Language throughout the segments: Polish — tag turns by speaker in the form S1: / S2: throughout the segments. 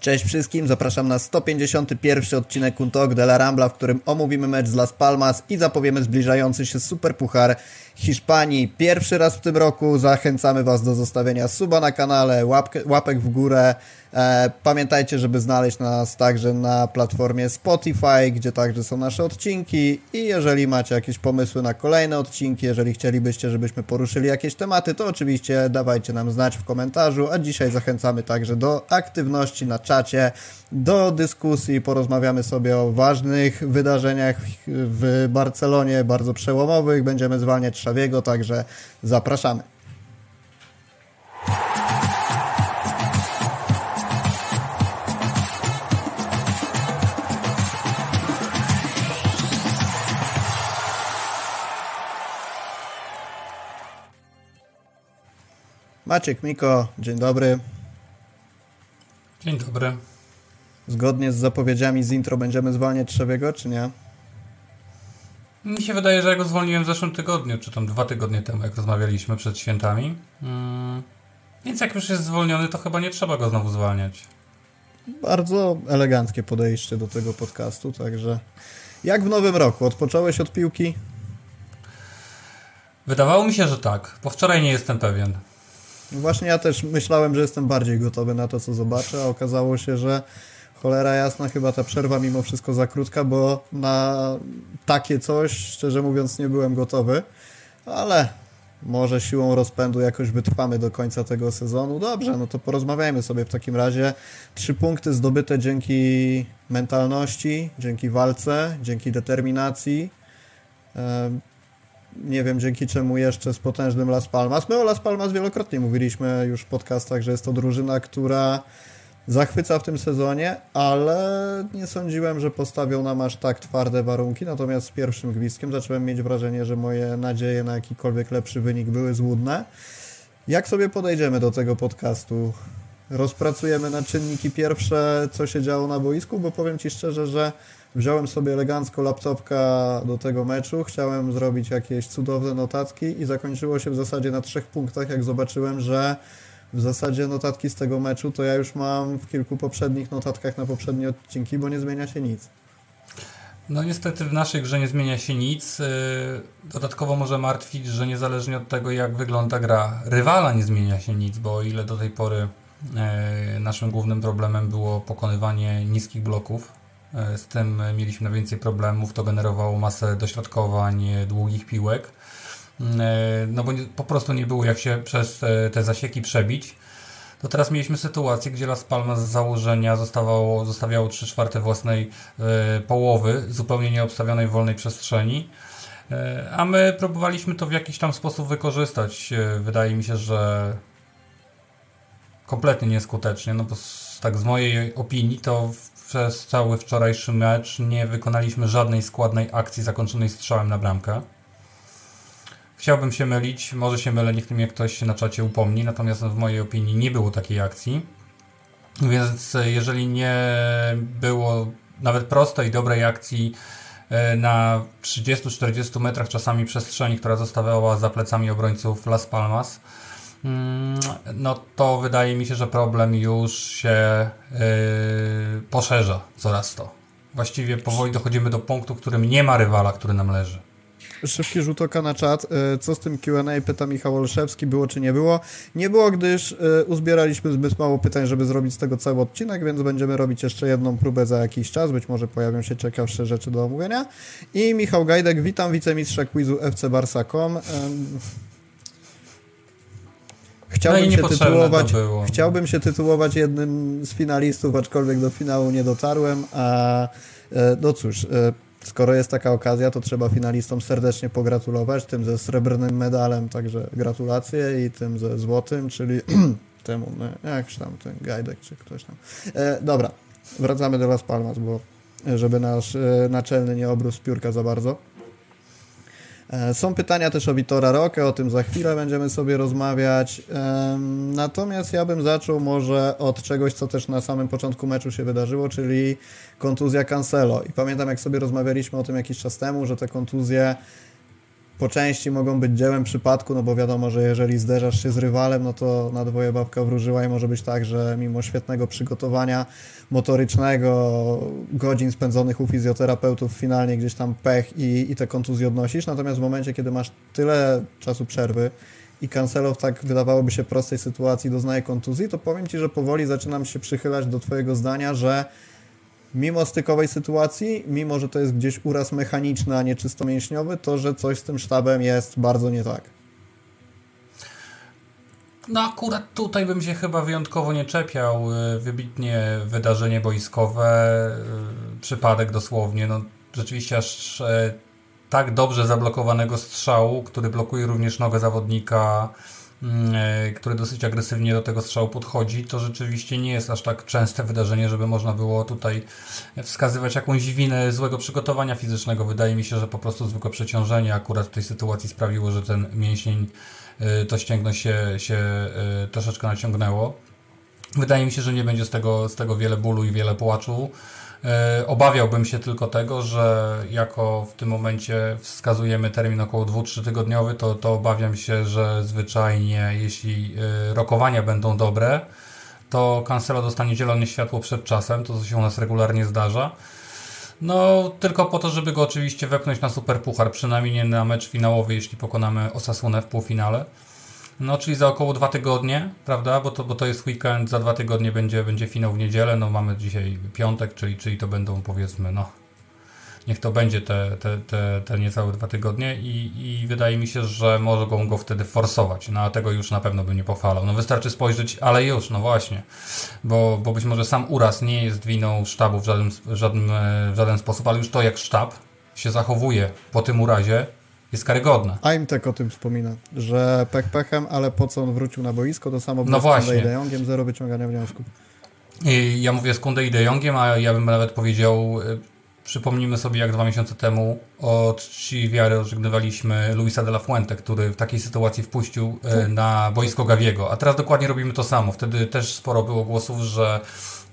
S1: Cześć wszystkim, zapraszam na 151 odcinek Talk de la Rambla, w którym omówimy mecz z Las Palmas i zapowiemy zbliżający się Superpuchar Hiszpanii. Pierwszy raz w tym roku zachęcamy Was do zostawienia suba na kanale, łapkę, łapek w górę. E, pamiętajcie, żeby znaleźć nas także na platformie Spotify, gdzie także są nasze odcinki. I jeżeli macie jakieś pomysły na kolejne odcinki, jeżeli chcielibyście, żebyśmy poruszyli jakieś tematy, to oczywiście dawajcie nam znać w komentarzu, a dzisiaj zachęcamy także do aktywności na czacie, do dyskusji, porozmawiamy sobie o ważnych wydarzeniach w Barcelonie, bardzo przełomowych, będziemy zwalniać Szawiego, także zapraszamy. Maciek Miko, dzień dobry.
S2: Dzień dobry.
S1: Zgodnie z zapowiedziami z intro będziemy zwalniać Trzewiego, czy nie?
S2: Mi się wydaje, że ja go zwolniłem w zeszłym tygodniu, czy tam dwa tygodnie temu, jak rozmawialiśmy przed świętami. Hmm. Więc jak już jest zwolniony, to chyba nie trzeba go znowu zwalniać.
S1: Bardzo eleganckie podejście do tego podcastu, także jak w nowym roku? Odpocząłeś od piłki?
S2: Wydawało mi się, że tak. Po wczoraj nie jestem pewien.
S1: No właśnie ja też myślałem, że jestem bardziej gotowy na to, co zobaczę, a okazało się, że cholera jasna, chyba ta przerwa mimo wszystko za krótka, bo na takie coś, szczerze mówiąc, nie byłem gotowy, ale może siłą rozpędu jakoś wytrwamy do końca tego sezonu. Dobrze, no to porozmawiajmy sobie w takim razie. Trzy punkty zdobyte dzięki mentalności, dzięki walce, dzięki determinacji nie wiem dzięki czemu jeszcze z potężnym Las Palmas. My o Las Palmas wielokrotnie mówiliśmy już w podcastach, że jest to drużyna, która zachwyca w tym sezonie, ale nie sądziłem, że postawią nam aż tak twarde warunki. Natomiast z pierwszym gwizdkiem zacząłem mieć wrażenie, że moje nadzieje na jakikolwiek lepszy wynik były złudne. Jak sobie podejdziemy do tego podcastu? Rozpracujemy na czynniki pierwsze, co się działo na boisku, bo powiem Ci szczerze, że Wziąłem sobie elegancko laptopka do tego meczu, chciałem zrobić jakieś cudowne notatki i zakończyło się w zasadzie na trzech punktach, jak zobaczyłem, że w zasadzie notatki z tego meczu to ja już mam w kilku poprzednich notatkach na poprzednie odcinki, bo nie zmienia się nic.
S2: No niestety w naszej grze nie zmienia się nic. Y, dodatkowo może martwić, że niezależnie od tego jak wygląda gra, rywala nie zmienia się nic, bo o ile do tej pory y, naszym głównym problemem było pokonywanie niskich bloków, z tym mieliśmy najwięcej problemów, to generowało masę dośrodkowań, długich piłek. Mm, e, no bo po prostu nie było jak się przez te zasieki przebić. To teraz mieliśmy sytuację, gdzie Las Palmas z założenia zostawało, zostawiało 3 czwarte własnej e, połowy, zupełnie nieobstawionej wolnej przestrzeni. A my próbowaliśmy to w jakiś tam sposób wykorzystać. Wydaje mi się, że kompletnie nieskutecznie, no bo tak z mojej opinii to przez cały wczorajszy mecz nie wykonaliśmy żadnej składnej akcji zakończonej strzałem na bramkę. Chciałbym się mylić, może się mylę, niech mnie ktoś na czacie upomni, natomiast w mojej opinii nie było takiej akcji. Więc jeżeli nie było nawet prostej, dobrej akcji e, na 30-40 metrach czasami przestrzeni, która zostawiała za plecami obrońców Las Palmas, no to wydaje mi się, że problem już się yy, poszerza coraz to. Właściwie powoli dochodzimy do punktu, w którym nie ma rywala, który nam leży.
S1: Szybki rzut oka na czat. Y, co z tym Q&A? Pyta Michał Olszewski. Było czy nie było? Nie było, gdyż y, uzbieraliśmy zbyt mało pytań, żeby zrobić z tego cały odcinek, więc będziemy robić jeszcze jedną próbę za jakiś czas. Być może pojawią się ciekawsze rzeczy do omówienia. I Michał Gajdek. Witam, wicemistrza quizu FC Barsa.com. Chciałbym, no się tytułować, chciałbym się tytułować jednym z finalistów, aczkolwiek do finału nie dotarłem, a e, no cóż, e, skoro jest taka okazja, to trzeba finalistom serdecznie pogratulować, tym ze srebrnym medalem, także gratulacje i tym ze złotym, czyli temu, no, jakś tam ten Gajdek czy ktoś tam. E, dobra, wracamy do Las Palmas, bo żeby nasz e, naczelny nie obrósł piórka za bardzo. E, są pytania też o Vitora Roque, o tym za chwilę będziemy sobie rozmawiać. Natomiast ja bym zaczął może od czegoś, co też na samym początku meczu się wydarzyło, czyli kontuzja Cancelo. I pamiętam, jak sobie rozmawialiśmy o tym jakiś czas temu, że te kontuzje po części mogą być dziełem przypadku, no bo wiadomo, że jeżeli zderzasz się z rywalem, no to na dwoje babka wróżyła i może być tak, że mimo świetnego przygotowania motorycznego, godzin spędzonych u fizjoterapeutów, finalnie gdzieś tam pech i, i te kontuzje odnosisz. Natomiast w momencie, kiedy masz tyle czasu przerwy i Cancelo w tak wydawałoby się prostej sytuacji doznaje kontuzji, to powiem Ci, że powoli zaczynam się przychylać do Twojego zdania, że mimo stykowej sytuacji, mimo że to jest gdzieś uraz mechaniczny, a nie czysto mięśniowy, to że coś z tym sztabem jest bardzo nie tak.
S2: No akurat tutaj bym się chyba wyjątkowo nie czepiał. Y, wybitnie wydarzenie boiskowe, y, przypadek dosłownie. No, rzeczywiście aż e, tak dobrze zablokowanego strzału, który blokuje również nogę zawodnika, mm, e, który dosyć agresywnie do tego strzału podchodzi, to rzeczywiście nie jest aż tak częste wydarzenie, żeby można było tutaj wskazywać jakąś winę złego przygotowania fizycznego. Wydaje mi się, że po prostu zwykłe przeciążenie akurat w tej sytuacji sprawiło, że ten mięsień Y, to ścięgno się, się y, troszeczkę naciągnęło. Wydaje mi się, że nie będzie z tego, z tego wiele bólu i wiele płaczu. Y, obawiałbym się tylko tego, że jako w tym momencie wskazujemy termin około 2-3 tygodniowy, to, to obawiam się, że zwyczajnie jeśli rokowania będą dobre, to Cancelo dostanie zielone światło przed czasem, to co się u nas regularnie zdarza. No, tylko po to, żeby go oczywiście wepchnąć na super puchar, przynajmniej nie na mecz finałowy, jeśli pokonamy Osasunę w półfinale. No, czyli za około dwa tygodnie, prawda? Bo to, bo to jest weekend, za dwa tygodnie będzie, będzie finał w niedzielę. No, mamy dzisiaj piątek, czyli, czyli to będą powiedzmy, no, niech to będzie te, te, te, te niecałe dwa tygodnie i, i wydaje mi się, że mogą go wtedy forsować. No a tego już na pewno bym nie pochwalał. No wystarczy spojrzeć, ale już, no właśnie, bo, bo być może sam uraz nie jest winą sztabu w żaden, żaden, w żaden sposób, ale już to jak sztab się zachowuje po tym urazie jest karygodne.
S1: Aimtek o tym wspomina, że pech pechem, ale po co on wrócił na boisko, to samo no było z De Jongiem, zero wyciągania wniosków.
S2: I ja mówię z Kunde i De Jongiem, a ja bym nawet powiedział Przypomnijmy sobie, jak dwa miesiące temu od czci wiary ożegnywaliśmy Luisa de la Fuente, który w takiej sytuacji wpuścił e, tak. na boisko Gawiego. A teraz dokładnie robimy to samo. Wtedy też sporo było głosów, że,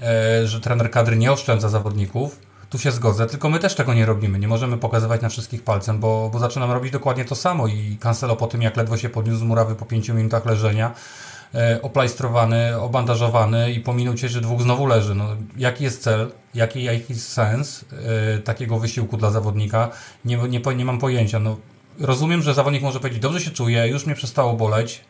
S2: e, że trener kadry nie oszczędza zawodników. Tu się zgodzę, tylko my też tego nie robimy. Nie możemy pokazywać na wszystkich palcem, bo, bo zaczynam robić dokładnie to samo i Cancelo po tym, jak ledwo się podniósł z murawy po pięciu minutach leżenia, E, oplajstrowany, obandażowany i po minucie, że dwóch znowu leży. No, jaki jest cel, jaki, jaki jest sens y, takiego wysiłku dla zawodnika? Nie, nie, nie mam pojęcia. No, rozumiem, że zawodnik może powiedzieć, dobrze się czuję, już mnie przestało boleć,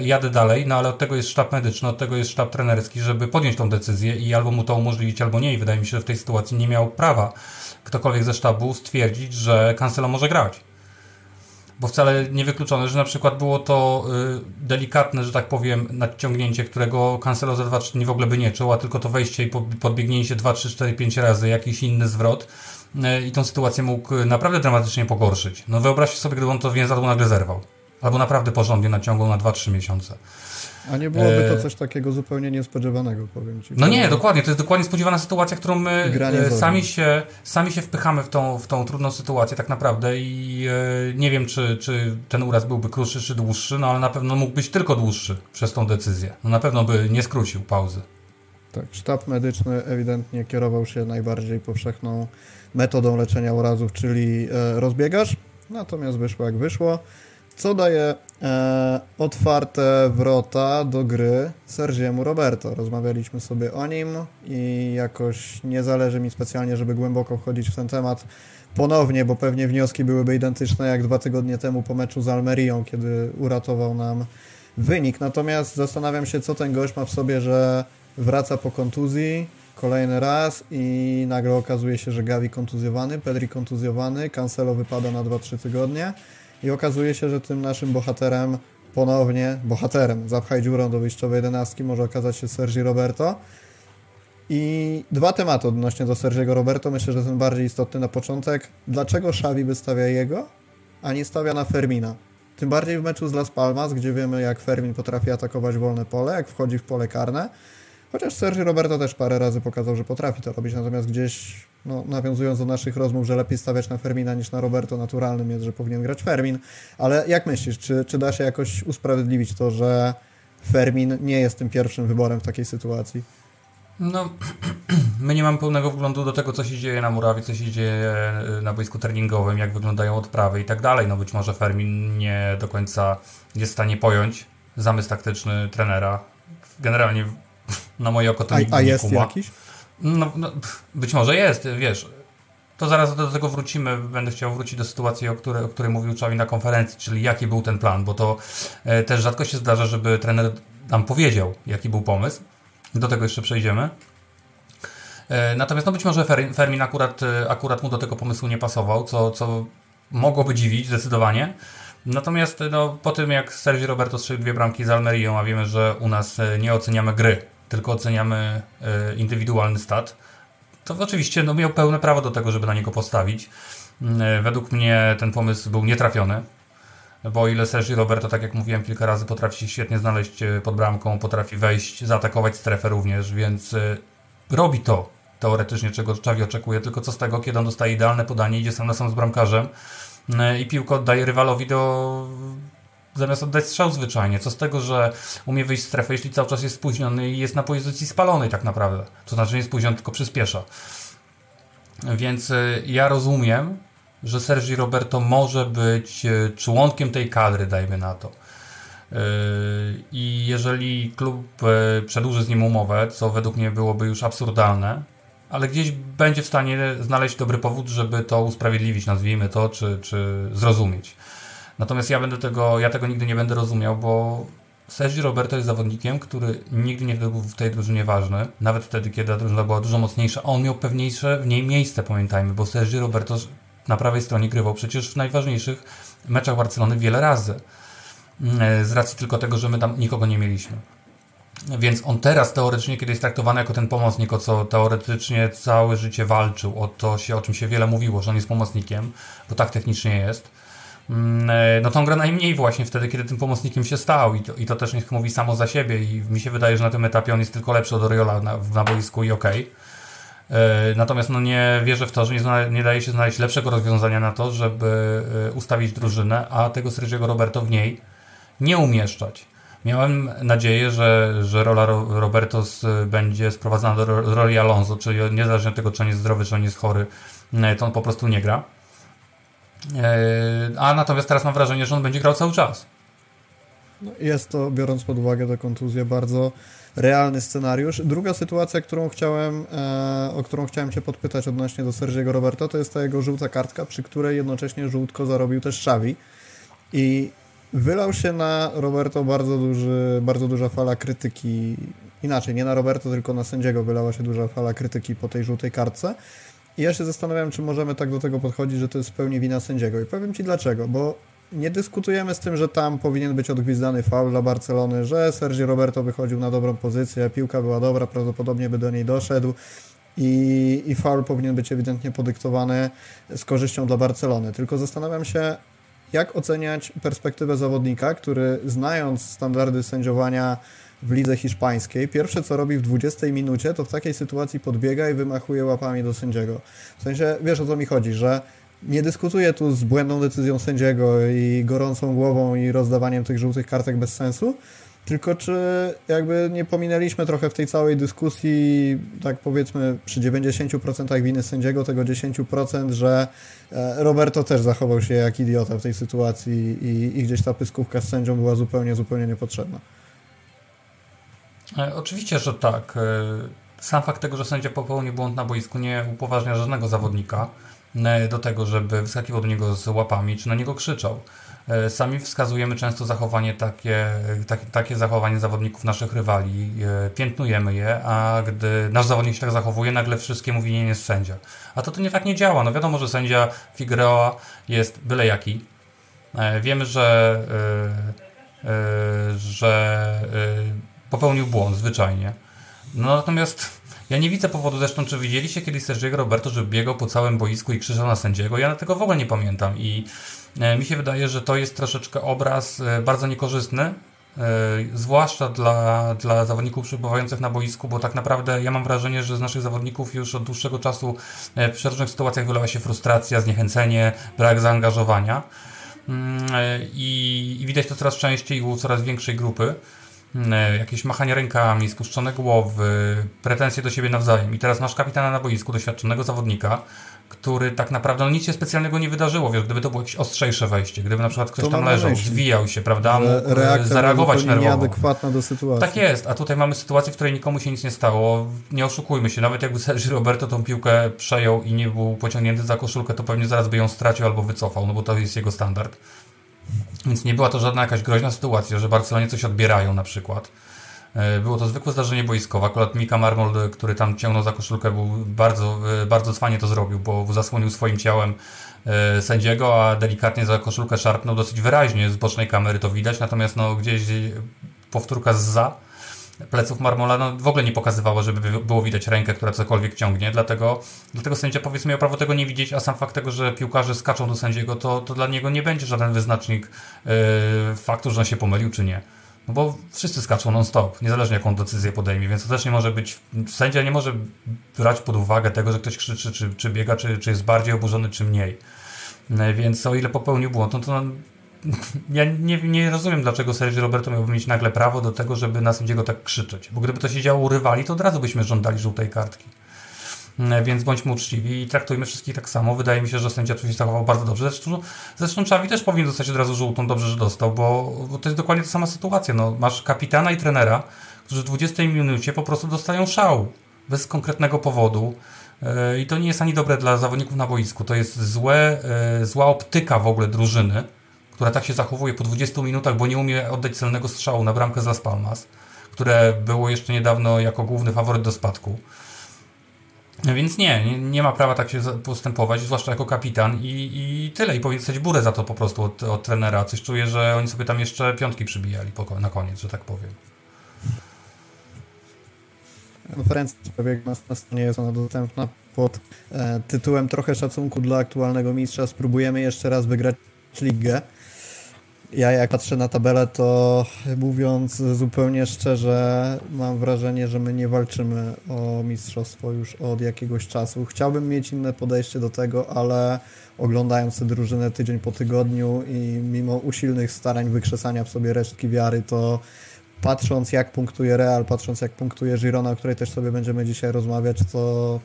S2: jadę dalej, no ale od tego jest sztab medyczny, od tego jest sztab trenerski, żeby podjąć tą decyzję i albo mu to umożliwić, albo nie. I wydaje mi się, że w tej sytuacji nie miał prawa ktokolwiek ze sztabu stwierdzić, że Cancelo może grać bo wcale nie wykluczone, że na przykład było to y, delikatne, że tak powiem, nadciągnięcie, którego Cancelo za 2-3 dni w ogóle by nie czuł, a tylko to wejście i podbiegnięcie 2, 3, 4, 5 razy, jakiś inny zwrot y, i tą sytuację mógł naprawdę dramatycznie pogorszyć. No wyobraźcie sobie, gdyby on to więzadło nagle zerwał. Albo naprawdę porządnie naciągał na 2-3 miesiące.
S1: A nie byłoby to e, coś takiego zupełnie niespodziewanego, powiem Ci.
S2: No nie, dokładnie. To jest dokładnie spodziewana sytuacja, którą my e, sami się, sami się wpychamy w tą, w tą trudną sytuację tak naprawdę i e, nie wiem, czy, czy ten uraz byłby krótszy czy dłuższy, no ale na pewno mógł być tylko dłuższy przez tą decyzję. No na pewno by nie skrócił pauzy.
S1: Tak, sztab medyczny ewidentnie kierował się najbardziej powszechną metodą leczenia urazów, czyli rozbiegasz, natomiast wyszło jak wyszło co daje e, otwarte wrota do gry Sergiemu Roberto. Rozmawialiśmy sobie o nim i jakoś nie zależy mi specjalnie, żeby głęboko wchodzić w ten temat ponownie, bo pewnie wnioski byłyby identyczne jak dwa tygodnie temu po meczu z Almerią, kiedy uratował nam wynik. Natomiast zastanawiam się, co ten gość ma w sobie, że wraca po kontuzji kolejny raz i nagle okazuje się, że Gavi kontuzjowany, Pedri kontuzjowany, Cancelo wypada na 2-3 tygodnie i okazuje się, że tym naszym bohaterem ponownie, bohaterem, zapchaj dziurą do wyjściowej jedenastki może okazać się Sergi Roberto. I dwa tematy odnośnie do Sergiego Roberto, myślę, że ten bardziej istotny na początek. Dlaczego Xavi wystawia jego, a nie stawia na Fermina? Tym bardziej w meczu z Las Palmas, gdzie wiemy jak Fermin potrafi atakować wolne pole, jak wchodzi w pole karne. Chociaż Sergi Roberto też parę razy pokazał, że potrafi to robić, natomiast gdzieś no, nawiązując do naszych rozmów, że lepiej stawiać na Fermina niż na Roberto, naturalnym jest, że powinien grać Fermin. Ale jak myślisz, czy, czy da się jakoś usprawiedliwić to, że Fermin nie jest tym pierwszym wyborem w takiej sytuacji?
S2: No, my nie mamy pełnego wglądu do tego, co się dzieje na murawie, co się dzieje na boisku treningowym, jak wyglądają odprawy i tak dalej. No być może Fermin nie do końca jest w stanie pojąć zamysł taktyczny trenera. Generalnie na moje oko to
S1: A, a jest kuma. jakiś?
S2: No, no, być może jest, wiesz. To zaraz do tego wrócimy. Będę chciał wrócić do sytuacji, o której, o której mówił Czawi na konferencji, czyli jaki był ten plan, bo to e, też rzadko się zdarza, żeby trener nam powiedział, jaki był pomysł. Do tego jeszcze przejdziemy. E, natomiast no być może Fermin akurat, e, akurat mu do tego pomysłu nie pasował, co, co mogłoby dziwić zdecydowanie. Natomiast no, po tym jak Sergio Roberto strzelił dwie bramki z Almerią, a wiemy, że u nas nie oceniamy gry, tylko oceniamy indywidualny stat, to oczywiście no, miał pełne prawo do tego, żeby na niego postawić. Mm, według mnie ten pomysł był nietrafiony, bo o ile Sergi Roberto, tak jak mówiłem kilka razy, potrafi się świetnie znaleźć e, pod bramką, potrafi wejść, zaatakować strefę również, więc e, robi to teoretycznie, czego Czawi oczekuje, tylko co z tego, kiedy on dostaje idealne podanie, idzie sam na sam z bramkarzem mm, i piłkę oddaje rywalowi do zamiast oddać strzał zwyczajnie. Co z tego, że umie wyjść z strefy, jeśli cały czas jest spóźniony i jest na pozycji spalonej tak naprawdę. To znaczy nie jest spóźniony, tylko przyspiesza. Więc y, ja rozumiem, że Sergi Roberto może być y, członkiem tej kadry, dajmy na to. Y, I jeżeli klub przedłuży z nim umowę, co według mnie byłoby już absurdalne, ale gdzieś będzie w stanie znaleźć dobry powód, żeby to usprawiedliwić, nazwijmy to, czy, czy zrozumieć. Natomiast ja będę tego, ja tego nigdy nie będę rozumiał, bo Sergi Roberto jest zawodnikiem, który nigdy nie był w tej drużynie ważny, nawet wtedy, kiedy ta drużyna była dużo mocniejsza, a on miał pewniejsze w niej miejsce, pamiętajmy, bo Sergi Roberto na prawej stronie grywał przecież w najważniejszych meczach Barcelony wiele razy. Mm, z racji tylko tego, że my tam nikogo nie mieliśmy. Więc on teraz teoretycznie, kiedy jest traktowany jako ten pomocnik, o co teoretycznie całe życie walczył, o to się, o czym się wiele mówiło, że on jest pomocnikiem, bo tak technicznie jest, no to on gra najmniej właśnie wtedy, kiedy tym pomocnikiem się stał i to, i to też niech mówi samo za siebie i mi się wydaje, że na tym etapie on jest tylko lepszy od Oriola na, na boisku i okej. Okay. E, natomiast no nie wierzę w to, że nie, nie, daje się znaleźć lepszego rozwiązania na to, żeby e, ustawić drużynę, a tego Sergiego Roberto w niej nie umieszczać. Miałem nadzieję, że, że rola Robertos będzie sprowadzana do roli Alonso, czyli niezależnie od tego, czy on jest zdrowy, czy on jest chory, to on po prostu nie gra. E, a natomiast teraz mam wrażenie, że on będzie grał cały czas.
S1: No, jest to, biorąc pod uwagę tę kontuzję, bardzo realny scenariusz. Druga sytuacja, którą chciałem, e, o którą chciałem Cię podpytać odnośnie do Sergiego Roberto, to jest ta jego żółta kartka, przy której jednocześnie żółtko zarobił też Xavi. I wylał się na Roberto bardzo, duży, bardzo duża fala krytyki. Inaczej, nie na Roberto, tylko na sędziego wylała się duża fala krytyki po tej żółtej kartce. I ja się zastanawiam, czy możemy tak do tego podchodzić, że to jest w pełni wina sędziego. I powiem Ci dlaczego, bo nie dyskutujemy z tym, że tam powinien być odgwizdany faul dla Barcelony, że Sergio Roberto wychodził na dobrą pozycję, piłka była dobra, prawdopodobnie by do niej doszedł i, i faul powinien być ewidentnie podyktowany z korzyścią dla Barcelony. Tylko zastanawiam się, jak oceniać perspektywę zawodnika, który znając standardy sędziowania w lidze hiszpańskiej. Pierwsze co robi w 20 minucie, to w takiej sytuacji podbiega i wymachuje łapami do sędziego. W sensie, wiesz o co mi chodzi, że nie dyskutuję tu z błędną decyzją sędziego i gorącą głową i rozdawaniem tych żółtych kartek bez sensu, tylko czy jakby nie pominęliśmy trochę w tej całej dyskusji, tak powiedzmy przy 90% winy sędziego, tego 10%, że e, Roberto też zachował się jak idiota w tej sytuacji i, i gdzieś ta pyskówka z sędzią była zupełnie, zupełnie niepotrzebna.
S2: E, oczywiście, że tak. E, sam fakt tego, że sędzia popełnił błąd na boisku nie upoważnia żadnego zawodnika e, do tego, żeby wyskakiwał do niego z łapami, czy na niego krzyczał. Sami wskazujemy często zachowanie takie, takie, takie zachowanie zawodników naszych rywali, piętnujemy je, a gdy nasz zawodnik się tak zachowuje, nagle wszystkiemu winien jest sędzia. A to to nie tak nie działa. No wiadomo, że sędzia Figueroa jest byle jaki. Wiemy, że, że popełnił błąd zwyczajnie. No natomiast ja nie widzę powodu, zresztą czy widzieliście kiedyś Sergiego Roberto, że biegał po całym boisku i krzyczał na sędziego? Ja tego w ogóle nie pamiętam i e, mi się wydaje, że to jest troszeczkę obraz e, bardzo niekorzystny, e, zwłaszcza dla, dla zawodników przebywających na boisku, bo tak naprawdę ja mam wrażenie, że z naszych zawodników już od dłuższego czasu w różnych sytuacjach wylewa się frustracja, zniechęcenie, brak zaangażowania. Mm, I, i widać to coraz częściej u coraz większej grupy. E, jakieś machanie rękami, spuszczone głowy, pretensje do siebie nawzajem. I teraz masz kapitana na boisku, doświadczonego zawodnika, który tak naprawdę no, nic się specjalnego nie wydarzyło, wiesz, gdyby to było jakieś ostrzejsze wejście, gdyby na przykład ktoś to tam leżał, myśli. zwijał się, prawda, mógł e, zareagować nerwowo.
S1: nieadekwatna do sytuacji.
S2: Tak jest, a tutaj mamy sytuację, w której nikomu się nic nie stało. Nie oszukujmy się, nawet jakby Sergio Roberto tą piłkę przejął i nie był pociągnięty za koszulkę, to pewnie zaraz by ją stracił albo wycofał, no bo to jest jego standard. Więc nie była to żadna jakaś groźna sytuacja, że Barcelonie coś odbierają na przykład. E, było to zwykłe zdarzenie boiskowe. Akurat Mika Marmol, który tam ciągnął za koszulkę, był bardzo, e, bardzo cwanie to zrobił, bo zasłonił swoim ciałem e, sędziego, a delikatnie za koszulkę szarpnął dosyć wyraźnie. Z bocznej kamery to widać, natomiast no, gdzieś powtórka z za pleców Marmola no, w ogóle nie pokazywało, żeby było widać rękę, która cokolwiek ciągnie, dlatego, dlatego sędzia powiedzmy miał prawo tego nie widzieć, a sam fakt tego, że piłkarze skaczą do sędziego, to, to dla niego nie będzie żaden wyznacznik yy, faktu, że on się pomylił czy nie. No bo wszyscy skaczą non-stop, niezależnie jaką decyzję podejmie, więc to też nie może być, sędzia nie może brać pod uwagę tego, że ktoś krzyczy, czy, czy biega, czy, czy jest bardziej oburzony, czy mniej. No więc o ile popełnił błąd, no to ja nie, nie rozumiem, dlaczego Sergio Roberto miałby mieć nagle prawo do tego, żeby na sędziego tak krzyczeć. Bo gdyby to się działo u rywali, to od razu byśmy żądali żółtej kartki. Mm, więc bądźmy uczciwi i traktujmy wszystkich tak samo. Wydaje mi się, że sędzia tu się zachował bardzo dobrze. Zresztą, zresztą Czawi też powinien dostać od razu żółtą, dobrze, że dostał, bo, bo to jest dokładnie ta sama sytuacja. No, masz kapitana i trenera, którzy w 20 minucie po prostu dostają szału bez konkretnego powodu. E, I to nie jest ani dobre dla zawodników na boisku. To jest złe, e, zła optyka w ogóle drużyny, która tak się zachowuje po 20 minutach, bo nie umie oddać celnego strzału na bramkę za Spalmas, które było jeszcze niedawno jako główny faworyt do spadku. Więc nie, nie, nie, ma prawa tak się postępować, zwłaszcza jako kapitan i, i tyle. I powinien dostać burę za to po prostu od, od trenera. Coś czuję, że oni sobie tam jeszcze piątki przybijali po, na koniec, że tak powiem.
S1: Konferencja przebieg na, na stronie jest ona dostępna pod e, tytułem Trochę szacunku dla aktualnego mistrza. Spróbujemy jeszcze raz wygrać ligę ja jak patrzę na tabelę, to mówiąc zupełnie szczerze, mam wrażenie, że my nie walczymy o mistrzostwo już od jakiegoś czasu. Chciałbym mieć inne podejście do tego, ale oglądając tę drużynę tydzień po tygodniu i mimo usilnych starań wykrzesania w sobie resztki wiary, to patrząc jak punktuje Real, patrząc jak punktuje Girona, o której też sobie będziemy dzisiaj rozmawiać, to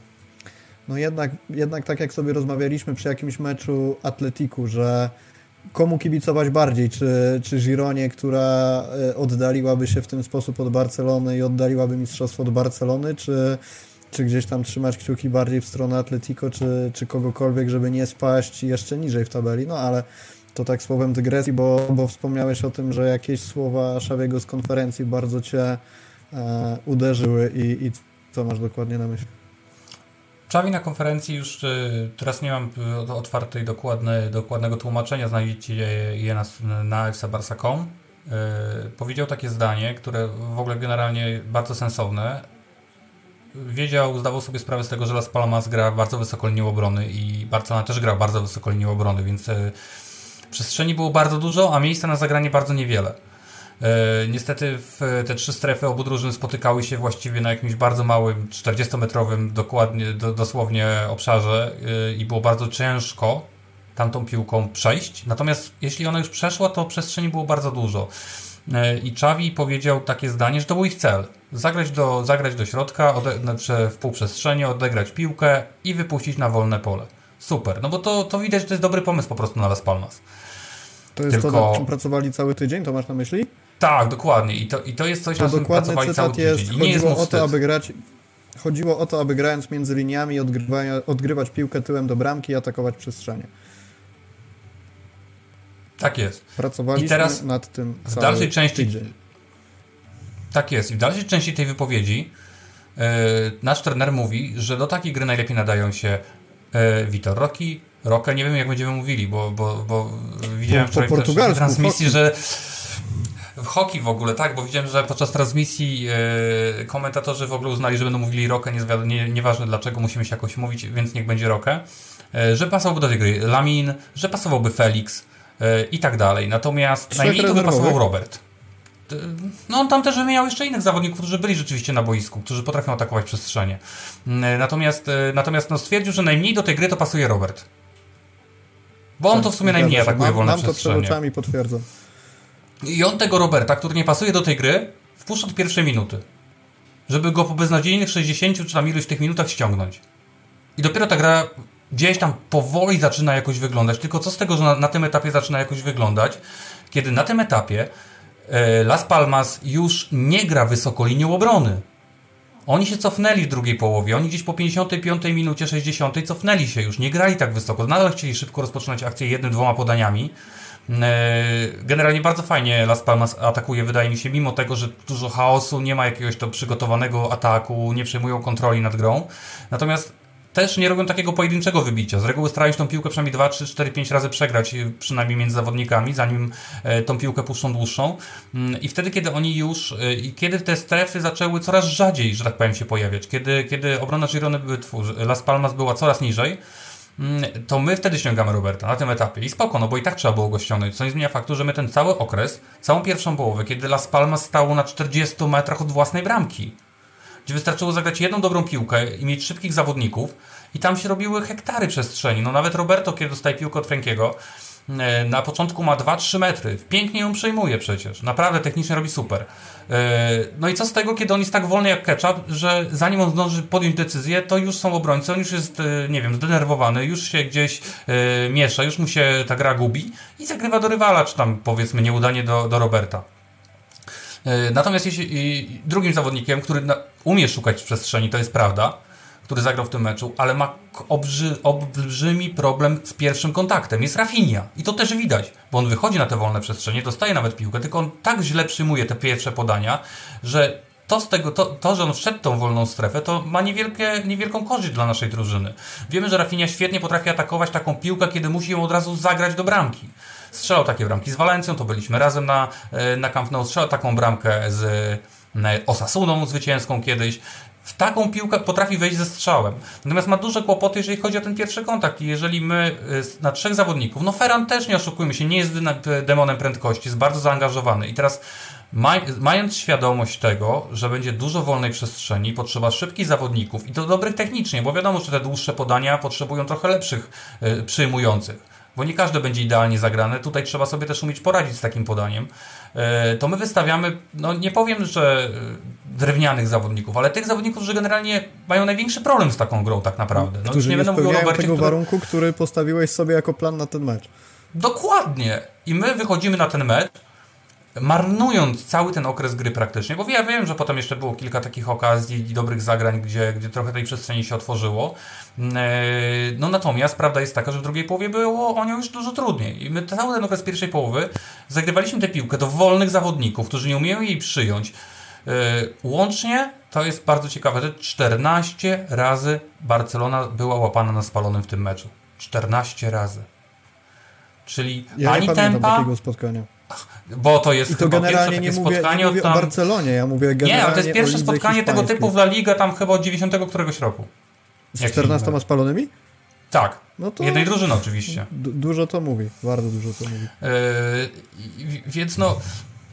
S1: no jednak, jednak tak jak sobie rozmawialiśmy przy jakimś meczu Atletiku, że komu kibicować bardziej? Czy, czy Gironie, która e, oddaliłaby się w ten sposób od Barcelony i oddaliłaby mistrzostwo od Barcelony, czy, czy gdzieś tam trzymać kciuki bardziej w stronę Atletico, czy, czy kogokolwiek, żeby nie spaść jeszcze niżej w tabeli? No ale to tak słowem dygresji, bo, bo wspomniałeś o tym, że jakieś słowa Szawiego z konferencji bardzo Cię e, uderzyły i, i co masz dokładnie na myśli?
S2: Czawi na konferencji już y, teraz nie mam y, otwartej dokładne, dokładnego tłumaczenia, znajdziecie je na, na fcbarsa.com. Y, powiedział takie zdanie, które w ogóle generalnie bardzo sensowne. Wiedział, zdawał sobie sprawę z tego, że Las Palmas gra bardzo wysoko linią obrony i Barcelona też gra bardzo wysoko linią obrony, więc przestrzeni było bardzo dużo, a miejsca na zagranie bardzo niewiele. E, niestety te trzy strefy obu drużyn spotykały się właściwie na jakimś bardzo małym, 40-metrowym dokładnie, do, dosłownie obszarze e, i było bardzo ciężko tamtą piłką przejść. Natomiast jeśli ona już przeszła, to przestrzeni było bardzo dużo. E, I Czawi powiedział takie zdanie, że to był ich cel. Zagrać do, zagrać do środka, ode, znaczy w półprzestrzeni, odegrać piłkę i wypuścić na wolne pole. Super, no bo to, to widać, że to jest dobry pomysł po prostu na Las Palmas.
S1: To jest Tylko... to, nad czym pracowali cały tydzień, to masz na myśli?
S2: Tak, dokładnie. I to, i to jest coś, to na czym pracowali cały jest, tydzień. I nie jest
S1: o to, aby grać Chodziło o to, aby grając między liniami odgrywać piłkę tyłem do bramki i atakować przestrzenie.
S2: Tak jest.
S1: Pracowaliśmy I teraz nad tym w dalszej części tydzień.
S2: Tak jest. I w dalszej części tej wypowiedzi yy, nasz trener mówi, że do takiej gry najlepiej nadają się yy, Vitor Rocky, Roque, nie wiem jak będziemy mówili, bo, bo, bo widziałem po, wczoraj po w transmisji, że w hoki w ogóle, tak, bo widziałem, że podczas transmisji yy, komentatorzy w ogóle uznali, że będą mówili Rokę, nie, nie, nieważne dlaczego, musimy się jakoś mówić, więc niech będzie Rokę, yy, że pasowałby do tej gry Lamin, że pasowałby Felix yy, i tak dalej. Natomiast Trzech najmniej to by pasował Robert. No on tam też wymieniał jeszcze innych zawodników, którzy byli rzeczywiście na boisku, którzy potrafią atakować przestrzenie. Natomiast, natomiast no, stwierdził, że najmniej do tej gry to pasuje Robert. Bo on to w sumie najmniej atakuje wolne
S1: przestrzenie. Mam to przed oczami, potwierdzam.
S2: I on tego Roberta, który nie pasuje do tej gry, wpuszcza do pierwszej minuty. Żeby go po beznadziejnych 60 czy tam iluś tych minutach ściągnąć. I dopiero ta gra gdzieś tam powoli zaczyna jakoś wyglądać. Tylko co z tego, że na, na tym etapie zaczyna jakoś wyglądać, kiedy na tym etapie e, Las Palmas już nie gra wysoko linią obrony. Oni się cofnęli w drugiej połowie. Oni gdzieś po 55 minucie, 60 cofnęli się już. Nie grali tak wysoko. Nadal chcieli szybko rozpoczynać akcję jednym, dwoma podaniami. E, generalnie bardzo fajnie Las Palmas atakuje, wydaje mi się, mimo tego, że dużo chaosu, nie ma jakiegoś to przygotowanego ataku, nie przejmują kontroli nad grą. Natomiast też nie robią takiego pojedynczego wybicia. Z reguły starają się tą piłkę przynajmniej 2, 3, 4, 5 razy przegrać, y, przynajmniej między zawodnikami, zanim e, tą piłkę puszczą dłuższą. Mm, I wtedy, kiedy oni już, i kiedy te strefy zaczęły coraz rzadziej, że tak powiem, się pojawiać, kiedy, kiedy obrona Girony Las Palmas była coraz niżej, to my wtedy ściągamy Roberta na tym etapie. I spoko, no bo i tak trzeba było go ściągnąć. Co nie zmienia faktu, że my ten cały okres, całą pierwszą połowę, kiedy Las Palmas stało na 40 metrach od własnej bramki, gdzie wystarczyło zagrać jedną dobrą piłkę i mieć szybkich zawodników i tam się robiły hektary przestrzeni. No nawet Roberto, kiedy dostaje piłkę od Frankiego, na początku ma 2-3 metry. Pięknie ją przejmuje przecież. Naprawdę technicznie robi super. E, no i co z tego, kiedy on jest tak wolny jak ketchup, że zanim on zdąży podjąć decyzję, to już są obrońcy, on już jest, e, nie wiem, zdenerwowany, już się gdzieś miesza, już mu się ta gra gubi i zagrywa do rywala, czy tam powiedzmy nieudanie do, do Roberta. Natomiast jeśli drugim zawodnikiem, który umie szukać przestrzeni, to jest prawda, który zagrał w tym meczu, ale ma olbrzymi problem z pierwszym kontaktem. Jest Rafinha. I to też widać, bo on wychodzi na te wolne przestrzenie, dostaje nawet piłkę, tylko on tak źle przyjmuje te pierwsze podania, że to, z tego, to, to, że on wszedł tą wolną strefę, to ma niewielkie, niewielką korzyść dla naszej drużyny. Wiemy, że Rafinha świetnie potrafi atakować taką piłkę, kiedy musi ją od razu zagrać do bramki. Strzelał takie bramki z Walencją, to byliśmy razem na, e, na Camp Nou, strzelał taką bramkę z e, Osasuną zwycięską kiedyś w taką piłkę potrafi wejść ze strzałem. Natomiast ma duże kłopoty, jeżeli chodzi o ten pierwszy kontakt. I jeżeli my y, na trzech zawodników, no Ferran też nie oszukujmy się, nie jest demonem prędkości, jest bardzo zaangażowany. I teraz mając świadomość tego, że będzie dużo wolnej przestrzeni, potrzeba szybkich zawodników i to dobrych technicznie, bo wiadomo, że te dłuższe podania potrzebują trochę lepszych y, przyjmujących bo nie każde będzie idealnie zagrane. Tutaj trzeba sobie też umieć poradzić z takim podaniem. Y, to my wystawiamy, no nie powiem, że drewnianych zawodników, ale tych zawodników, którzy generalnie mają największy problem z taką grą tak naprawdę.
S1: No, którzy nie, nie będę mówił o Robercie, tego który... warunku, który postawiłeś sobie jako plan na ten mecz.
S2: Dokładnie. I my wychodzimy na ten mecz, marnując cały ten okres gry praktycznie, bo ja wiem, że potem jeszcze było kilka takich okazji i dobrych zagrań, gdzie, gdzie trochę tej przestrzeni się otworzyło. Mm, e, no natomiast prawda jest taka, że w drugiej połowie było o nią już dużo trudniej. I my cały ten okres pierwszej połowy zagrywaliśmy tę piłkę do wolnych zawodników, którzy nie umieją jej przyjąć, E, łącznie to jest bardzo ciekawe, że 14 razy Barcelona była łapana na spalonym w tym meczu. 14 razy. Czyli
S1: ja
S2: ani tempa. Bo to jest
S1: I to generalnie nie mówię, spotkanie nie mówię tam... o Barcelonie, ja mówię generalnie
S2: Nie, ale to jest pierwsze spotkanie tego typu w La Liga tam chyba od 90 któregoś roku.
S1: Z 14 spalonymi?
S2: Tak. No to Jednej drużyny oczywiście.
S1: Dużo to mówi, bardzo dużo to mówi.
S2: Yy, więc no,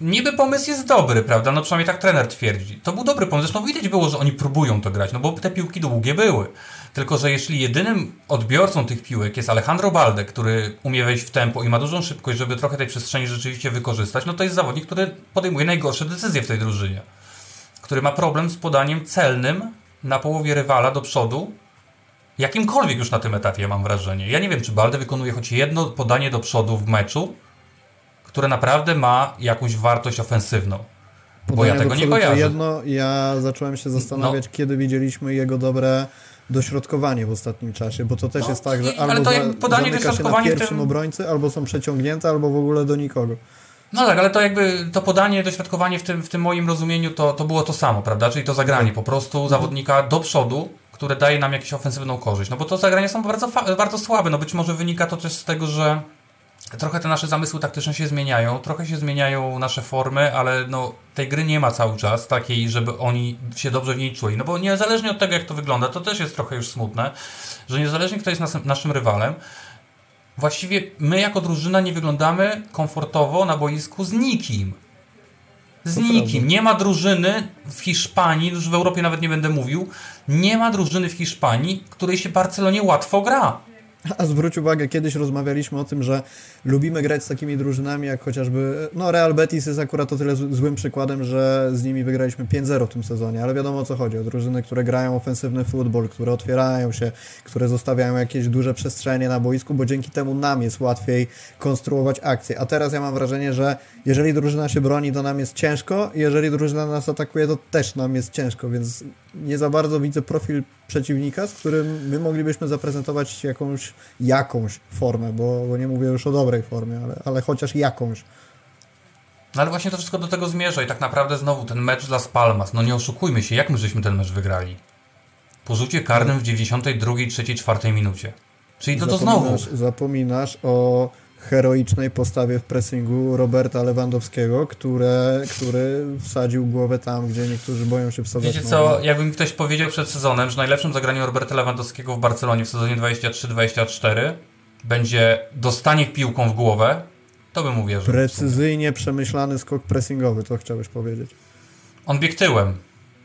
S2: niby pomysł jest dobry, prawda? No przynajmniej tak trener twierdzi. To był dobry pomysł. Zresztą widać było, że oni próbują to grać, no bo te piłki długie były. Tylko, że jeśli jedynym odbiorcą tych piłek jest Alejandro Balde, który umie wejść w tempo i ma dużą szybkość, żeby trochę tej przestrzeni rzeczywiście wykorzystać, no to jest zawodnik, który podejmuje najgorsze decyzje w tej drużynie. Który ma problem z podaniem celnym na połowie rywala do przodu, jakimkolwiek już na tym etapie, mam wrażenie. Ja nie wiem, czy Balde wykonuje choć jedno podanie do przodu w meczu, które naprawdę ma jakąś wartość ofensywną. Podanie bo ja tego nie kojarzę.
S1: Jedno, ja zacząłem się zastanawiać, no. kiedy widzieliśmy jego dobre dośrodkowanie w ostatnim czasie, bo to też no, jest tak, że albo to podanie się na pierwszym tym... obrońcy, albo są przeciągnięte, albo w ogóle do nikogo.
S2: No tak, ale to jakby to podanie, dośrodkowanie w tym, w tym moim rozumieniu to, to było to samo, prawda? Czyli to zagranie po prostu mhm. zawodnika do przodu, które daje nam jakąś ofensywną korzyść. No bo to zagrania są bardzo, bardzo słabe. No być może wynika to też z tego, że trochę te nasze zamysły taktyczne się zmieniają, trochę się zmieniają nasze formy, ale no, tej gry nie ma cały czas takiej, żeby oni się dobrze w niej czuli. No bo niezależnie od tego, jak to wygląda, to też jest trochę już smutne, że niezależnie kto jest nas, naszym rywalem, właściwie my jako drużyna nie wyglądamy komfortowo na boisku z nikim. Z nikim. Nie ma drużyny w Hiszpanii, już w Europie nawet nie będę mówił, nie ma drużyny w Hiszpanii, której się Barcelonie łatwo gra.
S1: A zwróć uwagę, kiedyś rozmawialiśmy o tym, że lubimy grać z takimi drużynami, jak chociażby, no Real Betis jest akurat o tyle złym przykładem, że z nimi wygraliśmy 5-0 w tym sezonie, ale wiadomo o co chodzi, o drużyny, które grają ofensywny futbol, które otwierają się, które zostawiają jakieś duże przestrzenie na boisku, bo dzięki temu nam jest łatwiej konstruować akcje. A teraz ja mam wrażenie, że jeżeli drużyna się broni, to nam jest ciężko, jeżeli drużyna nas atakuje, to też nam jest ciężko, więc nie za bardzo widzę profil przeciwnika, z którym my moglibyśmy zaprezentować jakąś, jakąś formę, bo, bo nie mówię już o dobrej formie, ale, ale chociaż jakąś.
S2: No ale właśnie to wszystko do tego zmierza i tak naprawdę znowu ten mecz dla Spalmas, no nie oszukujmy się, jak my żeśmy ten mecz wygrali? Po rzucie karnym w 92, 3, 4 minucie. Czyli to, to znowu...
S1: Zapominasz o heroicznej postawie w pressingu Roberta Lewandowskiego, które, który wsadził głowę tam, gdzie niektórzy boją się wsadzać.
S2: Wiecie co, jakby mi ktoś powiedział przed sezonem, że najlepszym zagraniem Roberta Lewandowskiego w Barcelonie w sezonie 23-24 będzie dostanie piłką w głowę, to bym uwierzył.
S1: Precyzyjnie przemyślany skok pressingowy, to chciałeś powiedzieć.
S2: On bieg tyłem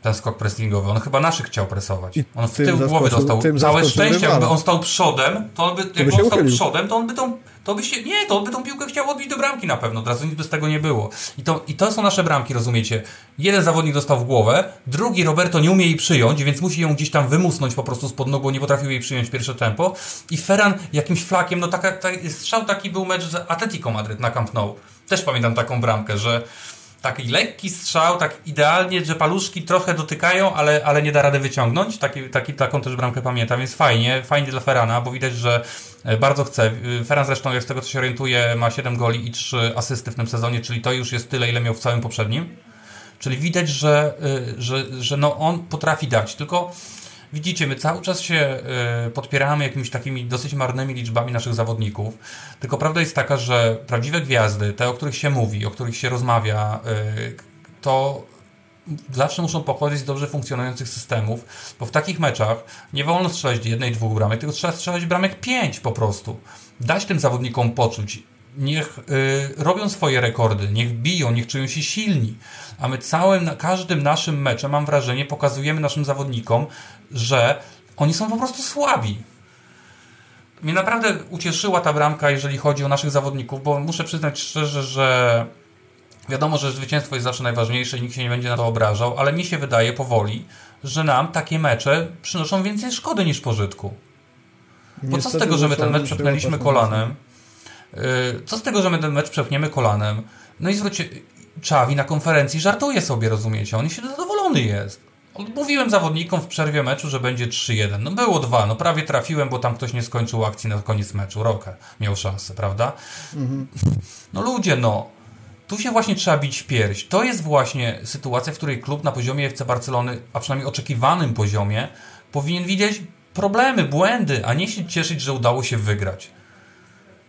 S2: ten skok pressingowy. On chyba naszych chciał presować. On w tył głowy dostał. Całe szczęście, jakby on stał przodem, to on by, to jakby on stał przodem, to on by tą, to by się, nie, to on by tą piłkę chciał odbić do bramki na pewno, teraz nic by z tego nie było. I to, I to są nasze bramki, rozumiecie? Jeden zawodnik dostał w głowę, drugi Roberto nie umie jej przyjąć, więc musi ją gdzieś tam wymusnąć po prostu spod nóg, bo nie potrafił jej przyjąć pierwsze tempo. I Ferran jakimś flakiem, no taka, taki, strzał taki był mecz z Atletico Madryt na Camp Nou. Też pamiętam taką bramkę, że taki lekki strzał, tak idealnie, że paluszki trochę dotykają, ale, ale nie da rady wyciągnąć. Taki, taki, taką też bramkę pamiętam, więc fajnie, fajnie dla Ferrana, bo widać, że e, bardzo chce. E, Ferran zresztą, jak z tego co się orientuje, ma 7 goli i 3 asysty w tym sezonie, czyli to już jest tyle, ile miał w całym poprzednim. Czyli widać, że, e, że, że no on potrafi dać, tylko widzicie, my cały czas się y, podpieramy jakimiś takimi dosyć marnymi liczbami naszych zawodników. Tylko prawda jest taka, że prawdziwe gwiazdy, te, o których się mówi, o których się rozmawia, y, to zawsze muszą pochodzić z dobrze funkcjonujących systemów, bo w takich meczach nie wolno strzelać jednej, dwóch bramek, tylko trzeba strzelać bramek pięć po prostu. Dać tym zawodnikom poczuć, niech y, robią swoje rekordy, niech biją, niech czują się silni. A my całym, każdym naszym meczem, mam wrażenie, pokazujemy naszym zawodnikom, że oni są po prostu słabi. Mnie naprawdę ucieszyła ta bramka, jeżeli chodzi o naszych zawodników, bo muszę przyznać szczerze, że wiadomo, że zwycięstwo jest zawsze najważniejsze i nikt się nie będzie na to obrażał, ale mi się wydaje powoli, że nam takie mecze przynoszą więcej szkody niż pożytku. Bo co z tego, że my ten mecz przepnęliśmy kolanem? Y, co z tego, że my ten mecz przepniemy kolanem? No i zwróćcie, Czawi na konferencji żartuje sobie, rozumiecie? On się zadowolony jest. Mówiłem zawodnikom w przerwie meczu, że będzie 3-1. No było dwa, no prawie trafiłem, bo tam ktoś nie skończył akcji na koniec meczu. Rokę miał szansę, prawda? Mhm. No ludzie, no. Tu się właśnie trzeba bić w pierś. To jest właśnie sytuacja, w której klub na poziomie FC Barcelony, a przynajmniej oczekiwanym poziomie, powinien widzieć problemy, błędy, a nie się cieszyć, że udało się wygrać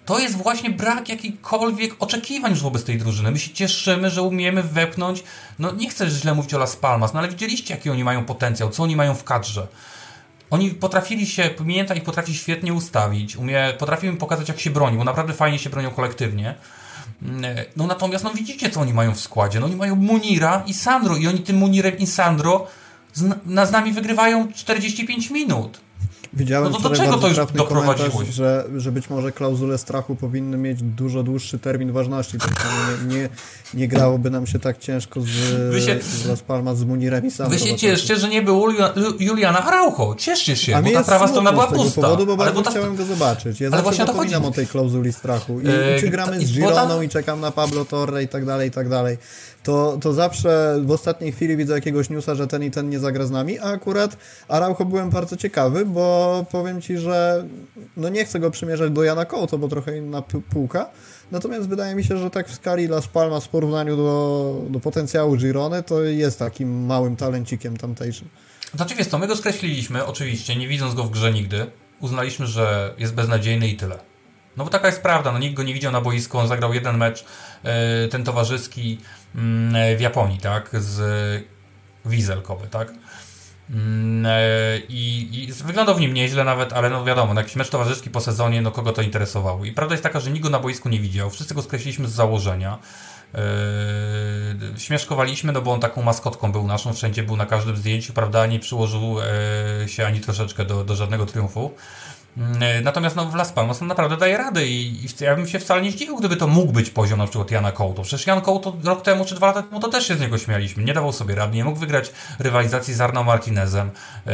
S2: to jest właśnie brak jakichkolwiek oczekiwań już wobec tej drużyny. My się cieszymy, że umiemy wepchnąć, no nie chcę źle mówić o Las Palmas, no ale widzieliście jaki oni mają potencjał, co oni mają w kadrze. Oni potrafili się, pamięta i potrafi świetnie ustawić, umie, im pokazać jak się broni, bo naprawdę fajnie się bronią kolektywnie. Mm, no natomiast no widzicie co oni mają w składzie, no oni mają Munira i Sandro i oni tym Munirem i Sandro z, na, z nami wygrywają 45 minut.
S1: Widziałem no to do czego to już doprowadziło? Że, że być może klauzule strachu powinny mieć dużo dłuższy termin ważności. Tak nie, nie, nie grałoby nam się tak ciężko z, się, z Las Palmas, z Munirem i
S2: Wy się cieszcie, że nie było Juliana Araujo. Cieszcie się, A bo ta prawa strona była pusta.
S1: Powodu, bo ale bo ta... chciałem go zobaczyć. Ja ale właśnie zapominam o tej klauzuli strachu. I, yy, czy gramy z Gironą i czekam na Pablo Torre i tak dalej, i tak dalej to, to zawsze w ostatniej chwili widzę jakiegoś newsa, że ten i ten nie zagra z nami, a akurat Araujo byłem bardzo ciekawy, bo powiem Ci, że no nie chcę go przymierzać do Jana Kołto, bo trochę inna półka, natomiast wydaje mi się, że tak w skali Las Palmas w porównaniu do, do potencjału Girony to jest takim małym talencikiem tamtejszym.
S2: Znaczy wiesz co, my go skreśliliśmy, oczywiście, nie widząc go w grze nigdy. Uznaliśmy, że jest beznadziejny i tyle. No bo taka jest prawda, no nikt go nie widział na boisku, on zagrał jeden mecz, yy, ten towarzyski, Mm, w Japonii, tak? Z Wieselkowy, tak? Mm, e, I, I wyglądał w nim nieźle nawet, ale no wiadomo, na jakiś mecz towarzyski po sezonie, no kogo to interesowało. I prawda jest taka, że nikt go na boisku nie widział. Wszyscy go skreśliliśmy z założenia. Yy, śmieszkowaliśmy, no bo on taką maskotką był naszą, wszędzie był na każdym zdjęciu, prawda? Nie przyłożył yy, się ani troszeczkę do, do żadnego triumfu. Mm, e, natomiast no, w Las Palmas on naprawdę daje radę i, i ja bym się wcale nie zdziwił, gdyby to mógł być poziom na przykład Jana Kołto. Przecież Jan Kołto rok temu czy dwa lata temu to też się z niego śmialiśmy. Nie dawał sobie rady, nie mógł wygrać rywalizacji z Arno Martinezem. Yy,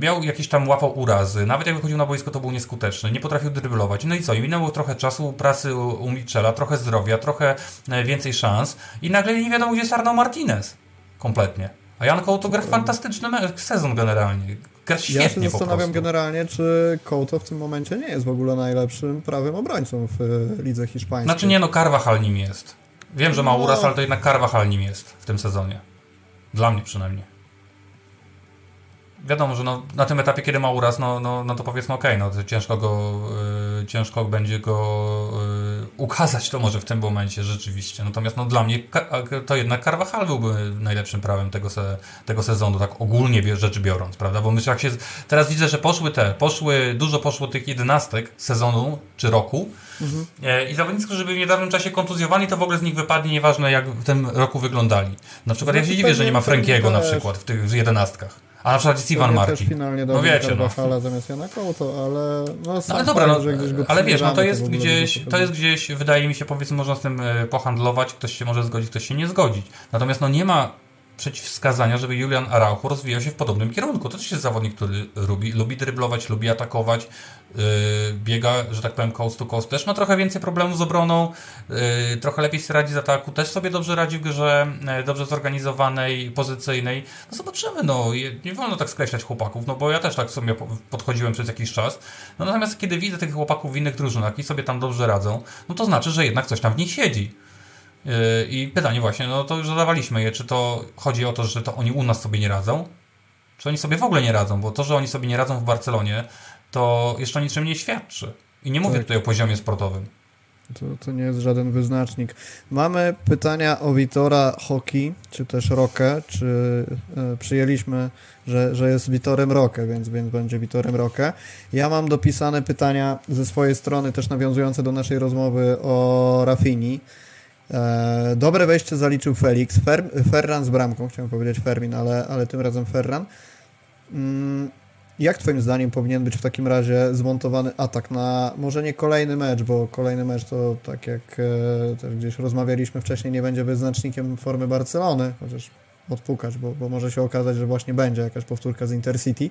S2: miał jakieś tam łapał urazy. Nawet jak wychodził na boisko to był nieskuteczny. Nie potrafił dryblować. No i co? I minęło trochę czasu pracy u, Michela, trochę zdrowia, trochę e, więcej szans i nagle nie wiadomo gdzie jest Arno Martinez. Kompletnie. A Jan Kołto gra fantastyczny sezon generalnie
S1: ja się zastanawiam generalnie, czy Couto w tym momencie nie jest w ogóle najlepszym prawym obrońcą w e, lidze hiszpańskiej.
S2: Znaczy nie, no Carvajal nim jest. Wiem, że ma no. uraz, ale to jednak Carvajal nim jest w tym sezonie. Dla mnie przynajmniej wiadomo, że no, na tym etapie, kiedy ma uraz, no, no, no to powiedzmy okej, okay, no ciężko go, y, ciężko będzie go y, ukazać to może w tym momencie rzeczywiście. Natomiast no dla mnie to jednak Carvajal byłby najlepszym prawem tego, se, tego sezonu, tak ogólnie rzecz biorąc, prawda? Bo myślę, jak się, teraz widzę, że poszły te, poszły, dużo poszło tych jedenastek sezonu czy roku mhm. E, i zawodnicy, którzy byli w niedawnym czasie kontuzjowani, to w ogóle z nich wypadnie, nieważne jak w tym roku wyglądali. Na przykład ja się dziwię, że nie ma Frankiego na przykład w tych jedenastkach. A na przykład jest Iwan Marki.
S1: finalnie no wiecie, no. zamiast Jana Kołto, ale no,
S2: no ale dobra, no, ale wiesz, no to jest gdzieś, to jest gdzieś, wydaje mi się, powiedzmy, można z tym e, pohandlować, ktoś się może zgodzić, ktoś się nie zgodzić. Natomiast no nie ma przeciwwskazania, żeby Julian Araujo rozwijał się w podobnym kierunku. To też jest zawodnik, który lubi, lubi dryblować, lubi atakować, yy, biega, że tak powiem, coast to coast. Też ma trochę więcej problemów z obroną, yy, trochę lepiej sobie radzi z ataku, też sobie dobrze radzi w grze yy, dobrze zorganizowanej, pozycyjnej. No zobaczymy, no. Nie wolno tak skreślać chłopaków, no bo ja też tak sobie podchodziłem przez jakiś czas. No natomiast kiedy widzę tych chłopaków w innych drużynach i sobie tam dobrze radzą, no to znaczy, że jednak coś tam w nich siedzi. Yy, I pytanie właśnie, no to już zadawaliśmy je, czy to chodzi o to, że to oni u nas sobie nie radzą, czy oni sobie w ogóle nie radzą, bo to, że oni sobie nie radzą w Barcelonie, to jeszcze niczym nie świadczy. I nie mówię tak. tutaj o poziomie sportowym.
S1: To, to nie jest żaden wyznacznik. Mamy pytania o Witora Hockey, czy też Rokę, czy e, przyjęliśmy, że, że jest Witorem Rokę, więc, więc będzie Witorem Rokę. Ja mam dopisane pytania ze swojej strony, też nawiązujące do naszej rozmowy o Rafini. E, dobre wejście zaliczył Felix. Fer, Ferran z bramką, chciałem powiedzieć Fermin, ale, ale tym razem Ferran. Mm, jak Twoim zdaniem powinien być w takim razie zmontowany atak na może nie kolejny mecz, bo kolejny mecz to tak jak e, też gdzieś rozmawialiśmy wcześniej, nie będzie wyznacznikiem formy Barcelony, chociaż odpukać, bo, bo może się okazać, że właśnie będzie jakaś powtórka z Intercity.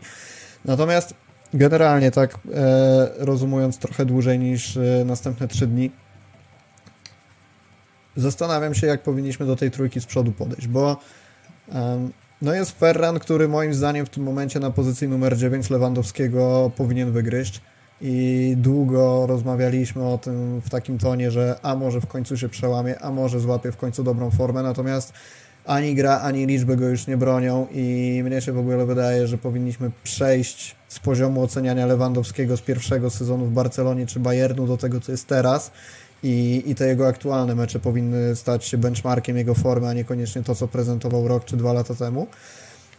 S1: Natomiast generalnie tak e, rozumując trochę dłużej niż e, następne trzy dni, zastanawiam się, jak powinniśmy do tej trójki z przodu podejść, bo um, no jest Ferran, który moim zdaniem w tym momencie na pozycji numer 9 Lewandowskiego powinien wygryźć i długo rozmawialiśmy o tym w takim tonie, że a może w końcu się przełamie, a może złapie w końcu dobrą formę, natomiast ani gra, ani liczby go już nie bronią i mnie się w ogóle wydaje, że powinniśmy przejść z poziomu oceniania Lewandowskiego z pierwszego sezonu w Barcelonie czy Bayernu do tego, co jest teraz i, i te jego aktualne mecze powinny stać się benchmarkiem jego formy, a niekoniecznie to, co prezentował rok czy dwa lata temu.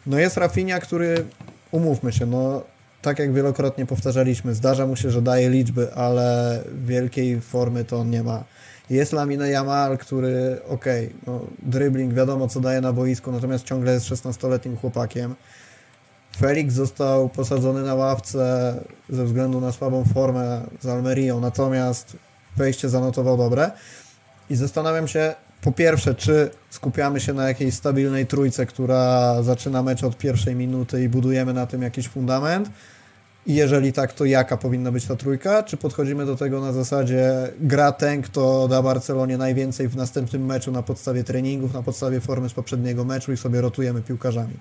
S1: No jest Rafinha, który, umówmy się, no tak jak wielokrotnie powtarzaliśmy, zdarza mu się, że daje liczby, ale wielkiej formy to on nie ma. Jest Lamine Yamal, który, okej, okay, no, dribbling wiadomo co daje na boisku, natomiast ciągle jest 16-letnim chłopakiem. Felix został posadzony na ławce ze względu na słabą formę z Almerią, natomiast wejście zanotował dobre. I zastanawiam się, po pierwsze, czy skupiamy się na jakiejś stabilnej trójce, która zaczyna mecz od pierwszej minuty i budujemy na tym jakiś fundament. I jeżeli tak, to jaka powinna być ta trójka? Czy podchodzimy do tego na zasadzie gra ten, kto da Barcelonie najwięcej w następnym meczu na podstawie treningów, na podstawie formy z poprzedniego meczu i sobie rotujemy piłkarzami?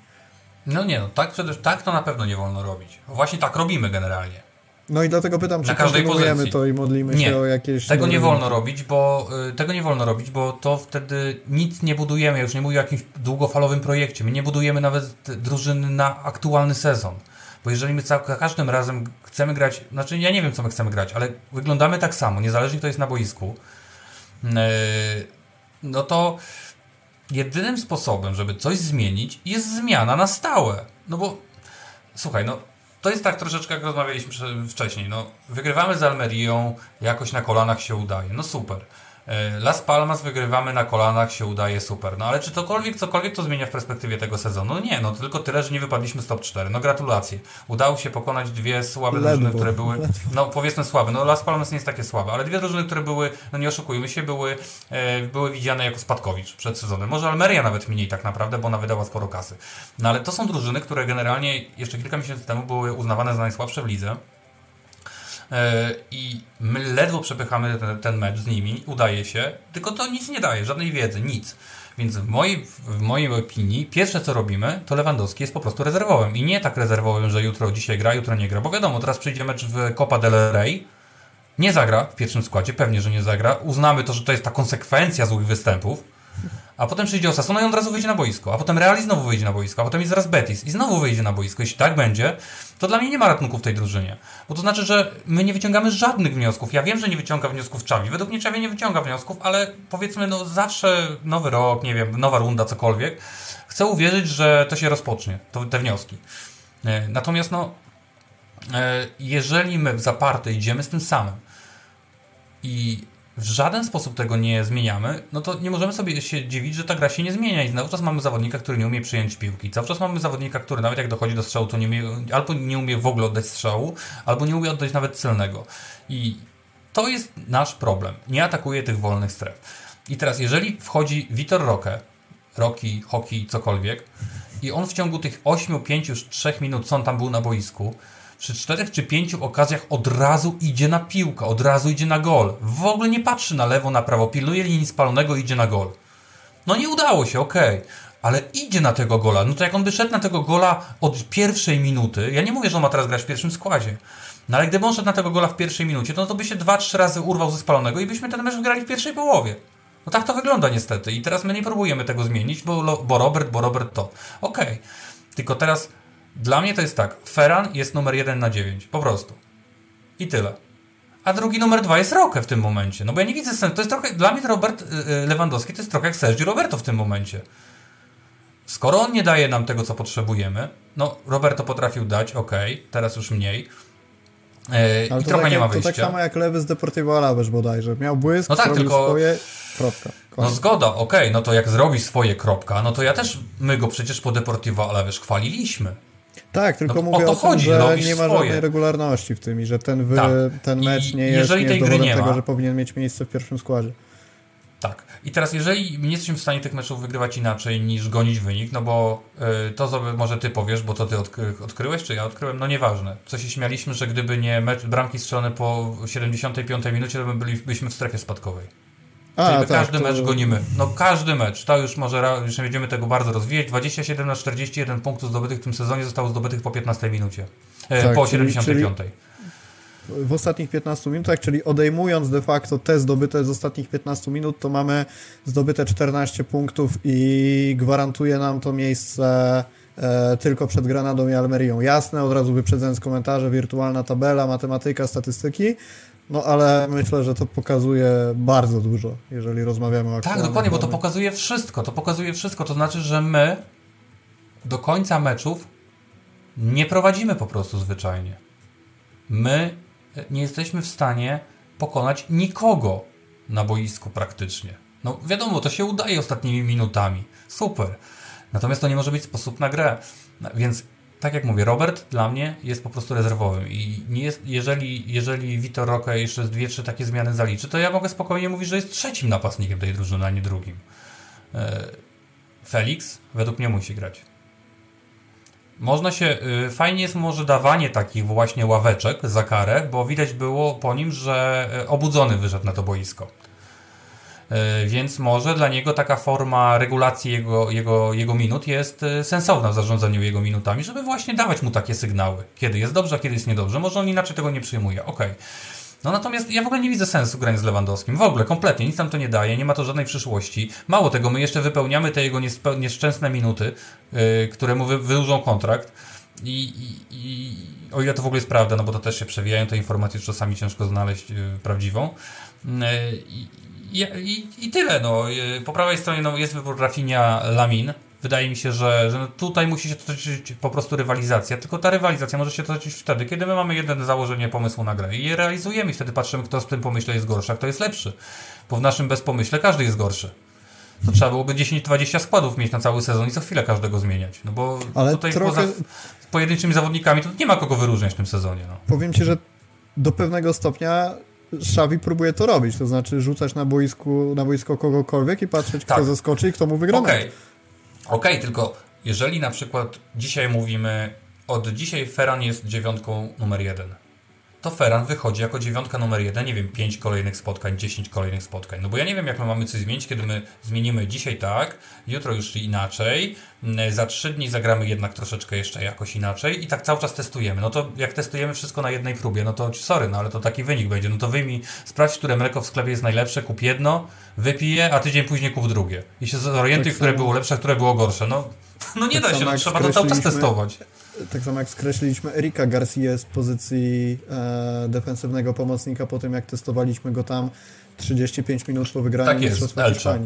S2: No nie, no tak, tak to na pewno nie wolno robić. Właśnie tak robimy generalnie.
S1: No i dlatego pytam, czy kontynuujemy to i modlimy
S2: nie,
S1: się o jakieś...
S2: tego nie wolno robić, bo y, tego nie wolno robić, bo to wtedy nic nie budujemy. Ja już nie mówię o jakimś długofalowym projekcie. My nie budujemy nawet drużyny na aktualny sezon. Bo jeżeli my za każdym razem chcemy grać, znaczy ja nie wiem, co my chcemy grać, ale wyglądamy tak samo, niezależnie kto jest na boisku, y, no to jedynym sposobem, żeby coś zmienić, jest zmiana na stałe. No bo słuchaj, no to jest tak troszeczkę jak rozmawialiśmy wcześniej. No, wygrywamy z Almerią, jakoś na kolanach się udaje. No super. E, Las Palmas wygrywamy na kolanach, się udaje super. No ale czy tokolwiek, cokolwiek to zmienia w perspektywie tego sezonu? No nie, no tylko tyle, że nie wypadliśmy z top 4. No gratulacje. Udało się pokonać dwie słabe
S1: Ledwo,
S2: drużyny, które były, no powiedzmy słabe. No Las Palmas nie jest takie słabe, ale dwie drużyny, które były, no nie oszukujmy się, były, e, były widziane jako spadkowicz przed sezonem. Może Almeria nawet mniej tak naprawdę, bo ona wydała sporo kasy. No ale to są drużyny, które generalnie jeszcze kilka miesięcy temu były uznawane za najsłabsze w lidze. E, I my ledwo przepychamy ten, ten mecz z nimi, udaje się, tylko to nic nie daje, żadnej wiedzy, nic. Więc w mojej, w mojej opinii, pierwsze co robimy, to Lewandowski jest po prostu rezerwowym. I nie tak rezerwowym, że jutro dzisiaj gra, jutro nie gra. Bo wiadomo, teraz przyjdzie mecz w Copa del Rey, nie zagra w pierwszym składzie, pewnie, że nie zagra. Uznamy to, że to jest ta konsekwencja złych występów. A potem przyjdzie Osasuna i on od razu wyjdzie na boisko. A potem Real i znowu wyjdzie na boisko. A potem jest zaraz Betis i znowu wyjdzie na boisko. Jeśli tak będzie, to dla mnie nie ma ratunku w tej drużynie. Bo to znaczy, że my nie wyciągamy żadnych wniosków. Ja wiem, że nie wyciąga wniosków Czawi. Według mnie Czawi nie wyciąga wniosków, ale powiedzmy, no zawsze nowy rok, nie wiem, nowa runda, cokolwiek. Chcę uwierzyć, że to się rozpocznie, to, te wnioski. E, Natomiast no, e, jeżeli my w zaparte idziemy z tym samym i w żaden sposób tego nie zmieniamy, no to nie możemy sobie się dziwić, że ta gra się nie zmienia i cały czas mamy zawodnika, który nie umie przyjąć piłki. Cały czas mamy zawodnika, który nawet jak dochodzi do strzału, to nie umie, albo nie umie w ogóle oddać strzału, albo nie umie oddać nawet celnego. I to jest nasz problem. Nie atakuje tych wolnych stref. I teraz, jeżeli wchodzi Vitor Roque, Rocky, hockey, cokolwiek, i on w ciągu tych 8, 5, już 3 minut, co on tam był na boisku, przy czterech czy pięciu okazjach od razu idzie na piłkę, od razu idzie na gol. W ogóle nie patrzy na lewo, na prawo, pilnuje linii spalonego idzie na gol. No nie udało się, okej. Ale idzie na tego gola. No to jak on by szedł na tego gola od pierwszej minuty, ja nie mówię, że on ma teraz grać w pierwszym składzie, no ale gdyby on szedł na tego gola w pierwszej minucie, to, no to by się dwa, trzy razy urwał ze spalonego i byśmy ten mecz wygrali w pierwszej połowie. No tak to wygląda niestety i teraz my nie próbujemy tego zmienić, bo, bo Robert, bo Robert to. Okej. Tylko teraz dla mnie to jest tak, Ferran jest numer 1 na 9, po prostu. I tyle. A drugi numer dwa jest Roque w tym momencie. No bo ja nie widzę sensu. To jest trochę, dla mnie Robert y, y, Lewandowski to jest trochę jak Sergio Roberto w tym momencie. Skoro on nie daje nam tego, co potrzebujemy, no Roberto potrafił dać, ok, teraz już mniej. Yy,
S1: Ale
S2: I trochę
S1: tak,
S2: nie ma
S1: jak- to
S2: wyjścia.
S1: tak samo jak lewy z Deportivo Alaves bodajże. Miał błysk,
S2: No tak, tylko-
S1: swoje, kropka.
S2: No
S1: Koniec.
S2: zgoda, okej, no to jak zrobi swoje kropka, no to ja też, my go przecież po Deportivo Alaves chwaliliśmy.
S1: Tak, tylko
S2: No,
S1: mówię
S2: o to
S1: o, tym,
S2: chodzi,
S1: że
S2: robisz
S1: nie ma
S2: swoje.
S1: żadnej regularności w tym i że ten, wy,
S2: Tak.
S1: ten
S2: I
S1: mecz nie jest, nie jest dowodem
S2: nie
S1: tego,
S2: ma-
S1: że powinien mieć miejsce w pierwszym składzie.
S2: Tak. I teraz, jeżeli nie jesteśmy w stanie tych meczów wygrywać inaczej niż gonić wynik, no bo y, to sobie może ty powiesz, bo to ty odkry, odkryłeś, czy ja odkryłem, no nieważne. Co się śmialiśmy, że gdyby nie mecz, bramki strzelone po 75 minucie, to by byli, byliśmy w strefie spadkowej. Czyli my każdy
S1: to-
S2: mecz gonimy. No każdy mecz. To już może już nie będziemy tego bardzo rozwijać. 27 na 41 punktów zdobytych w tym sezonie zostało zdobytych po 15 minucie. E,
S1: Tak,
S2: po
S1: czyli-
S2: 75.
S1: w ostatnich 15 minutach, czyli odejmując de facto te zdobyte z ostatnich 15 minut, to mamy zdobyte 14 punktów i gwarantuje nam to miejsce e, tylko przed Granadą i Almerią. Jasne, od razu wyprzedzając komentarze, wirtualna tabela, matematyka, statystyki, no ale myślę, że to pokazuje bardzo dużo, jeżeli rozmawiamy o
S2: Tak, dokładnie, bo to pokazuje wszystko. To pokazuje wszystko. To znaczy, że my do końca meczów nie prowadzimy po prostu zwyczajnie. My nie jesteśmy w stanie pokonać nikogo na boisku praktycznie. No wiadomo, to się udaje ostatnimi minutami. Super. Natomiast to nie może być sposób na grę. Więc tak jak mówię, Robert dla mnie jest po prostu rezerwowym i nie jest, jeżeli, jeżeli Vitor Roque jeszcze dwie, trzy takie zmiany zaliczy, to ja mogę spokojnie mówić, że jest trzecim napastnikiem tej drużyny, a nie drugim. E, Felix według mnie musi grać. Można się, y, fajnie jest może dawanie takich właśnie ławeczek za karę, bo widać było po nim, że y, obudzony wyszedł na to boisko. Y, Więc może dla niego taka forma regulacji jego, jego, jego minut jest y, sensowna w zarządzaniu jego minutami, żeby właśnie dawać mu takie sygnały, kiedy jest dobrze, a kiedy jest niedobrze. Może on inaczej tego nie przyjmuje. Okej. No natomiast ja w ogóle nie widzę sensu grania z Lewandowskim. W ogóle, kompletnie, nic nam to nie daje, nie ma to żadnej przyszłości. Mało tego, my jeszcze wypełniamy te jego nieszczęsne minuty, yy, które mu wy- wydłużą kontrakt. I, i, I o ile to w ogóle jest prawda, no bo to też się przewijają te informacje, czasami ciężko znaleźć yy, prawdziwą. Yy, i, i, i tyle, no. Yy, po prawej stronie no, jest wybór Rafinha Lamin. wydaje mi się, że, że tutaj musi się toczyć po prostu rywalizacja. Tylko ta rywalizacja może się toczyć wtedy, kiedy my mamy jeden założenie pomysłu na grę i je realizujemy i wtedy patrzymy, kto w tym pomyśle jest gorszy, a kto jest lepszy. Bo w naszym bezpomyśle każdy jest gorszy. To trzeba byłoby 10-20 składów mieć na cały sezon i co chwilę każdego zmieniać. No bo Ale tutaj trochę... poza pojedynczymi zawodnikami to nie ma kogo wyróżniać w tym sezonie. No.
S1: Powiem Ci, że do pewnego stopnia Szawi próbuje to robić, to znaczy rzucać na boisku, na boisko kogokolwiek i patrzeć, tak. kto zaskoczy i kto mu wygra.
S2: Okej, okay. okej, okay, tylko jeżeli na przykład dzisiaj mówimy, od dzisiaj Ferran jest dziewiątką numer jeden to Ferran wychodzi jako dziewiątka numer jeden, nie wiem, pięć kolejnych spotkań, dziesięć kolejnych spotkań. No bo ja nie wiem, jak my mamy coś zmienić, kiedy my zmienimy dzisiaj tak, jutro już inaczej, mm, za trzy dni zagramy jednak troszeczkę jeszcze jakoś inaczej i tak cały czas testujemy. No to jak testujemy wszystko na jednej próbie, no to sorry, no ale to taki wynik będzie. No to wyjmij, sprawdź, które mleko w sklepie jest najlepsze, kup jedno, wypij a tydzień później kup drugie. I się zorientuj, tak które było lepsze, które było gorsze. No, no nie tak da się, no, trzeba to cały czas testować
S1: tak samo jak skreśliliśmy Erika Garcia z pozycji e, defensywnego pomocnika po tym, jak testowaliśmy go tam 35 minut po wygraniu
S2: tak jest, Elcze.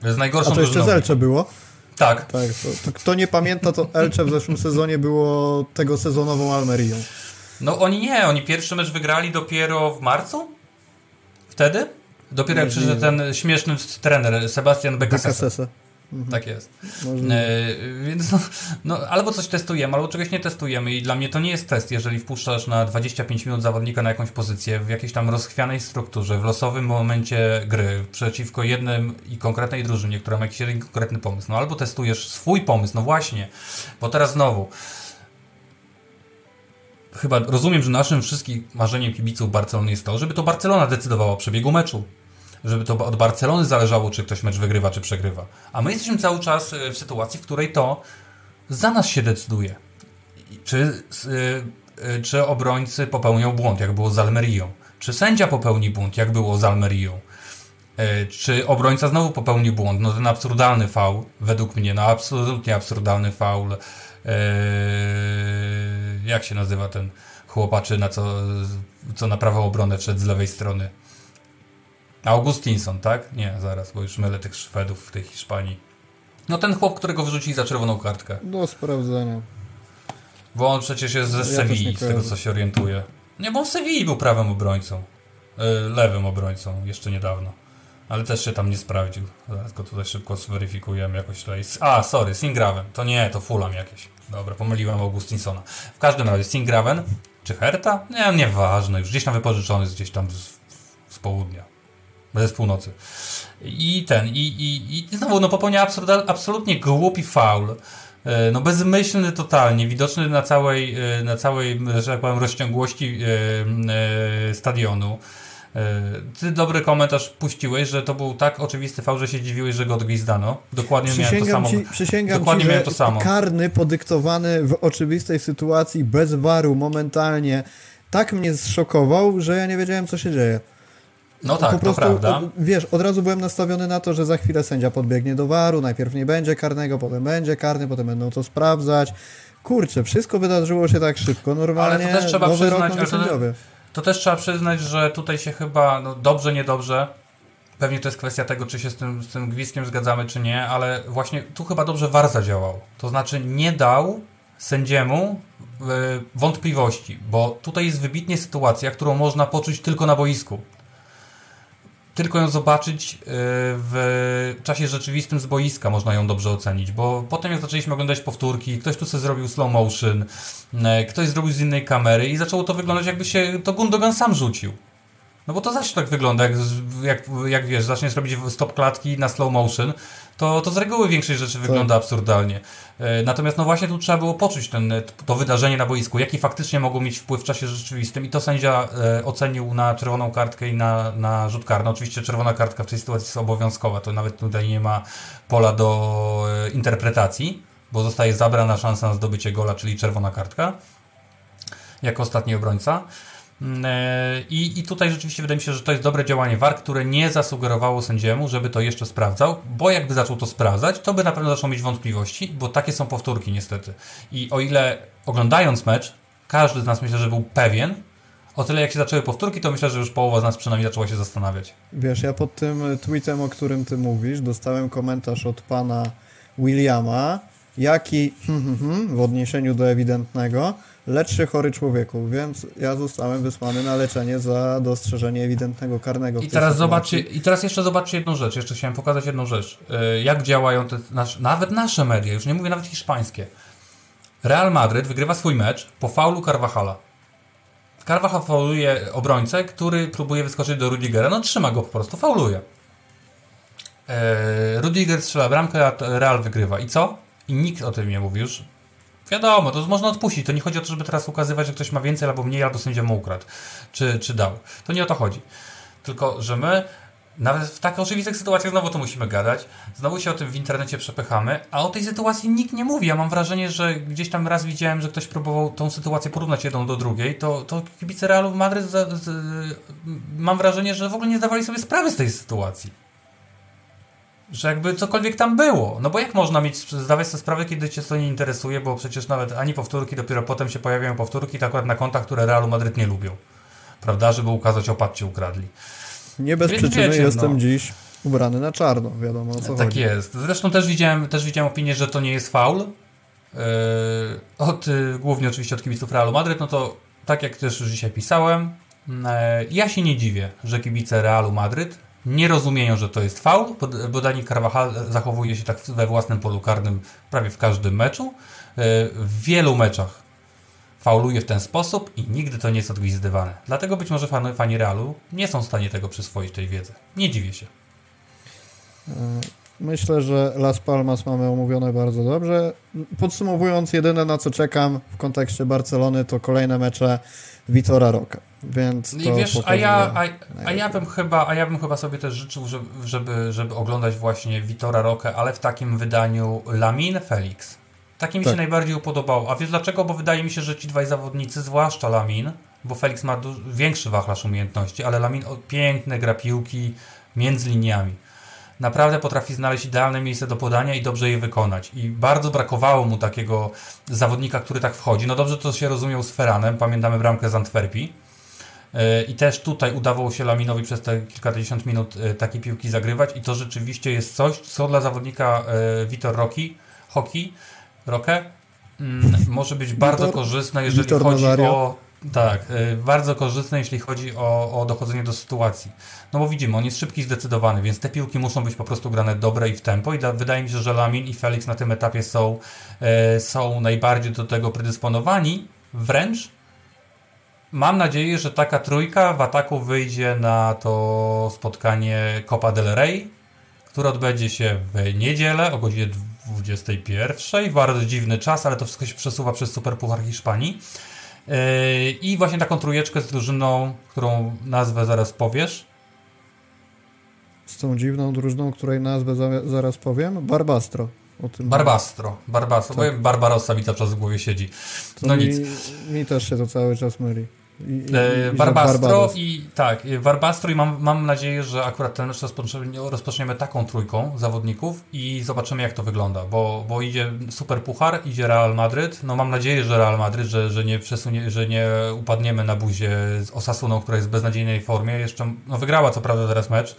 S2: To jest najgorsze.
S1: A to jeszcze z Elcze było?
S2: Tak.
S1: tak to, to kto nie pamięta, to Elcze w zeszłym sezonie było tego sezonową Almerią.
S2: No oni nie, oni pierwszy mecz wygrali dopiero w marcu? Wtedy? Dopiero jak przyszedł ten śmieszny trener Sebastian Becasese. Mhm. Tak jest. E, więc no, no, albo coś testujemy, albo czegoś nie testujemy i dla mnie to nie jest test, jeżeli wpuszczasz na 25 minut zawodnika na jakąś pozycję w jakiejś tam rozchwianej strukturze, w losowym momencie gry, przeciwko jednym i konkretnej drużynie, która ma jakiś jeden konkretny pomysł. No albo testujesz swój pomysł, no właśnie, bo teraz znowu chyba rozumiem, że naszym wszystkim marzeniem kibiców Barcelony jest to, żeby to Barcelona decydowała o przebiegu meczu żeby to od Barcelony zależało, czy ktoś mecz wygrywa, czy przegrywa. A my jesteśmy cały czas e, w sytuacji, w której to za nas się decyduje. Czy, e, e, czy obrońcy popełnią błąd, jak było z Almerią? Czy sędzia popełni błąd, jak było z Almerią? Czy obrońca znowu popełni błąd? No ten absurdalny faul, według mnie, no absolutnie absurdalny faul. Jak się nazywa ten chłopaczyna, co, co na prawą obronę wszedł z lewej strony? Augustinson, tak? Nie, zaraz, bo już mylę tych Szwedów w tej Hiszpanii. No ten chłop, którego wyrzucili za czerwoną kartkę.
S1: Do sprawdzenia.
S2: Bo on przecież jest ze ja Sewilli, z tego co się orientuje. Nie, bo on w Sewilli był prawym obrońcą. Yy, lewym obrońcą, jeszcze niedawno. Ale też się tam nie sprawdził. Zaraz go tutaj szybko zweryfikujemy jakoś tutaj. A, sorry, Singraven. To nie, to Fulham jakieś. Dobra, pomyliłem Augustinsona. W każdym razie Singraven, czy Herta? Nie, nieważne. Już gdzieś tam wypożyczony, gdzieś tam z, z południa. Bez północy. I ten, i, i, i znowu, no popełnia absolutnie głupi faul. E, no bezmyślny totalnie, widoczny na całej, e, na całej, że tak powiem, rozciągłości e, stadionu. Ty dobry komentarz puściłeś, że to był tak oczywisty fał, że się dziwiłeś, że go odgwizdano. Dokładnie przysięgam miałem to samo.
S1: Ci, przysięgam Dokładnie ci, miałem to samo. karny podyktowany w oczywistej sytuacji, bez waru, momentalnie, tak mnie zszokował, że ja nie wiedziałem, co się dzieje.
S2: No tak, po prostu, to prawda.
S1: Wiesz, od razu byłem nastawiony na to, że za chwilę sędzia podbiegnie do waru, najpierw nie będzie karnego, potem będzie karny, potem będą to sprawdzać. Kurczę, wszystko wydarzyło się tak szybko. Normalnie ale to też trzeba nowy przyznać, rok, to,
S2: to, też trzeba przyznać, że tutaj się chyba, no dobrze, niedobrze, Pewnie to jest kwestia tego, czy się z tym, z tym gwizdkiem zgadzamy, czy nie, ale właśnie tu chyba dobrze VAR zadziałał. To znaczy nie dał sędziemu y, wątpliwości, bo tutaj jest wybitnie sytuacja, którą można poczuć tylko na boisku tylko ją zobaczyć e, w czasie rzeczywistym z boiska można ją dobrze ocenić, bo potem jak zaczęliśmy oglądać powtórki, ktoś tu sobie zrobił slow motion, e, ktoś zrobił z innej kamery i zaczęło to wyglądać jakby się to Gundogan sam rzucił. No bo to zawsze tak wygląda, jak, jak, jak wiesz, zaczniesz robić stop klatki na slow motion, to, to z reguły większość rzeczy wygląda tak. absurdalnie. E, natomiast no właśnie tu trzeba było poczuć ten, to wydarzenie na boisku, jaki faktycznie mogło mieć wpływ w czasie rzeczywistym i to sędzia e, ocenił na czerwoną kartkę i na, na rzut karny. Oczywiście czerwona kartka w tej sytuacji jest obowiązkowa, to nawet tutaj nie ma pola do e, interpretacji, bo zostaje zabrana szansa na zdobycie gola, czyli czerwona kartka jako ostatni obrońca. Mm, e, I, I tutaj rzeczywiście wydaje mi się, że to jest dobre działanie VAR, które nie zasugerowało sędziemu, żeby to jeszcze sprawdzał, bo jakby zaczął to sprawdzać, to by na pewno zaczął mieć wątpliwości, bo takie są powtórki niestety. I o ile oglądając mecz, każdy z nas myślę, że był pewien, o tyle jak się zaczęły powtórki, to myślę, że już połowa z nas przynajmniej zaczęła się zastanawiać.
S1: Wiesz, ja pod tym tweetem, o którym ty mówisz, dostałem komentarz od pana Williama, jak i w odniesieniu do ewidentnego lecz się chory człowieku, więc ja zostałem wysłany na leczenie za dostrzeżenie ewidentnego karnego.
S2: I teraz zobaczcie, i teraz jeszcze zobaczcie jedną rzecz, jeszcze chciałem pokazać jedną rzecz. E, jak działają te nasze, nawet nasze media, już nie mówię nawet hiszpańskie. Real Madryt wygrywa swój mecz po faulu Carvajala. Carvajal fauluje obrońcę, który próbuje wyskoczyć do Rudigera. No trzyma go po prostu, fauluje. Eee, Rudiger strzela bramkę, a Real wygrywa. I co? I nikt o tym nie mówi już. Wiadomo, to można odpuścić. To nie chodzi o to, żeby teraz ukazywać, że ktoś ma więcej albo mniej, albo sędzia mu ukradł, czy, czy dał. To nie o to chodzi. Tylko, że my nawet w tak oczywistych sytuacjach znowu to musimy gadać. Znowu się o tym w internecie przepychamy, a o tej sytuacji nikt nie mówi. Ja mam wrażenie, że gdzieś tam raz widziałem, że ktoś próbował tą sytuację porównać jedną do drugiej. To, to kibice Realu Madryt mam wrażenie, że w ogóle nie zdawali sobie sprawy z tej sytuacji że jakby cokolwiek tam było. No bo jak można mieć, zdawać sobie sprawę, kiedy cię to nie interesuje, bo przecież nawet ani powtórki, dopiero potem się pojawiają powtórki, tak akurat na kontach, które Realu Madryt nie lubią. Prawda? Żeby ukazać, opatrzcie, ukradli.
S1: Nie bez Więc przyczyny wiecie, jestem no. dziś ubrany na czarno, wiadomo o co
S2: Tak
S1: chodzi.
S2: jest. Zresztą też widziałem, też widziałem opinię, że to nie jest faul. Yy, od, yy, głównie oczywiście od kibiców Realu Madryt, no to tak jak też już dzisiaj pisałem, yy, ja się nie dziwię, że kibice Realu Madryt nie rozumieją, że to jest faul, bo Dani Carvajal zachowuje się tak we własnym polu karnym prawie w każdym meczu. E, w wielu meczach fauluje w ten sposób i nigdy to nie jest odgwizdywane. Dlatego być może fani, fani Realu nie są w stanie tego przyswoić, tej wiedzy. Nie dziwię się.
S1: E, myślę, że Las Palmas mamy omówione bardzo dobrze. Podsumowując, jedyne na co czekam w kontekście Barcelony to kolejne mecze Vitora Roca. Więc I
S2: wiesz, a ja, a, a, ja bym chyba, a ja bym chyba sobie też życzył, żeby, żeby, oglądać właśnie Vitora Roque, ale w takim wydaniu Lamin Felix. Takie mi tak. się najbardziej upodobało. A wiesz dlaczego? Bo wydaje mi się, że ci dwaj zawodnicy, zwłaszcza Lamin, bo Felix ma większy wachlarz umiejętności, ale Lamin piękne gra piłki między liniami naprawdę potrafi znaleźć idealne miejsce do podania i dobrze je wykonać. I bardzo brakowało mu takiego zawodnika, który tak wchodzi. No dobrze to się rozumiał z Feranem, pamiętamy bramkę z Antwerpii. E, I też tutaj udawało się Laminowi przez te kilkadziesiąt minut e, takie piłki zagrywać i to rzeczywiście jest coś, co dla zawodnika e, Vitor Rocky, hockey, Roque, mm, może być bardzo korzystne, jeżeli Vitor chodzi Nazario. o tak, bardzo korzystne, jeśli chodzi o, o dochodzenie do sytuacji. No bo widzimy, on jest szybki i zdecydowany, więc te piłki muszą być po prostu grane dobre i w tempo i wydaje mi się, że Lamin i Felix na tym etapie są, e, są najbardziej do tego predysponowani, wręcz mam nadzieję, że taka trójka w ataku wyjdzie na to spotkanie Copa del Rey, które odbędzie się w niedzielę o godzinie 21. Bardzo dziwny czas, ale to wszystko się przesuwa przez Superpuchar Hiszpanii. Yy, I właśnie taką trójeczkę z drużyną, którą nazwę zaraz powiesz.
S1: Z tą dziwną drużyną, której nazwę zaraz powiem? Barbastro.
S2: Barbastro, Barbastro, tak. bo Barbarossa mi cały czas w głowie siedzi. No
S1: mi,
S2: nic.
S1: Mi też się to cały czas myli.
S2: I, i, Barbastro i tak, Barbastro i mam, mam nadzieję, że akurat ten mecz rozpoczniemy taką trójką zawodników i zobaczymy jak to wygląda, bo, bo idzie super puchar, idzie Real Madryt, no mam nadzieję, że Real Madryt, że, że, nie, przesunie, że nie upadniemy na buzie z Osasuną, która jest w beznadziejnej formie, jeszcze no wygrała co prawda teraz mecz,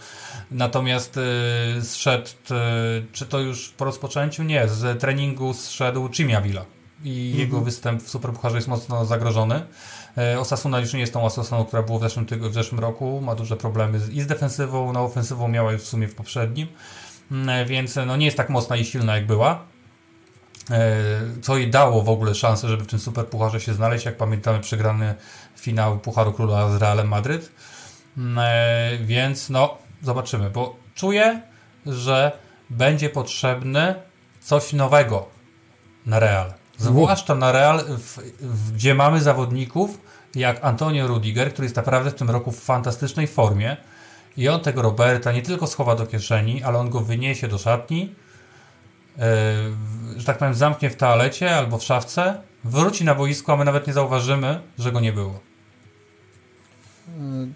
S2: natomiast y, zszedł, y, czy to już po rozpoczęciu? Nie, z treningu zszedł Chimiavilla i mhm. jego występ w Superpucharze jest mocno zagrożony. E, Osasuna już nie jest tą Osasuną, która była w zeszłym, w zeszłym roku. Ma duże problemy i z defensywą, no ofensywą miała już w sumie w poprzednim. Mm, e, więc no, nie jest tak mocna i silna jak była. E, co jej dało w ogóle szansę, żeby w tym super pucharze się znaleźć. Jak pamiętamy, przegrany finał Pucharu Króla z Realem Madryt. Mm, więc no, zobaczymy, bo czuję, że będzie potrzebny coś nowego na Real. Zwłaszcza na Real, w, w, gdzie mamy zawodników jak Antonio Rudiger, który jest naprawdę w tym roku w fantastycznej formie. I on tego Roberta nie tylko schowa do kieszeni, ale on go wyniesie do szatni, yy, że tak powiem, zamknie w toalecie albo w szafce, wróci na boisko, a my nawet nie zauważymy, że go nie było.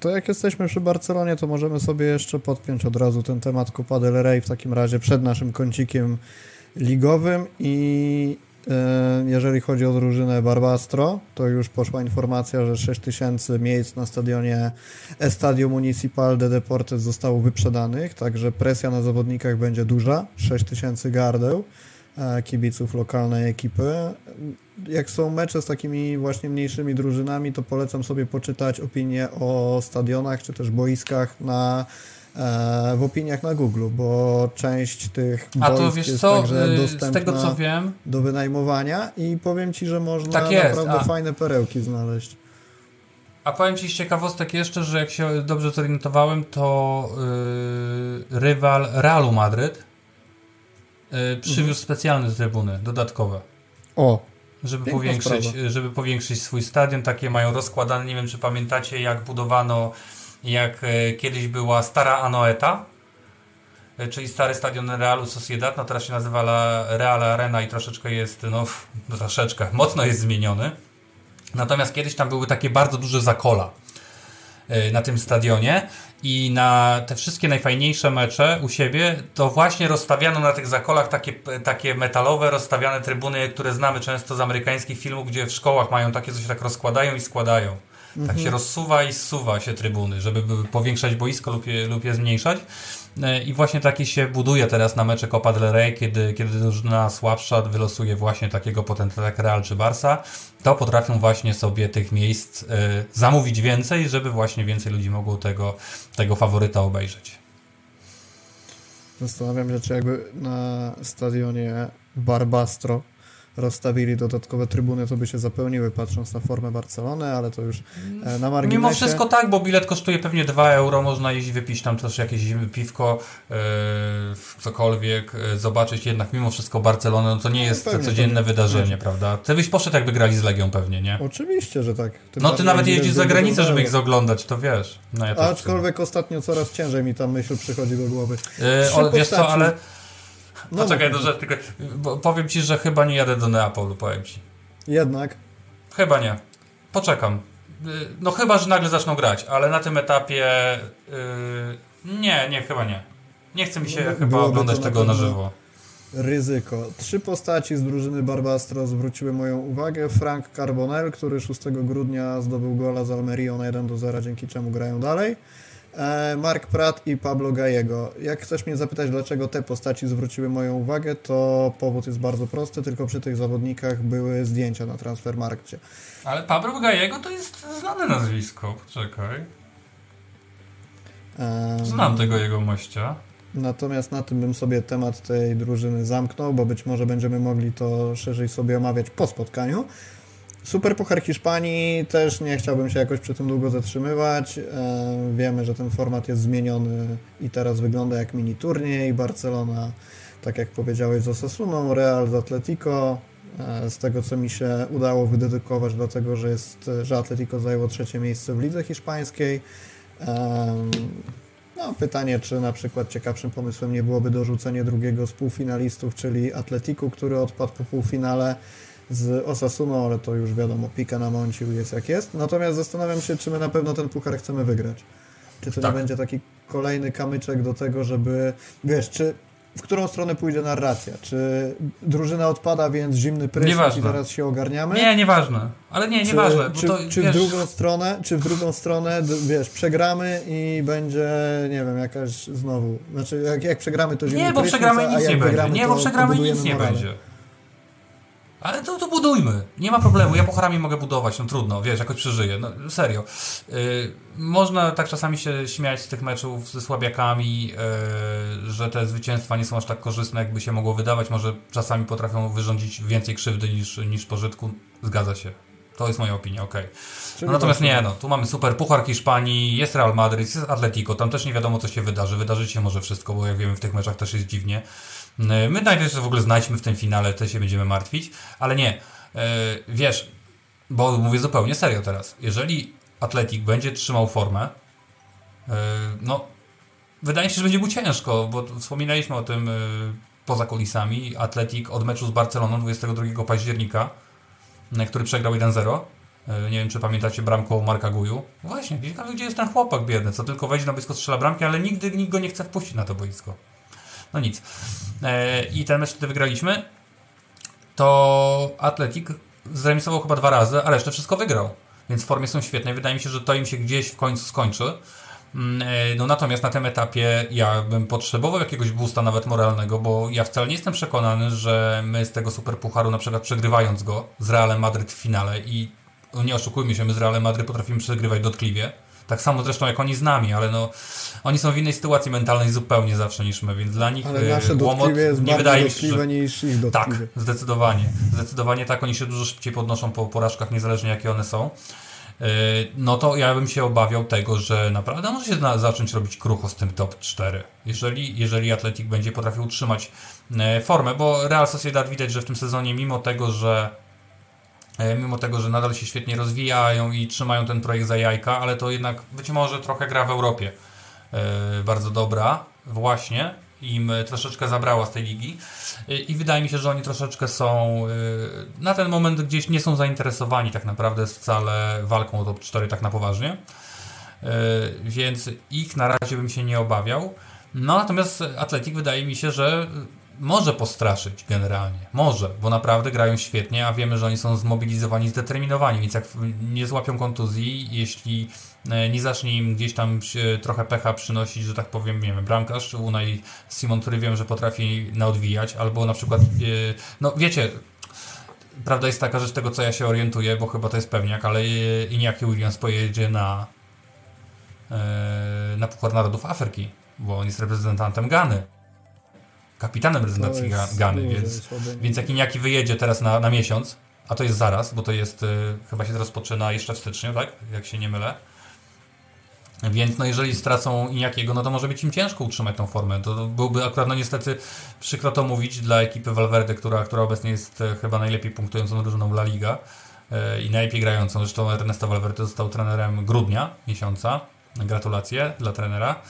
S1: To jak jesteśmy przy Barcelonie, to możemy sobie jeszcze podpiąć od razu ten temat Copa del Rey w takim razie przed naszym kącikiem ligowym i E, jeżeli chodzi o drużynę Barbastro, to już poszła informacja, że 6000 miejsc na stadionie Estadio Municipal de Deportes zostało wyprzedanych, także presja na zawodnikach będzie duża, 6000 gardeł. e, kibiców lokalnej ekipy. Jak są mecze z takimi właśnie mniejszymi drużynami, to polecam sobie poczytać opinie o stadionach czy też boiskach na e, w opiniach na Google, bo część tych
S2: A to wiesz
S1: jest
S2: co,
S1: także
S2: y,
S1: dostępna
S2: z tego co wiem,
S1: do wynajmowania i powiem Ci, że można
S2: Tak jest,
S1: naprawdę
S2: a-
S1: fajne perełki znaleźć.
S2: a powiem Ci z ciekawostek jeszcze, że jak się dobrze zorientowałem, to yy, rywal Realu Madryt yy, przywiózł
S1: Mhm.
S2: specjalne trybuny, dodatkowe.
S1: O,
S2: Żeby powiększyć,
S1: sprawa.
S2: żeby powiększyć swój stadion, takie mają rozkładane. Nie wiem, czy pamiętacie, jak budowano, jak e, kiedyś była stara Anoeta, e, czyli stary stadion Realu Sociedad. No teraz się nazywa Real Arena i troszeczkę jest, no no troszeczkę, mocno jest zmieniony. Natomiast kiedyś tam były takie bardzo duże zakola e, na tym stadionie i na te wszystkie najfajniejsze mecze u siebie to właśnie rozstawiano na tych zakolach takie, takie metalowe, rozstawiane trybuny, które znamy często z amerykańskich filmów, gdzie w szkołach mają takie, co się tak rozkładają i składają. Tak się rozsuwa i zsuwa się trybuny, żeby by powiększać boisko lub je, lub je zmniejszać. E, I właśnie taki się buduje teraz na mecze Copa del Rey, kiedy, kiedy drużyna słabsza wylosuje właśnie takiego potentata jak Real czy Barca, to potrafią właśnie sobie tych miejsc e, zamówić więcej, żeby właśnie więcej ludzi mogło tego, tego faworyta obejrzeć.
S1: zastanawiam się, czy jakby na stadionie Barbastro rozstawili dodatkowe trybuny, to by się zapełniły, patrząc na formę Barcelony, ale to już e, na marginesie.
S2: Mimo wszystko tak, bo bilet kosztuje pewnie 2 euro, można iść wypić tam też jakieś piwko, e, cokolwiek, e, zobaczyć jednak mimo wszystko Barcelonę, no to nie jest
S1: pewnie,
S2: codzienne
S1: pewnie.
S2: wydarzenie, prawda? Ty byś poszedł jakby grali z Legią pewnie, nie?
S1: Oczywiście, że tak. Tym
S2: No ty nawet jeździsz za granicę, żeby ich zoglądać, to wiesz. No ja
S1: Aczkolwiek ostatnio coraz ciężej mi ta myśl przychodzi do głowy.
S2: Yy, o, wiesz co, ale
S1: No,
S2: poczekaj, rzeczy, tylko powiem ci, że chyba nie jadę do Neapolu, powiem ci.
S1: Jednak
S2: Chyba nie. Poczekam. Yy, No chyba, że nagle zaczną grać, ale na tym etapie yy, nie, nie, chyba nie. Nie chce mi się
S1: No,
S2: chyba oglądać tego na żywo.
S1: ryzyko. Trzy postaci z drużyny Barbastro zwróciły moją uwagę. Frank Carbonell, który 6 grudnia zdobył gola z Almerią na 1 do 0, dzięki czemu grają dalej. E, Mark Pratt i Pablo Gallego. Jak chcesz mnie zapytać, dlaczego te postaci zwróciły moją uwagę, to powód jest bardzo prosty, tylko przy tych zawodnikach były zdjęcia na Transfermarkcie.
S2: Ale Pablo Gallego to jest znane nazwisko, poczekaj. Znam tego jego mościa.
S1: Natomiast na tym bym sobie temat tej drużyny zamknął, bo być może będziemy mogli to szerzej sobie omawiać po spotkaniu. Super Puchar Hiszpanii też nie chciałbym się jakoś przy tym długo zatrzymywać. E, Wiemy, że ten format jest zmieniony i teraz wygląda jak mini turniej. Barcelona, tak jak powiedziałeś, z Osasuną, Real z Atletico. E, Z tego, co mi się udało wydedukować, dlatego, że, jest, że Atletico zajęło trzecie miejsce w lidze hiszpańskiej. Em, no, pytanie, czy na przykład ciekawszym pomysłem nie byłoby dorzucenie drugiego z półfinalistów, czyli Atletiku, który odpadł po półfinale z Osasuną, ale to już wiadomo, pika na mącił jest jak jest. Natomiast zastanawiam się, czy my na pewno ten puchar chcemy wygrać. Czy to
S2: Tak.
S1: nie będzie taki kolejny kamyczek do tego, żeby, wiesz, czy w którą stronę pójdzie narracja? Czy drużyna odpada, więc zimny prysznic i teraz się ogarniamy?
S2: Nie, nieważne. Ale nie, nieważne.
S1: Czy,
S2: bo
S1: czy,
S2: to,
S1: czy,
S2: wiesz,
S1: w drugą stronę, czy w drugą stronę, wiesz, przegramy i będzie, nie wiem, jakaś znowu, znaczy jak, jak przegramy to zimny
S2: Nie, bo
S1: prysznic,
S2: przegramy
S1: a
S2: nic
S1: jak
S2: nie będzie.
S1: wygramy,
S2: Nie,
S1: to
S2: bo przegramy nic nie
S1: morale.
S2: będzie. Ale to, to budujmy. Nie ma problemu. Ja pucharami mogę budować. No trudno, wiesz, jakoś przeżyję. No serio. Yy, można tak czasami się śmiać z tych meczów ze słabiakami, yy, że te zwycięstwa nie są aż tak korzystne, jakby się mogło wydawać. Może czasami potrafią wyrządzić więcej krzywdy niż, niż pożytku. Zgadza się. To jest moja opinia, okej.
S1: Czyli
S2: No natomiast nie, no, tu mamy super Puchar Hiszpanii, jest Real Madrid, jest Atletico, tam też nie wiadomo co się wydarzy, wydarzyć się może wszystko, bo jak wiemy w tych meczach też jest dziwnie. My najpierw w ogóle znajdźmy w tym finale, to się będziemy martwić, ale nie, yy, wiesz, bo mówię zupełnie serio teraz, jeżeli Atletik będzie trzymał formę, yy, no wydaje mi się, że będzie mu ciężko, bo wspominaliśmy o tym yy, poza kulisami, Atletik od meczu z Barceloną 22 października, który przegrał 1-0, E, Nie wiem, czy pamiętacie bramką Marka Guju. Właśnie, gdzie jest ten chłopak biedny, co tylko wejdzie na boisko, strzela bramki, ale nigdy nikt go nie chce wpuścić na to boisko. No nic. E, I ten mecz, wtedy wygraliśmy, to Atletik zremisował chyba dwa razy, a resztę wszystko wygrał. Więc w formie są świetne. Wydaje mi się, że to im się gdzieś w końcu skończy. Mm, e, no natomiast na tym etapie ja bym potrzebował jakiegoś boosta nawet moralnego, bo ja wcale nie jestem przekonany, że my z tego superpucharu na przykład przegrywając go z Realem Madryt w finale i nie oszukujmy się, my z Realem Madryt potrafimy przegrywać dotkliwie. Tak samo zresztą jak oni z nami, ale no oni są w innej sytuacji mentalnej zupełnie zawsze niż my, więc dla nich
S1: ale nasze e, łomot jest nie wydaje mi się, że... niż ich
S2: dotkliwie. Tak, zdecydowanie. Zdecydowanie tak, oni się dużo szybciej podnoszą po porażkach, niezależnie jakie one są. E, no to ja bym się obawiał tego, że naprawdę może się zacząć robić krucho z tym top 4. Jeżeli, jeżeli Atletik będzie potrafił utrzymać e, formę, bo Real Sociedad widać, że w tym sezonie mimo tego, że e, mimo tego, że nadal się świetnie rozwijają i trzymają ten projekt za jajka, ale to jednak być może trochę gra w Europie bardzo dobra właśnie im troszeczkę zabrała z tej ligi i wydaje mi się, że oni troszeczkę są y, na ten moment gdzieś nie są zainteresowani tak naprawdę wcale walką o top 4 tak na poważnie, więc ich na razie bym się nie obawiał. No natomiast Atletik wydaje mi się, że może postraszyć generalnie. Może, bo naprawdę grają świetnie, a wiemy, że oni są zmobilizowani, zdeterminowani, więc jak nie złapią kontuzji, jeśli e, nie zacznie im gdzieś tam trochę pecha przynosić, że tak powiem, nie wiem, bramkarz, Unai Simon, który wiem, że potrafi naodwijać, albo na przykład, e, no wiecie, prawda jest taka, że z tego co ja się orientuję, bo chyba to jest pewniak, ale e, Iniaki Williams pojedzie na na Puchar Narodów Afryki, bo on jest reprezentantem Gany kapitanem reprezentacji Gany, więc, więc jak Iniaki wyjedzie teraz na, na miesiąc, a to jest zaraz, bo to jest, y, chyba się to rozpoczyna jeszcze w styczniu, tak? Jak się nie mylę. Więc no jeżeli stracą Iniakiego, no to może być im ciężko utrzymać tą formę. To byłby akurat, no niestety, przykro to mówić dla ekipy Valverde, która, która obecnie jest e, chyba najlepiej punktującą drużyną La Liga e, i najlepiej grającą. Zresztą Ernesto Valverde został trenerem grudnia miesiąca. Gratulacje dla trenera.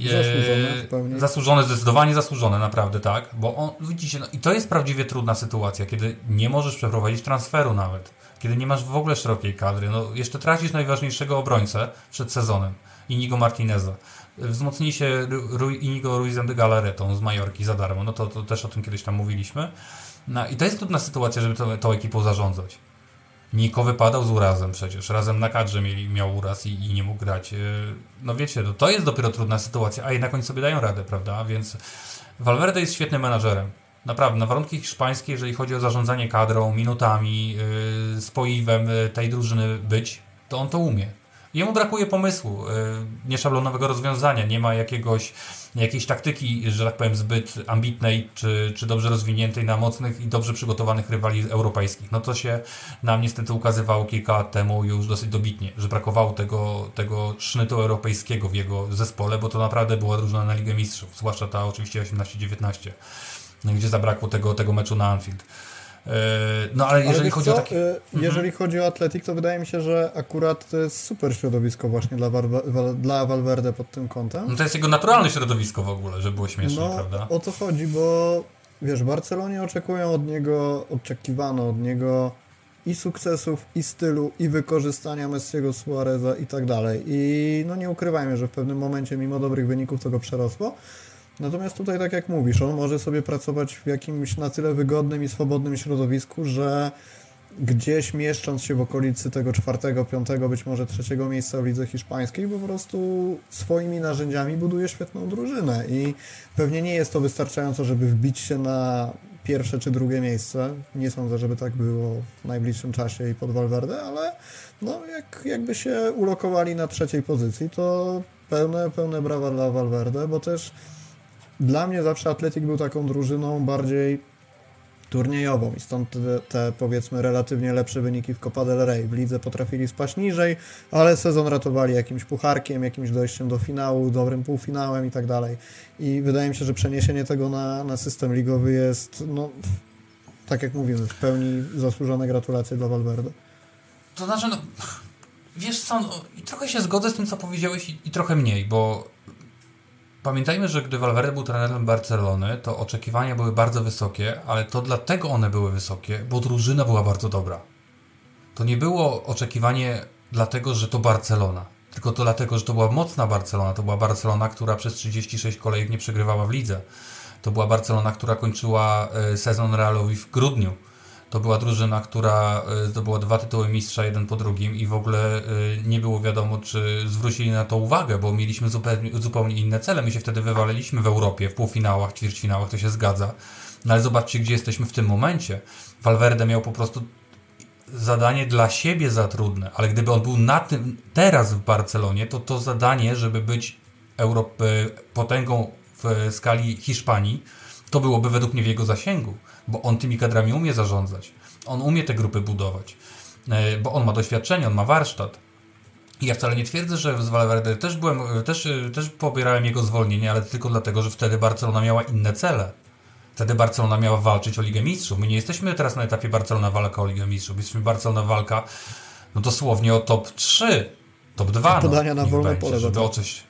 S1: Zasłużone
S2: Zasłużone, zdecydowanie zasłużone, naprawdę, tak. Bo on, widzicie, no, i to jest prawdziwie trudna sytuacja, kiedy nie możesz przeprowadzić transferu nawet. Kiedy nie masz w ogóle szerokiej kadry. No, jeszcze tracisz najważniejszego obrońcę przed sezonem. Inigo Martineza. Wzmocnij się Inigo Ruizem de Galaretą z Majorki za darmo. No to, to też o tym kiedyś tam mówiliśmy. No, I to jest trudna sytuacja, żeby to, tą ekipą zarządzać. Niko wypadał z urazem przecież. Razem na kadrze mieli, miał uraz i, i nie mógł grać. E, no wiecie, no to jest dopiero trudna sytuacja, a jednak oni sobie dają radę, prawda? Więc Valverde jest świetnym menadżerem. Naprawdę, na warunki hiszpańskie, jeżeli chodzi o zarządzanie kadrą, minutami, yy, spoiwem yy, tej drużyny być, to on to umie. Jemu brakuje pomysłu, yy, nieszablonowego rozwiązania, nie ma jakiegoś, jakiejś taktyki, że tak powiem, zbyt ambitnej czy, czy dobrze rozwiniętej na mocnych i dobrze przygotowanych rywali europejskich. No to się nam niestety ukazywało kilka lat temu już dosyć dobitnie, że brakowało tego, tego sznytu europejskiego w jego zespole, bo to naprawdę była drużyna na Ligę Mistrzów, zwłaszcza ta oczywiście 18-19, gdzie zabrakło tego, tego meczu na Anfield. E, no ale jeżeli ale chodzi co? o takie...
S1: E, jeżeli mhm. chodzi o Atletik, to wydaje mi się, że akurat to jest super środowisko właśnie dla, dla Valverde pod tym kątem.
S2: No to jest jego naturalne środowisko w ogóle, żeby było śmieszne, no, prawda?
S1: o to chodzi, bo wiesz, w Barcelonie oczekują od niego, oczekiwano od niego i sukcesów, i stylu, i wykorzystania Messiego, Suareza i tak dalej. I no nie ukrywajmy, że w pewnym momencie, mimo dobrych wyników, to go przerosło. Natomiast tutaj, tak jak mówisz, on może sobie pracować w jakimś na tyle wygodnym i swobodnym środowisku, że gdzieś mieszcząc się w okolicy tego czwartego, piątego, być może trzeciego miejsca w lidze hiszpańskiej, po prostu swoimi narzędziami buduje świetną drużynę i pewnie nie jest to wystarczająco, żeby wbić się na pierwsze czy drugie miejsce. Nie sądzę, żeby tak było w najbliższym czasie i pod Valverde, ale no, jak, jakby się ulokowali na trzeciej pozycji, to pełne, pełne brawa dla Valverde, bo też dla mnie zawsze Atletik był taką drużyną bardziej turniejową i stąd te, te, powiedzmy relatywnie lepsze wyniki w Copa del Rey. W lidze potrafili spaść niżej, ale sezon ratowali jakimś pucharkiem, jakimś dojściem do finału, dobrym półfinałem i tak dalej. I wydaje mi się, że przeniesienie tego na, na system ligowy jest, no, tak jak mówimy, w pełni zasłużone gratulacje dla Valverde.
S2: To znaczy, no, wiesz co, no, trochę się zgodzę z tym, co powiedziałeś i, i trochę mniej, bo Pamiętajmy, że gdy Valverde był trenerem Barcelony, to oczekiwania były bardzo wysokie, ale to dlatego one były wysokie, bo drużyna była bardzo dobra. To nie było oczekiwanie dlatego, że to Barcelona, tylko to dlatego, że to była mocna Barcelona. To była Barcelona, która przez 36 kolejek nie przegrywała w lidze. To była Barcelona, która kończyła e, sezon Realowi w grudniu. To była drużyna, która y, zdobyła dwa tytuły mistrza, jeden po drugim i w ogóle y, nie było wiadomo, czy zwrócili na to uwagę, bo mieliśmy zupełnie, zupełnie inne cele. My się wtedy wywaliliśmy w Europie, w półfinałach, ćwierćfinałach, to się zgadza. No ale zobaczcie, gdzie jesteśmy w tym momencie. Valverde miał po prostu zadanie dla siebie za trudne, ale gdyby on był na tym teraz w Barcelonie, to to zadanie, żeby być Europy, potęgą w skali Hiszpanii, to byłoby według mnie w jego zasięgu, bo on tymi kadrami umie zarządzać. On umie te grupy budować, e, bo on ma doświadczenie, on ma warsztat. I ja wcale nie twierdzę, że z Valverde też byłem, też, też pobierałem jego zwolnienie, ale tylko dlatego, że wtedy Barcelona miała inne cele. Wtedy Barcelona miała walczyć o Ligę Mistrzów. My nie jesteśmy teraz na etapie Barcelona walka o Ligę Mistrzów. Jesteśmy Barcelona walka no dosłownie o top 3, top 2.
S1: Podania no, na wolne pole.
S2: Żeby o coś...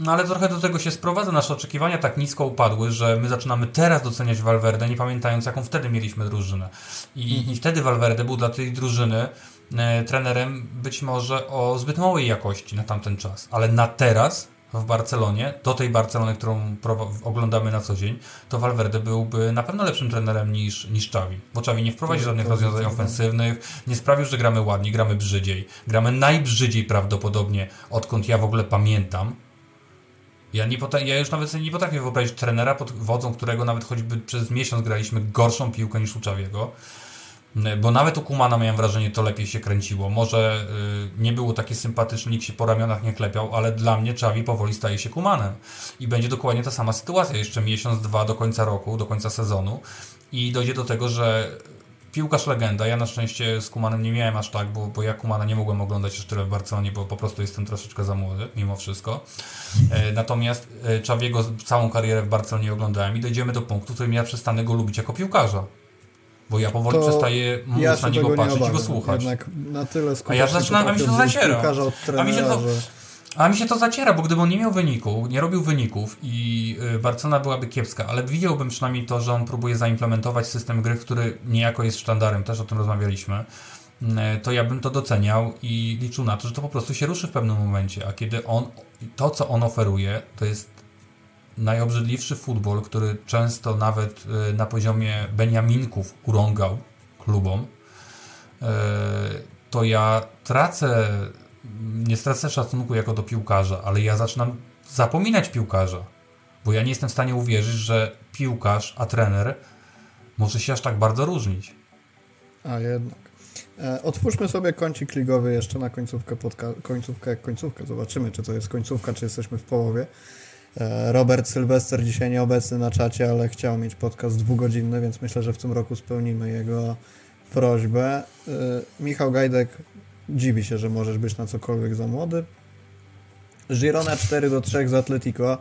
S2: No ale trochę do tego się sprowadza. Nasze oczekiwania tak nisko upadły, że my zaczynamy teraz doceniać Valverde, nie pamiętając jaką wtedy mieliśmy drużynę. I, mhm. i wtedy Valverde był dla tej drużyny e, trenerem być może o zbyt małej jakości na tamten czas. Ale na teraz w Barcelonie, do tej Barcelony, którą oglądamy na co dzień, to Valverde byłby na pewno lepszym trenerem niż, niż Xavi. Bo Xavi nie wprowadzi żadnych rozwiązań ofensywnych, nie sprawił, że gramy ładniej, gramy brzydziej. Gramy najbrzydziej prawdopodobnie, odkąd ja w ogóle pamiętam. Ja, nie ja już nawet sobie nie potrafię wyobrazić trenera pod wodzą, którego nawet choćby przez miesiąc graliśmy gorszą piłkę niż u Czawiego. Bo nawet u Kumana miałem wrażenie, to lepiej się kręciło. Może y, nie było takie sympatyczne, nikt się po ramionach nie klepiał, ale dla mnie Czawi powoli staje się Kumanem. I będzie dokładnie ta sama sytuacja. Jeszcze miesiąc, dwa do końca roku, do końca sezonu. I dojdzie do tego, że piłkarz legenda. Ja na szczęście z Kumanem nie miałem aż tak, bo, bo ja Kumana nie mogłem oglądać jeszcze tyle w Barcelonie, bo po prostu jestem troszeczkę za młody, mimo wszystko. E, natomiast e, Czawiego całą karierę w Barcelonie oglądałem i dojdziemy do punktu, w którym ja przestanę go lubić jako piłkarza. Bo ja powoli to przestaję móc ja na niego patrzeć i go słuchać.
S1: na tyle
S2: a ja zaczynam, a mi się to zaciera. A mi się to, a mi się to zaciera, bo gdyby on nie miał wyniku, nie robił wyników i y, Barcelona byłaby kiepska, ale widziałbym przynajmniej to, że on próbuje zaimplementować system gry, który niejako jest sztandarem, też o tym rozmawialiśmy, y, to ja bym to doceniał i liczył na to, że to po prostu się ruszy w pewnym momencie. A kiedy on, to co on oferuje, to jest najobrzydliwszy futbol, który często nawet e, na poziomie Beniaminków urągał klubom, to ja tracę, nie stracę szacunku jako do piłkarza, ale ja zaczynam zapominać piłkarza, bo ja nie jestem w stanie uwierzyć, że piłkarz, a trener może się aż tak bardzo różnić.
S1: A jednak. E, otwórzmy sobie kącik ligowy jeszcze na końcówkę, podca- końcówkę, końcówkę. Zobaczymy, czy to jest końcówka, czy jesteśmy w połowie. E, Robert Sylwester dzisiaj nieobecny na czacie, ale chciał mieć podcast dwugodzinny, więc myślę, że w tym roku spełnimy jego prośbę. E, Michał Gajdek dziwi się, że możesz być na cokolwiek za młody. Girona 4 do 3 z Atletico.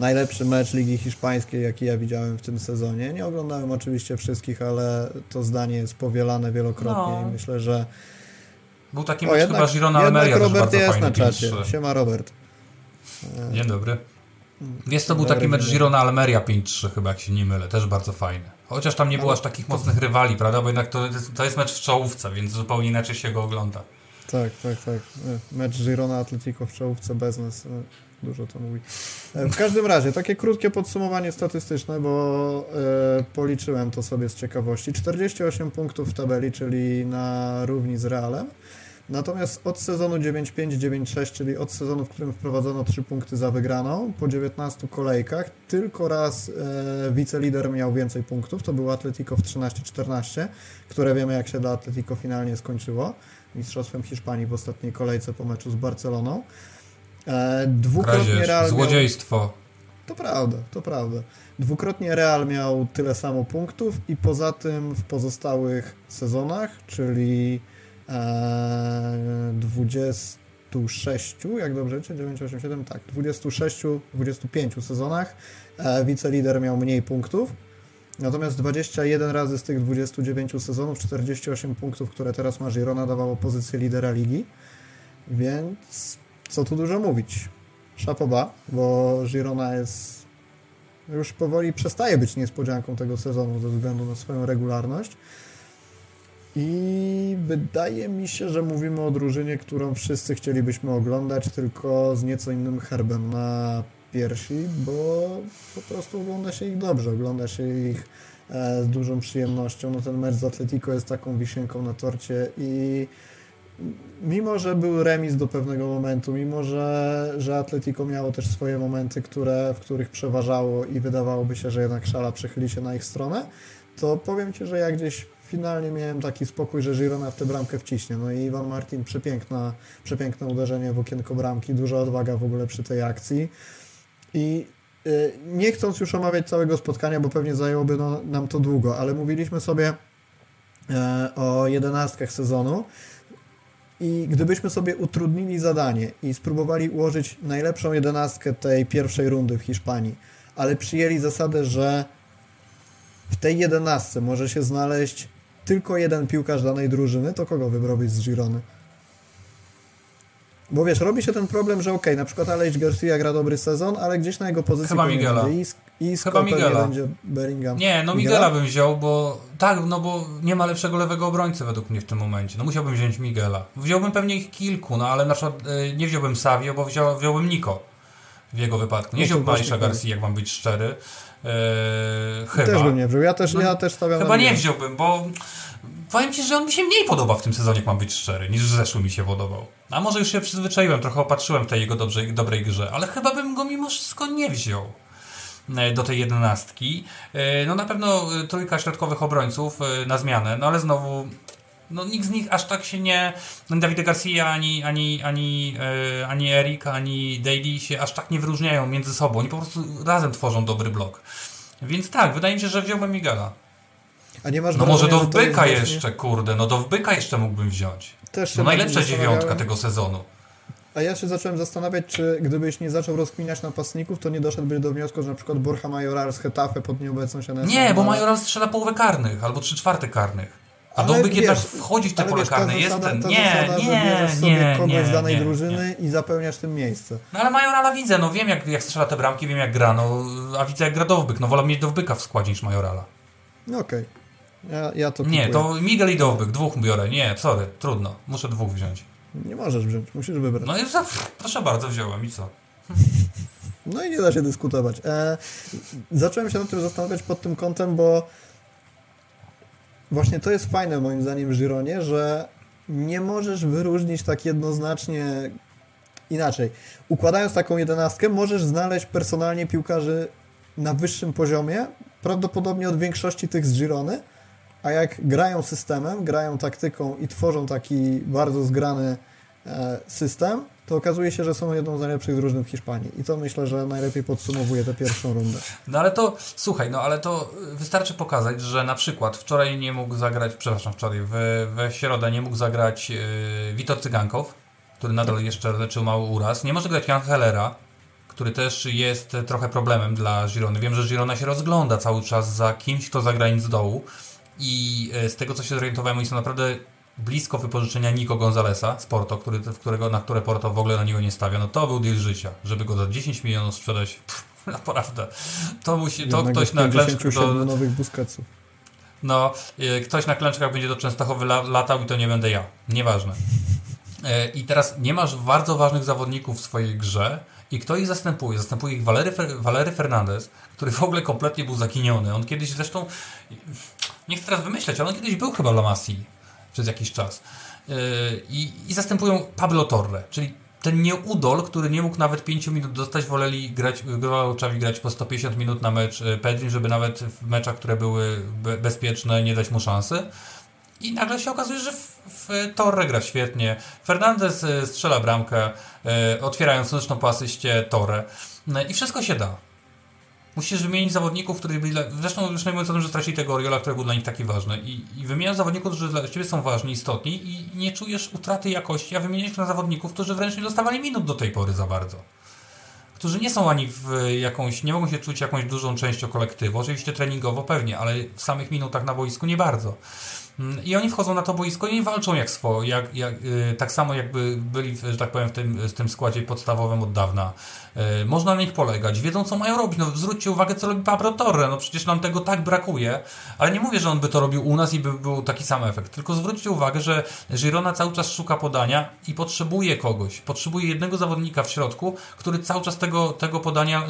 S1: Najlepszy mecz Ligi Hiszpańskiej, jaki ja widziałem w tym sezonie. Nie oglądałem oczywiście wszystkich, ale to zdanie jest powielane wielokrotnie no. i myślę, że.
S2: Był taki mecz o, jednak, chyba Girona Almeria
S1: Robert jest na czacie. Siema Robert.
S2: Dzień dobry. Wiesz, to był taki mecz Girona-Almeria 5-3 chyba, jak się nie mylę. Też bardzo fajny. Chociaż tam nie było aż takich mocnych rywali, prawda? Bo jednak to, to jest mecz w czołówce, więc zupełnie inaczej się go ogląda.
S1: Tak, tak, tak. Mecz Girona-Atletico w czołówce bez nas. E, dużo to mówi. E, w każdym razie, takie krótkie podsumowanie statystyczne, bo e, policzyłem to sobie z ciekawości. 48 punktów w tabeli, czyli na równi z Realem. Natomiast od sezonu 9-5-9-6, czyli od sezonu, w którym wprowadzono 3 punkty za wygraną, po 19 kolejkach, tylko raz e, wicelider miał więcej punktów, to był Atletico w 13-14, które wiemy jak się dla Atletico finalnie skończyło, mistrzostwem Hiszpanii w ostatniej kolejce po meczu z Barceloną.
S2: E, dwukrotnie Real Złodziejstwo. Miał...
S1: To prawda, to prawda. Dwukrotnie Real miał tyle samo punktów i poza tym w pozostałych sezonach, czyli 26, jak dobrze liczę, 9, 8, 7, tak, 26, 25 sezonach e, wicelider miał mniej punktów, natomiast 21 razy z tych 29 sezonów 48 punktów, które teraz ma Girona dawało pozycję lidera ligi, więc co tu dużo mówić. Szapoba, bo Girona jest już powoli przestaje być niespodzianką tego sezonu ze względu na swoją regularność. I wydaje mi się, że mówimy o drużynie, którą wszyscy chcielibyśmy oglądać, tylko z nieco innym herbem na piersi, bo po prostu ogląda się ich dobrze, ogląda się ich z dużą przyjemnością. No ten mecz z Atletico jest taką wisienką na torcie i mimo, że był remis do pewnego momentu, mimo, że, że Atletico miało też swoje momenty, które, w których przeważało i wydawałoby się, że jednak szala przechyli się na ich stronę, to powiem Ci, że ja gdzieś finalnie miałem taki spokój, że Girona w tę bramkę wciśnie. No i Iwan Martin, przepiękna, przepiękne uderzenie w okienko bramki, duża odwaga w ogóle przy tej akcji. I y, nie chcąc już omawiać całego spotkania, bo pewnie zajęłoby no, nam to długo, ale mówiliśmy sobie e, o jedenastkach sezonu i gdybyśmy sobie utrudnili zadanie i spróbowali ułożyć najlepszą jedenastkę tej pierwszej rundy w Hiszpanii, ale przyjęli zasadę, że w tej jedenastce może się znaleźć tylko jeden piłkarz danej drużyny, to kogo wybrałbyś z Girony? Bo wiesz, robi się ten problem, że okej, okay, na przykład Aleix Garcia gra dobry sezon, ale gdzieś na jego pozycji
S2: Chyba Miguela.
S1: i,
S2: Chyba Miguela.
S1: będzie Bellingham.
S2: Nie, no Miguela? Miguela bym wziął, bo tak, no bo nie ma lepszego lewego obrońcy według mnie w tym momencie. No musiałbym wziąć Miguela. Wziąłbym pewnie ich kilku, no ale na przykład y, nie wziąłbym Savio, bo wziął, wziąłbym Nico w jego wypadku. Nie no wziąłbym Alisha Garcia, jak mam być szczery. Yy, chyba.
S1: Też bym nie wziął. Ja też, no, ja też stawiam
S2: Chyba nie wziąłbym, bo powiem Ci, że on mi się mniej podoba w tym sezonie, jak mam być szczery, niż w zeszłym mi się podobał. A może już się przyzwyczaiłem, trochę opatrzyłem tej jego dobrej, dobrej grze, ale chyba bym go mimo wszystko nie wziął e, do tej jedenastki. E, no na pewno trójka środkowych obrońców e, na zmianę, no ale znowu no nikt z nich aż tak się nie. No, Dawid Garcia, ani, ani, ani, e, ani Erik, ani Daly się aż tak nie wyróżniają między sobą. Oni po prostu razem tworzą dobry blok. Więc tak, wydaje mi się, że wziąłbym Migala.
S1: A nie masz
S2: No może do wbyka jeszcze, kurde, no do wbyka jeszcze mógłbym wziąć. Też no najlepsza dziewiątka tego sezonu.
S1: A ja się zacząłem zastanawiać, czy gdybyś nie zaczął rozkminiać napastników, to nie doszedłbyś do wniosku, że na przykład Borja Majoral z Hetafe pod nieobecność
S2: NS. Nie, bo Majoral strzela połowę karnych, albo trzy czwarte karnych. A Dobyk jednak wchodzi w te pole karne, jest ten. Nie, zasada, nie,
S1: że sobie nie, kogoś nie, z danej nie, drużyny nie. i zapełniasz tym miejsce.
S2: No ale Majorala widzę, no wiem jak, jak strzela te bramki, wiem jak gra, no a widzę jak gra Dowbyk, no wolę mieć Dowbyka w składzie niż Majorala.
S1: No okej. Okay. Ja, ja to
S2: Nie, to Miguel i Dowbyk, dwóch biorę. Nie, sorry, trudno, muszę dwóch wziąć.
S1: Nie możesz wziąć, musisz wybrać.
S2: No i za, proszę bardzo, wziąłem i co?
S1: No i nie da się dyskutować. E, zacząłem się nad tym zastanawiać pod tym kątem, bo właśnie to jest fajne moim zdaniem w Gironie, że nie możesz wyróżnić tak jednoznacznie inaczej. Układając taką jedenastkę, możesz znaleźć personalnie piłkarzy na wyższym poziomie, prawdopodobnie od większości tych z Girony, a jak grają systemem, grają taktyką i tworzą taki bardzo zgrany e, system, to okazuje się, że są jedną z najlepszych drużyn w Hiszpanii. I to myślę, że najlepiej podsumowuje tę pierwszą rundę.
S2: No ale to, słuchaj, no ale to wystarczy pokazać, że na przykład wczoraj nie mógł zagrać, przepraszam, wczoraj, we, we środę nie mógł zagrać yy, Witor Cygankow, który nadal jeszcze leczył mały uraz. Nie może grać Jan Hellera, który też jest trochę problemem dla Girony. Wiem, że Girona się rozgląda cały czas za kimś, kto zagra z dołu. I e, z tego, co się zorientowałem, oni są naprawdę blisko wypożyczenia Nico Gonzalesa z Porto, który, w którego, na które Porto w ogóle na niego nie stawia. No to był deal życia, żeby go za 10 milionów sprzedać. Pff, naprawdę. To musi, to ktoś na klęczkach...
S1: Do... nowych Busquetsów.
S2: No, e, ktoś na klęczkach będzie do Częstochowy latał i to nie będę ja. Nieważne. E, I teraz nie masz bardzo ważnych zawodników w swojej grze, i kto ich zastępuje? Zastępuje ich Valery, Valery Fernandez, który w ogóle kompletnie był zakiniony. On kiedyś zresztą, nie chcę teraz wymyśleć, ale on kiedyś był chyba Lamasi przez jakiś czas. Yy, I, I zastępują Pablo Torre, czyli ten nieudol, który nie mógł nawet 5 minut dostać, woleli grać, wolał grać po 150 minut na mecz yy, Pedri, żeby nawet w meczach, które były bezpieczne, nie dać mu szansy. I nagle się okazuje, że w, w Torre gra świetnie. Fernandez y, strzela bramkę, e, otwierając zresztą po asyście Torre. No I wszystko się da. Musisz wymienić zawodników, których byli. Zresztą już nie mówiąc o tym, że stracili tego Oriola, który był dla nich taki ważny. I, i wymieniasz zawodników, którzy dla ciebie są ważni, istotni i nie czujesz utraty jakości, a wymieniasz na zawodników, którzy wręcz nie dostawali minut do tej pory za bardzo. Którzy nie są ani w jakąś, nie mogą się czuć jakąś dużą częścią kolektywu. Oczywiście treningowo pewnie, ale w samych minutach na boisku nie bardzo. Mm, I oni wchodzą na to boisko i walczą jak swoje, jak, jak, yy, tak samo jakby byli, że tak powiem, w tym, w tym składzie podstawowym od dawna. Yy, można na nich polegać, wiedzą co mają robić. No zwróćcie uwagę, co robi Pablo Torre. No przecież nam tego tak brakuje, ale nie mówię, że on by to robił u nas i by był taki sam efekt. Tylko zwróćcie uwagę, że Girona cały czas szuka podania i potrzebuje kogoś. Potrzebuje jednego zawodnika w środku, który cały czas tego, tego podania,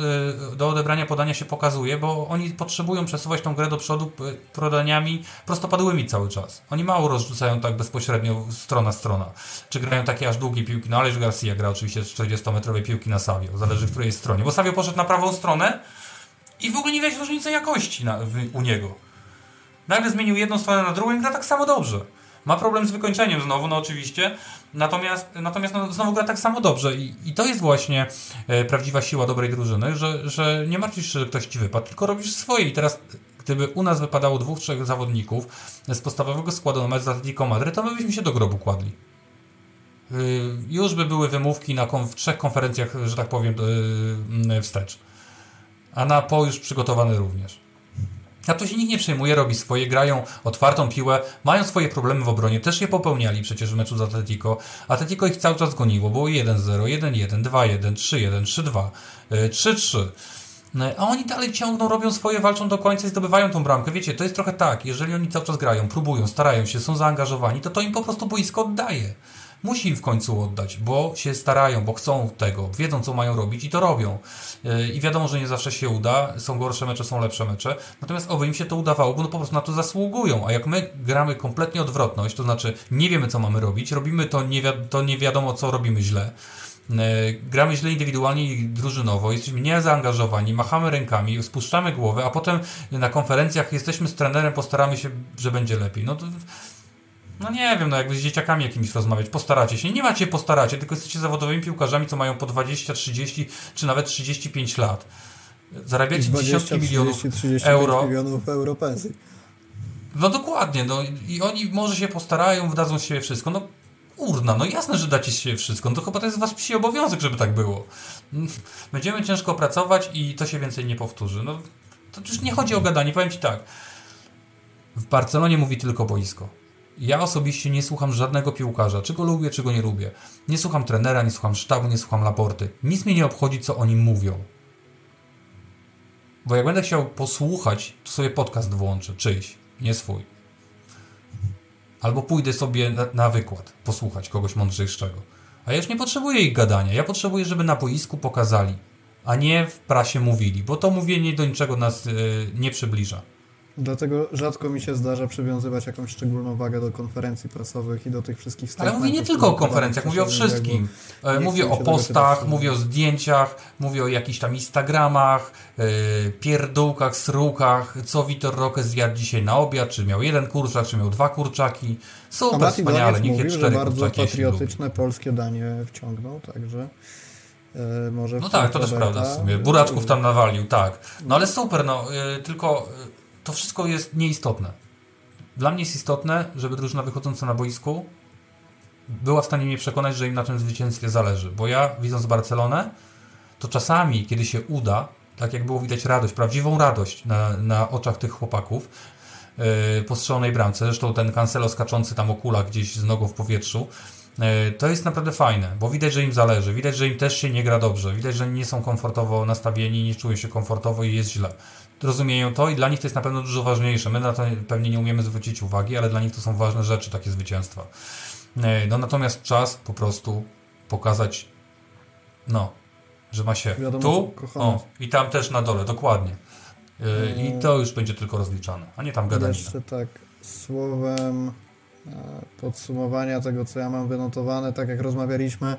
S2: yy, do odebrania podania się pokazuje, bo oni potrzebują przesuwać tą grę do przodu podaniami prostopadłymi cały czas. Oni mało rozrzucają tak bezpośrednio strona strona. Czy grają takie aż długie piłki? No Ależ Garcia gra oczywiście 40-metrowej piłki na Savio. Zależy w której stronie. Bo Savio poszedł na prawą stronę i w ogóle nie widać różnicy jakości na, w, u niego. Nagle zmienił jedną stronę na drugą i gra tak samo dobrze. Ma problem z wykończeniem znowu, no oczywiście, natomiast, natomiast no, znowu gra tak samo dobrze I, i to jest właśnie e, prawdziwa siła dobrej drużyny, że, że nie martwisz się, że ktoś ci wypadł, tylko robisz swoje i teraz gdyby u nas wypadało dwóch, trzech zawodników z podstawowego składu na mecz z Atletico Madryt, to my byśmy się do grobu kładli. Yy, już by były wymówki na trzech konferencjach, że tak powiem, yy, wstecz. A na po już przygotowany również. A to się nikt nie przejmuje, robi swoje, grają otwartą piłę, mają swoje problemy w obronie, też je popełniali przecież w meczu z Atletico. Atletico ich cały czas goniło, było 1-0, 1-1, 2-1, 3-1, 3-2, 3-3. No, a oni dalej ciągną, robią swoje, walczą do końca i zdobywają tą bramkę. Wiecie, to jest trochę tak, jeżeli oni cały czas grają, próbują, starają się, są zaangażowani, to to im po prostu boisko oddaje. Musi im w końcu oddać, bo się starają, bo chcą tego, wiedzą co mają robić i to robią. Yy, I wiadomo, że nie zawsze się uda, są gorsze mecze, są lepsze mecze, natomiast oby im się to udawało, bo no po prostu na to zasługują. A jak my gramy kompletnie odwrotność, to znaczy nie wiemy co mamy robić, robimy to nie, wi to nie wiadomo co robimy źle, E, gramy źle indywidualnie i drużynowo, jesteśmy niezaangażowani, machamy rękami, spuszczamy głowę, a potem na konferencjach jesteśmy z trenerem, postaramy się, że będzie lepiej. No to, no nie wiem, no jakby z dzieciakami jakimiś rozmawiać, postaracie się. Nie macie postaracie, tylko jesteście zawodowymi piłkarzami, co mają po 20, 30 czy nawet 35 lat. Zarabiacie 20, dziesiątki 30, milionów 30, euro.
S1: milionów euro pensji.
S2: No dokładnie, no i oni może się postarają, wdadzą z siebie wszystko. No urna, no jasne, że dacie się wszystko, no to chyba to jest wasz psi obowiązek, żeby tak było. Będziemy ciężko pracować i to się więcej nie powtórzy. No, to już nie chodzi o gadanie, powiem Ci tak. W Barcelonie mówi tylko boisko. Ja osobiście nie słucham żadnego piłkarza, czy go lubię, czy go nie lubię. Nie słucham trenera, nie słucham sztabu, nie słucham laporty. Nic mnie nie obchodzi, co oni mówią. Bo jak będę chciał posłuchać, to sobie podcast włączę, czyjś, nie swój. Albo pójdę sobie na, na wykład, posłuchać kogoś mądrzejszego. A ja już nie potrzebuję ich gadania. Ja potrzebuję, żeby na boisku pokazali, a nie w prasie mówili, bo to mówienie do niczego nas yy, nie przybliża.
S1: Dlatego rzadko mi się zdarza przywiązywać jakąś szczególną wagę do konferencji prasowych i do tych wszystkich
S2: Ale mówię nie tylko o konferencjach, mówię o wszystkim. E, mówię o postach, mówię o zdjęciach, mówię o jakichś tam Instagramach, yy, pierdółkach, srukach, co Witor Roque zjadł dzisiaj na obiad, czy miał jeden kurczak, czy miał dwa kurczaki. Super, A wspaniale, niech je cztery
S1: bardzo patriotyczne polskie danie wciągnął, także... E, może
S2: no tak, to też prawda w sumie. Buraczków tam nawalił, tak. No ale super, no, tylko to wszystko jest nieistotne. Dla mnie jest istotne, żeby drużyna wychodząca na boisku była w stanie mnie przekonać, że im na tym zwycięstwie zależy. Bo ja, widząc Barcelonę, to czasami, kiedy się uda, tak jak było widać radość, prawdziwą radość na, na oczach tych chłopaków yy, po strzelonej bramce, zresztą ten Cancelo skaczący tam o kulach gdzieś z nogą w powietrzu, yy, to jest naprawdę fajne, bo widać, że im zależy, widać, że im też się nie gra dobrze, widać, że nie są komfortowo nastawieni, nie czują się komfortowo i jest źle rozumieją to i dla nich to jest na pewno dużo ważniejsze. My na to pewnie nie umiemy zwrócić uwagi, ale dla nich to są ważne rzeczy, takie zwycięstwa. E, no natomiast czas po prostu pokazać, no, że ma się Wiadomo, tu o, i tam też na dole, dokładnie. E, I to już będzie tylko rozliczane, a nie tam gadanie.
S1: Jeszcze tak słowem e, podsumowania tego, co ja mam wynotowane, tak jak rozmawialiśmy,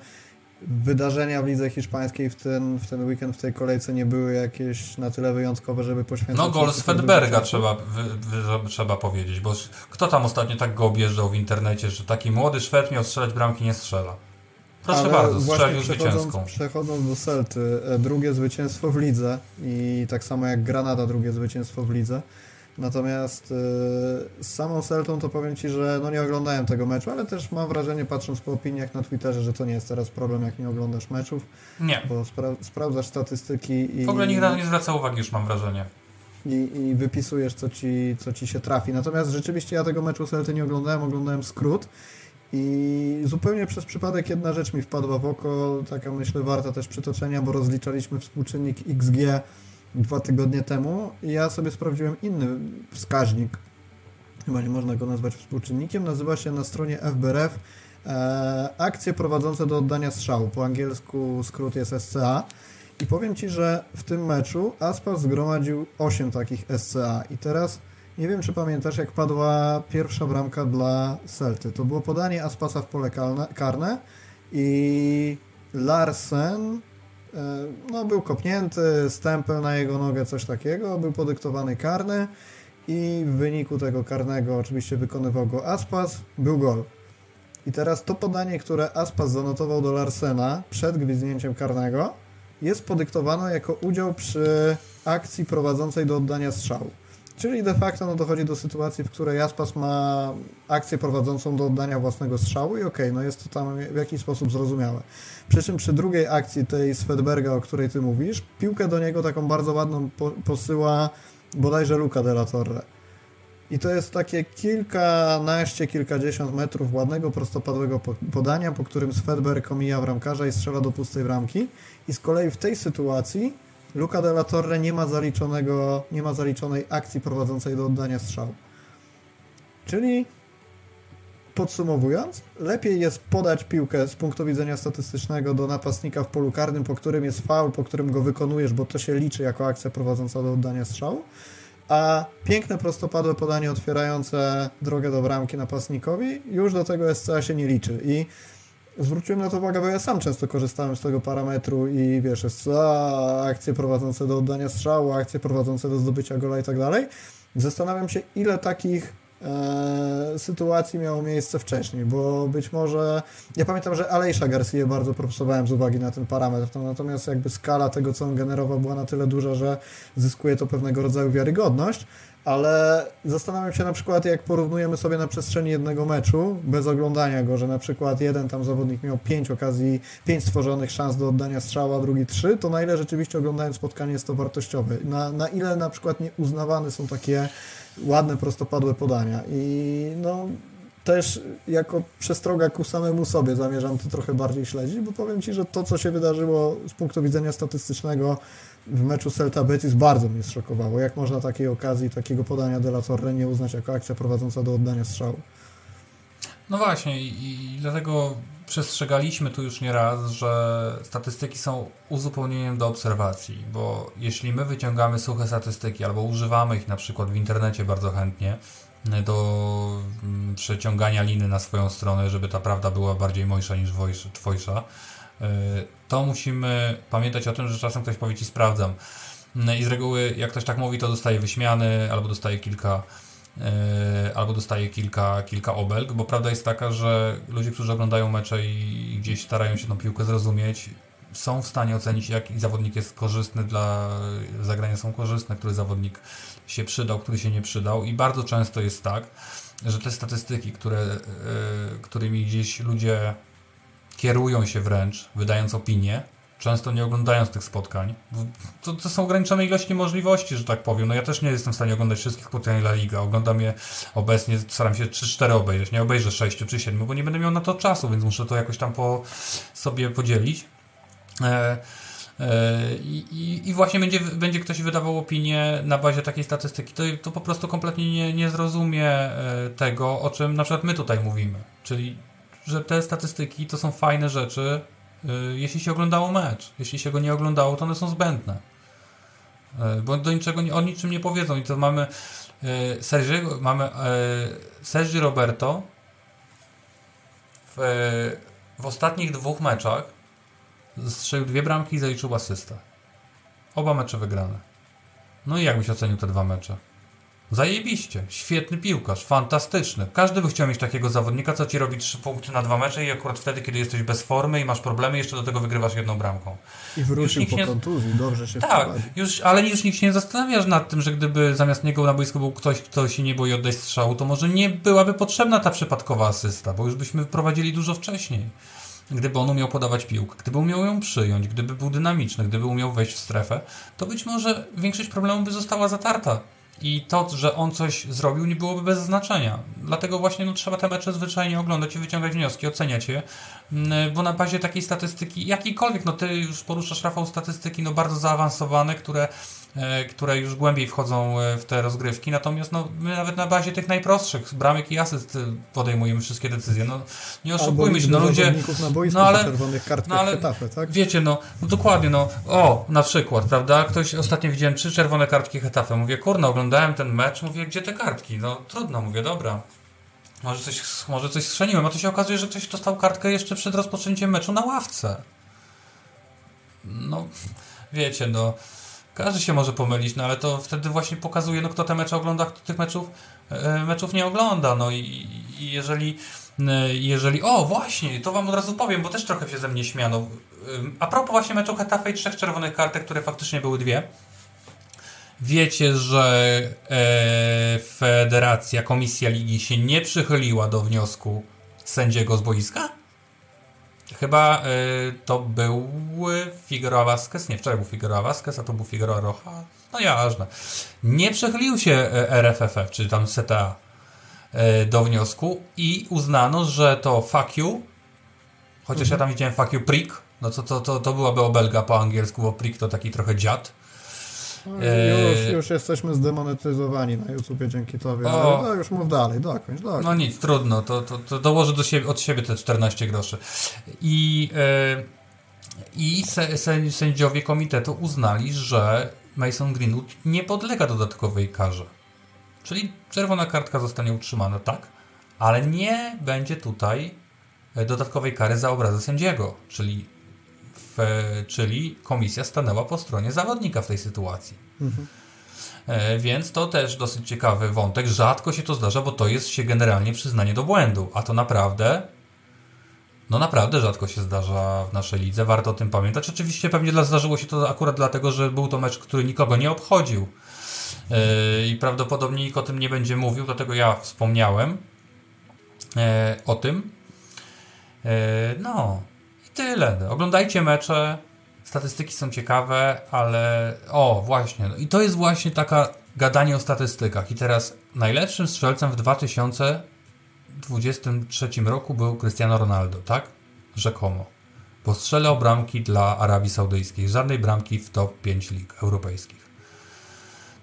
S1: wydarzenia w lidze hiszpańskiej w ten, w ten weekend, w tej kolejce nie były jakieś na tyle wyjątkowe, żeby poświęcić...
S2: No gol z Fedberga trzeba, wy, wy, trzeba powiedzieć, bo kto tam ostatnio tak go objeżdżał w internecie, że taki młody Szwed miał strzelać bramki, nie strzela. Proszę Ale bardzo, strzelił zwycięską.
S1: Przechodząc do Celty, e, drugie zwycięstwo w lidze i tak samo jak Granada drugie zwycięstwo w lidze. Natomiast yy, z samą Celtą to powiem Ci, że no nie oglądałem tego meczu, ale też mam wrażenie, patrząc po opiniach na Twitterze, że to nie jest teraz problem, jak nie oglądasz meczów.
S2: Nie.
S1: Bo spra sprawdzasz statystyki i...
S2: W ogóle nikt na to nie zwraca uwagi, już mam wrażenie.
S1: i, i wypisujesz, co ci, co ci się trafi. Natomiast rzeczywiście ja tego meczu Celty nie oglądałem, oglądałem skrót i zupełnie przez przypadek jedna rzecz mi wpadła w oko, taka myślę warta też przytoczenia, bo rozliczaliśmy współczynnik XG dwa tygodnie temu ja sobie sprawdziłem inny wskaźnik, chyba nie można go nazwać współczynnikiem, nazywa się na stronie FBRF e, akcje prowadzące do oddania strzału. Po angielsku skrót jest SCA. I powiem Ci, że w tym meczu Aspas zgromadził 8 takich SCA. I teraz nie wiem, czy pamiętasz, jak padła pierwsza bramka dla Celty. To było podanie Aspasa w pole karne i Larsen no, był kopnięty, stempel na jego nogę, coś takiego, był podyktowany karny i w wyniku tego karnego oczywiście wykonywał go Aspas, był gol. I teraz to podanie, które Aspas zanotował do Larsena przed gwizdnięciem karnego jest podyktowane jako udział przy akcji prowadzącej do oddania strzału. Czyli de facto no, dochodzi do sytuacji, w której Aspas ma akcję prowadzącą do oddania własnego strzału i okej, okay, no jest to tam w jakiś sposób zrozumiałe. Przy czym przy drugiej akcji tej Svedberga, o której ty mówisz, piłkę do niego taką bardzo ładną po posyła bodajże Luca de la Torre. I to jest takie kilkanaście, kilkadziesiąt metrów ładnego, prostopadłego podania, po którym Svedberg omija bramkarza i strzela do pustej bramki. I z kolei w tej sytuacji Luca de la Torre nie ma, zaliczonego, nie ma zaliczonej akcji prowadzącej do oddania strzału. Czyli podsumowując, lepiej jest podać piłkę z punktu widzenia statystycznego do napastnika w polu karnym, po którym jest faul, po którym go wykonujesz, bo to się liczy jako akcja prowadząca do oddania strzału, a piękne prostopadłe podanie otwierające drogę do bramki napastnikowi już do tego SCA się nie liczy i zwróciłem na to uwagę, bo ja sam często korzystałem z tego parametru i wiesz, SCA, akcje prowadzące do oddania strzału, akcje prowadzące do zdobycia gola i tak dalej. Zastanawiam się, ile takich e, sytuacji miało miejsce wcześniej, bo być może, ja pamiętam, że Alejsza Garcia bardzo propsowałem z uwagi na ten parametr, natomiast jakby skala tego, co on generował była na tyle duża, że zyskuje to pewnego rodzaju wiarygodność, ale zastanawiam się na przykład, jak porównujemy sobie na przestrzeni jednego meczu, bez oglądania go, że na przykład jeden tam zawodnik miał pięć okazji, pięć stworzonych szans do oddania strzała, drugi trzy, to na ile rzeczywiście oglądając spotkanie jest to wartościowe? Na, na ile na przykład nie uznawane są takie ładne, prostopadłe podania? I no, też jako przestroga ku samemu sobie zamierzam to trochę bardziej śledzić, bo powiem Ci, że to, co się wydarzyło z punktu widzenia statystycznego w meczu Celta Betis bardzo mnie zszokowało. Jak można takiej okazji, takiego podania de la Torre nie uznać jako akcja prowadząca do oddania strzału?
S2: No właśnie i, i dlatego przestrzegaliśmy tu już nieraz, że statystyki są uzupełnieniem do obserwacji, bo jeśli my wyciągamy suche statystyki albo używamy ich na przykład w internecie bardzo chętnie, do mm, przeciągania liny na swoją stronę, żeby ta prawda była bardziej mojsza niż twojsza, e, to musimy pamiętać o tym, że czasem ktoś powie ci sprawdzam. Mm, I z reguły, jak ktoś tak mówi, to dostaje wyśmiany, albo dostaje kilka, e, albo dostaje kilka, kilka obelg, bo prawda jest taka, że ludzie, którzy oglądają mecze i gdzieś starają się tą piłkę zrozumieć, są w stanie ocenić, jaki zawodnik jest korzystny dla zagrania, są korzystne, który zawodnik się przydał, który się nie przydał i bardzo często jest tak, że te statystyki, które, e, którymi gdzieś ludzie kierują się wręcz, wydając opinie, często nie oglądając tych spotkań. To, to, są ograniczone ilości możliwości, że tak powiem. No ja też nie jestem w stanie oglądać wszystkich spotkań La Liga. Oglądam je obecnie, staram się 3-4 obejrzeć. Nie obejrzę 6 czy 7, bo nie będę miał na to czasu, więc muszę to jakoś tam po sobie podzielić. E, e, I, i, właśnie będzie, będzie ktoś wydawał opinię na bazie takiej statystyki, to, to po prostu kompletnie nie, nie zrozumie e, tego, o czym na przykład my tutaj mówimy. Czyli, że te statystyki to są fajne rzeczy, jeśli się oglądało mecz. Jeśli się go nie oglądało, to one są zbędne. Bo do niczego, o niczym nie powiedzą. I to mamy Sergi, mamy Sergi Roberto w, w ostatnich dwóch meczach Strzelił dwie bramki i zaliczył asystę. Oba mecze wygrane. No i jak byś ocenił te dwa mecze? Zajebiście, świetny piłkarz, fantastyczny. Każdy by chciał mieć takiego zawodnika, co ci robi trzy punkty na dwa mecze i akurat wtedy, kiedy jesteś bez formy i masz problemy, jeszcze do tego wygrywasz jedną bramką.
S1: I wrócił po nie... kontuzji, dobrze się
S2: Tak, już, ale już nikt się nie zastanawiasz nad tym, że gdyby zamiast niego na boisku był ktoś, kto się nie boi oddać strzału, to może nie byłaby potrzebna ta przypadkowa asysta, bo już byśmy prowadzili dużo wcześniej. gdyby on umiał podawać piłkę, gdyby umiał ją przyjąć, gdyby był dynamiczny, gdyby umiał wejść w strefę, to być może większość problemów by została zatarta. I to, że on coś zrobił, nie byłoby bez znaczenia. Dlatego właśnie no, trzeba te mecze zwyczajnie oglądać i wyciągać wnioski, oceniać je, mm, bo na bazie takiej statystyki, jakiejkolwiek, no ty już poruszasz, Rafał, statystyki no bardzo zaawansowane, które które już głębiej wchodzą e, w te rozgrywki. Natomiast no, my nawet na bazie tych najprostszych bramek i asyst e, podejmujemy wszystkie decyzje. No, nie oszukujmy się, no ludzie.
S1: Na boisku no ale, no, ale
S2: Hetafe, tak? wiecie, no, no, dokładnie, no, o, na przykład, prawda? Ktoś ostatnio widziałem trzy czerwone kartki Hetafe. Mówię, kurna, oglądałem ten mecz, mówię, gdzie te kartki? No trudno, mówię, dobra. Może coś, może coś strzeliłem, a to się okazuje, że ktoś dostał kartkę jeszcze przed rozpoczęciem meczu na ławce. No, wiecie, no. Każdy się może pomylić, no ale to wtedy właśnie pokazuje, no kto te mecze ogląda, kto tych meczów, e, meczów nie ogląda. No i, i jeżeli, e, jeżeli. O, właśnie, to wam od razu powiem, bo też trochę się ze mnie śmiano. A propos właśnie meczu Hetafe i trzech czerwonych kartek, które faktycznie były dwie. Wiecie, że e, Federacja, Komisja Ligi się nie przychyliła do wniosku sędziego z boiska? Chyba y, to był Figueroa Vasquez, nie, wczoraj był Figueroa Vasquez, a to był Figueroa Rocha, no jasne. Nie przechylił się y, RFFF, czy tam CTA y, do wniosku i uznano, że to fuck you, chociaż mhm. ja tam widziałem fuck you prick, no to, to, to, to byłaby obelga po angielsku, bo prick to taki trochę dziad.
S1: No, już, już jesteśmy zdemonetyzowani na YouTubie dzięki tobie, o, no już mów dalej, dokończ, dokończ.
S2: No nic, trudno, to, to, to dołożę do siebie, od siebie te 14 groszy. I, yy, i sędziowie komitetu uznali, że Mason Greenwood nie podlega dodatkowej karze. Czyli czerwona kartka zostanie utrzymana, tak, ale nie będzie tutaj e, dodatkowej kary za obrazę sędziego, czyli w, czyli komisja stanęła po stronie zawodnika w tej sytuacji. Mhm. E, więc to też dosyć ciekawy wątek. Rzadko się to zdarza, bo to jest się generalnie przyznanie do błędu, a to naprawdę no naprawdę rzadko się zdarza w naszej lidze, warto o tym pamiętać. Oczywiście pewnie dla, zdarzyło się to akurat dlatego, że był to mecz, który nikogo nie obchodził yy, i prawdopodobnie nikt o tym nie będzie mówił, dlatego ja wspomniałem yy, o tym. Yy, no, tyle. Oglądajcie mecze, statystyki są ciekawe, ale o, właśnie. No I to jest właśnie taka gadanie o statystykach. I teraz najlepszym strzelcem w 2023 roku był Cristiano Ronaldo, tak? Rzekomo. Bo strzelał bramki dla Arabii Saudyjskiej. Żadnej bramki w top 5 lig europejskich.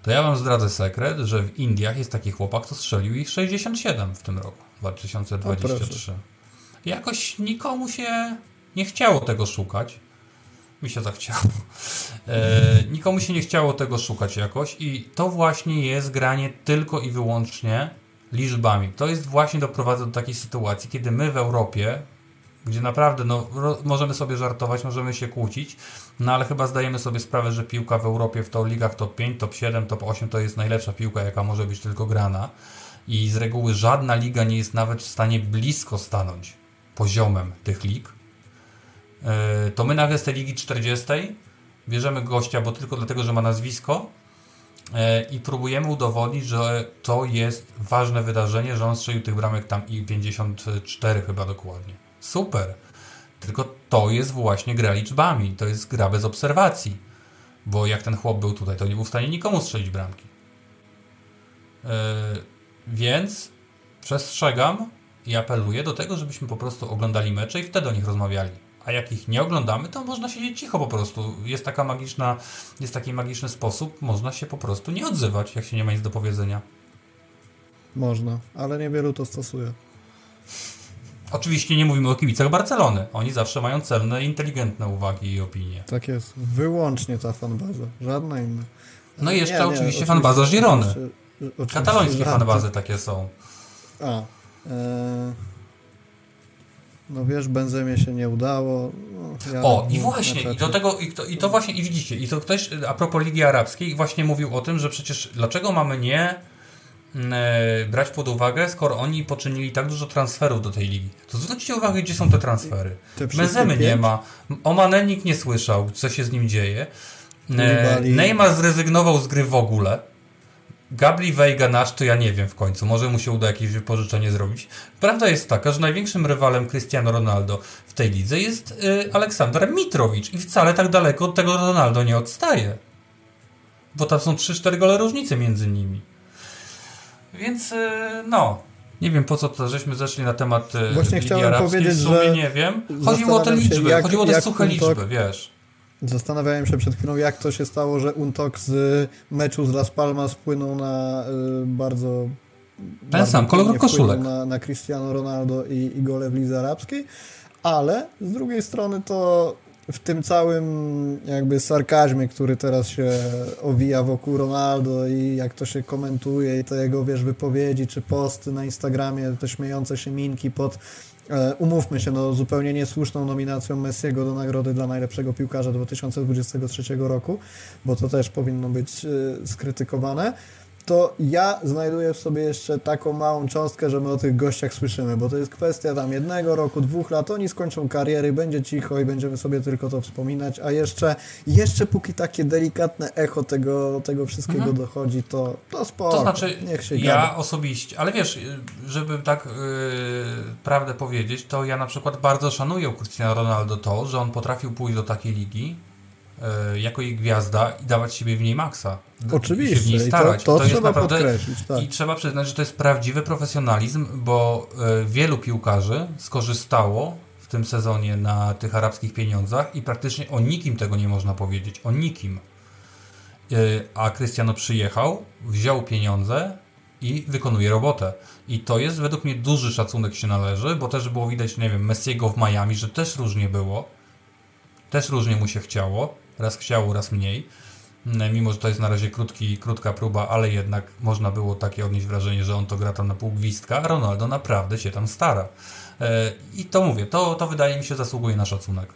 S2: To ja wam zdradzę sekret, że w Indiach jest taki chłopak, co strzelił ich 67 w tym roku, 2023. Jakoś nikomu się nie chciało tego szukać. Mi się zachciało. E, nikomu się nie chciało tego szukać jakoś i to właśnie jest granie tylko i wyłącznie liczbami. To jest właśnie doprowadza do takiej sytuacji, kiedy my w Europie, gdzie naprawdę no, możemy sobie żartować, możemy się kłócić, no ale chyba zdajemy sobie sprawę, że piłka w Europie w to ligach top 5, top 7, top 8 to jest najlepsza piłka, jaka może być tylko grana i z reguły żadna liga nie jest nawet w stanie blisko stanąć poziomem tych lig to my nagle z tej ligi 40 bierzemy gościa, bo tylko dlatego, że ma nazwisko e, i próbujemy udowodnić, że to jest ważne wydarzenie, że on strzelił tych bramek tam i 54 chyba dokładnie. Super. Tylko to jest właśnie gra liczbami, to jest gra bez obserwacji. Bo jak ten chłop był tutaj, to nie był w stanie nikomu strzelić bramki. Yy, więc przestrzegam i apeluję do tego, żebyśmy po prostu oglądali mecze i wtedy o nich rozmawiali a jak ich nie oglądamy, to można siedzieć cicho po prostu. Jest taka magiczna, jest taki magiczny sposób, można się po prostu nie odzywać, jak się nie ma nic do powiedzenia.
S1: Można, ale niewielu to stosuje.
S2: Oczywiście nie mówimy o kibicach Barcelony. Oni zawsze mają celne, inteligentne uwagi i opinie.
S1: Tak jest. Wyłącznie ta fanbaza. Żadna inna.
S2: No i jeszcze nie, nie, oczywiście, oczywiście fanbaza Girony. Katalońskie fanbazy takie są.
S1: A. E no wiesz, Benzemie się nie udało.
S2: No, ja o, i właśnie, i do tego, i to, i to właśnie, i widzicie, i to ktoś a propos Ligi Arabskiej właśnie mówił o tym, że przecież dlaczego mamy nie mm, e, brać pod uwagę, skoro oni poczynili tak dużo transferów do tej ligi. To zwróćcie uwagę, gdzie są te transfery. Te Benzemy nie ma, o Mane nikt nie słyszał, co się z nim dzieje. E, Neymar zrezygnował z gry w ogóle. Gabri Veiga nasz, to ja nie wiem w końcu. Może mu się uda jakieś wypożyczenie zrobić. Prawda jest taka, że największym rywalem Cristiano Ronaldo w tej lidze jest y, Aleksander Mitrowicz i wcale tak daleko od tego Ronaldo nie odstaje. Bo tam są 3-4 gole różnicy między nimi. Więc y, no, nie wiem po co to żeśmy zeszli na temat y,
S1: Właśnie
S2: Ligi
S1: chciałem
S2: Arabskiej,
S1: powiedzieć,
S2: w sumie
S1: że
S2: nie wiem. Chodziło o te liczby,
S1: jak,
S2: chodziło o te suche liczby, wiesz.
S1: Zastanawiałem się przed chwilą, jak to się stało, że Untok z meczu z Las Palmas wpłynął na y, bardzo...
S2: Ten
S1: bardzo
S2: sam, kolor koszulek.
S1: Na, na Cristiano Ronaldo i, i gole w Lidze Arabskiej, ale z drugiej strony to w tym całym jakby sarkazmie, który teraz się owija wokół Ronaldo i jak to się komentuje i te jego, wiesz, wypowiedzi czy posty na Instagramie, te śmiejące się minki pod umówmy się, no zupełnie niesłuszną nominacją Messiego do nagrody dla najlepszego piłkarza 2023 roku, bo to też powinno być e, skrytykowane to ja znajduję w sobie jeszcze taką małą cząstkę, że my o tych gościach słyszymy, bo to jest kwestia tam jednego roku, dwóch lat, oni skończą kariery, będzie cicho i będziemy sobie tylko to wspominać, a jeszcze, jeszcze póki takie delikatne echo tego, tego wszystkiego mhm. dochodzi, to, to spoko,
S2: To znaczy,
S1: niech się
S2: ja
S1: gada.
S2: osobiście, ale wiesz, żeby tak yy, prawdę powiedzieć, to ja na przykład bardzo szanuję Cristiano Ronaldo to, że on potrafił pójść do takiej ligi, jako jej gwiazda i dawać siebie w niej maksa.
S1: Oczywiście,
S2: I się w niej starać.
S1: i to, to,
S2: to
S1: trzeba
S2: jest naprawdę,
S1: podkreślić. Tak.
S2: I trzeba przyznać, że to jest prawdziwy profesjonalizm, bo yy, wielu piłkarzy skorzystało w tym sezonie na tych arabskich pieniądzach i praktycznie o nikim tego nie można powiedzieć. O nikim. Yy, a Cristiano przyjechał, wziął pieniądze i wykonuje robotę. I to jest według mnie duży szacunek się należy, bo też było widać, nie wiem, Messiego w Miami, że też różnie było. Też różnie mu się chciało. Raz chciało, raz mniej. Mimo, że to jest na razie krótki, krótka próba, ale jednak można było takie odnieść wrażenie, że on to gra tam na pół gwizdka, a Ronaldo naprawdę się tam stara. I to mówię, to, to wydaje mi się zasługuje na szacunek.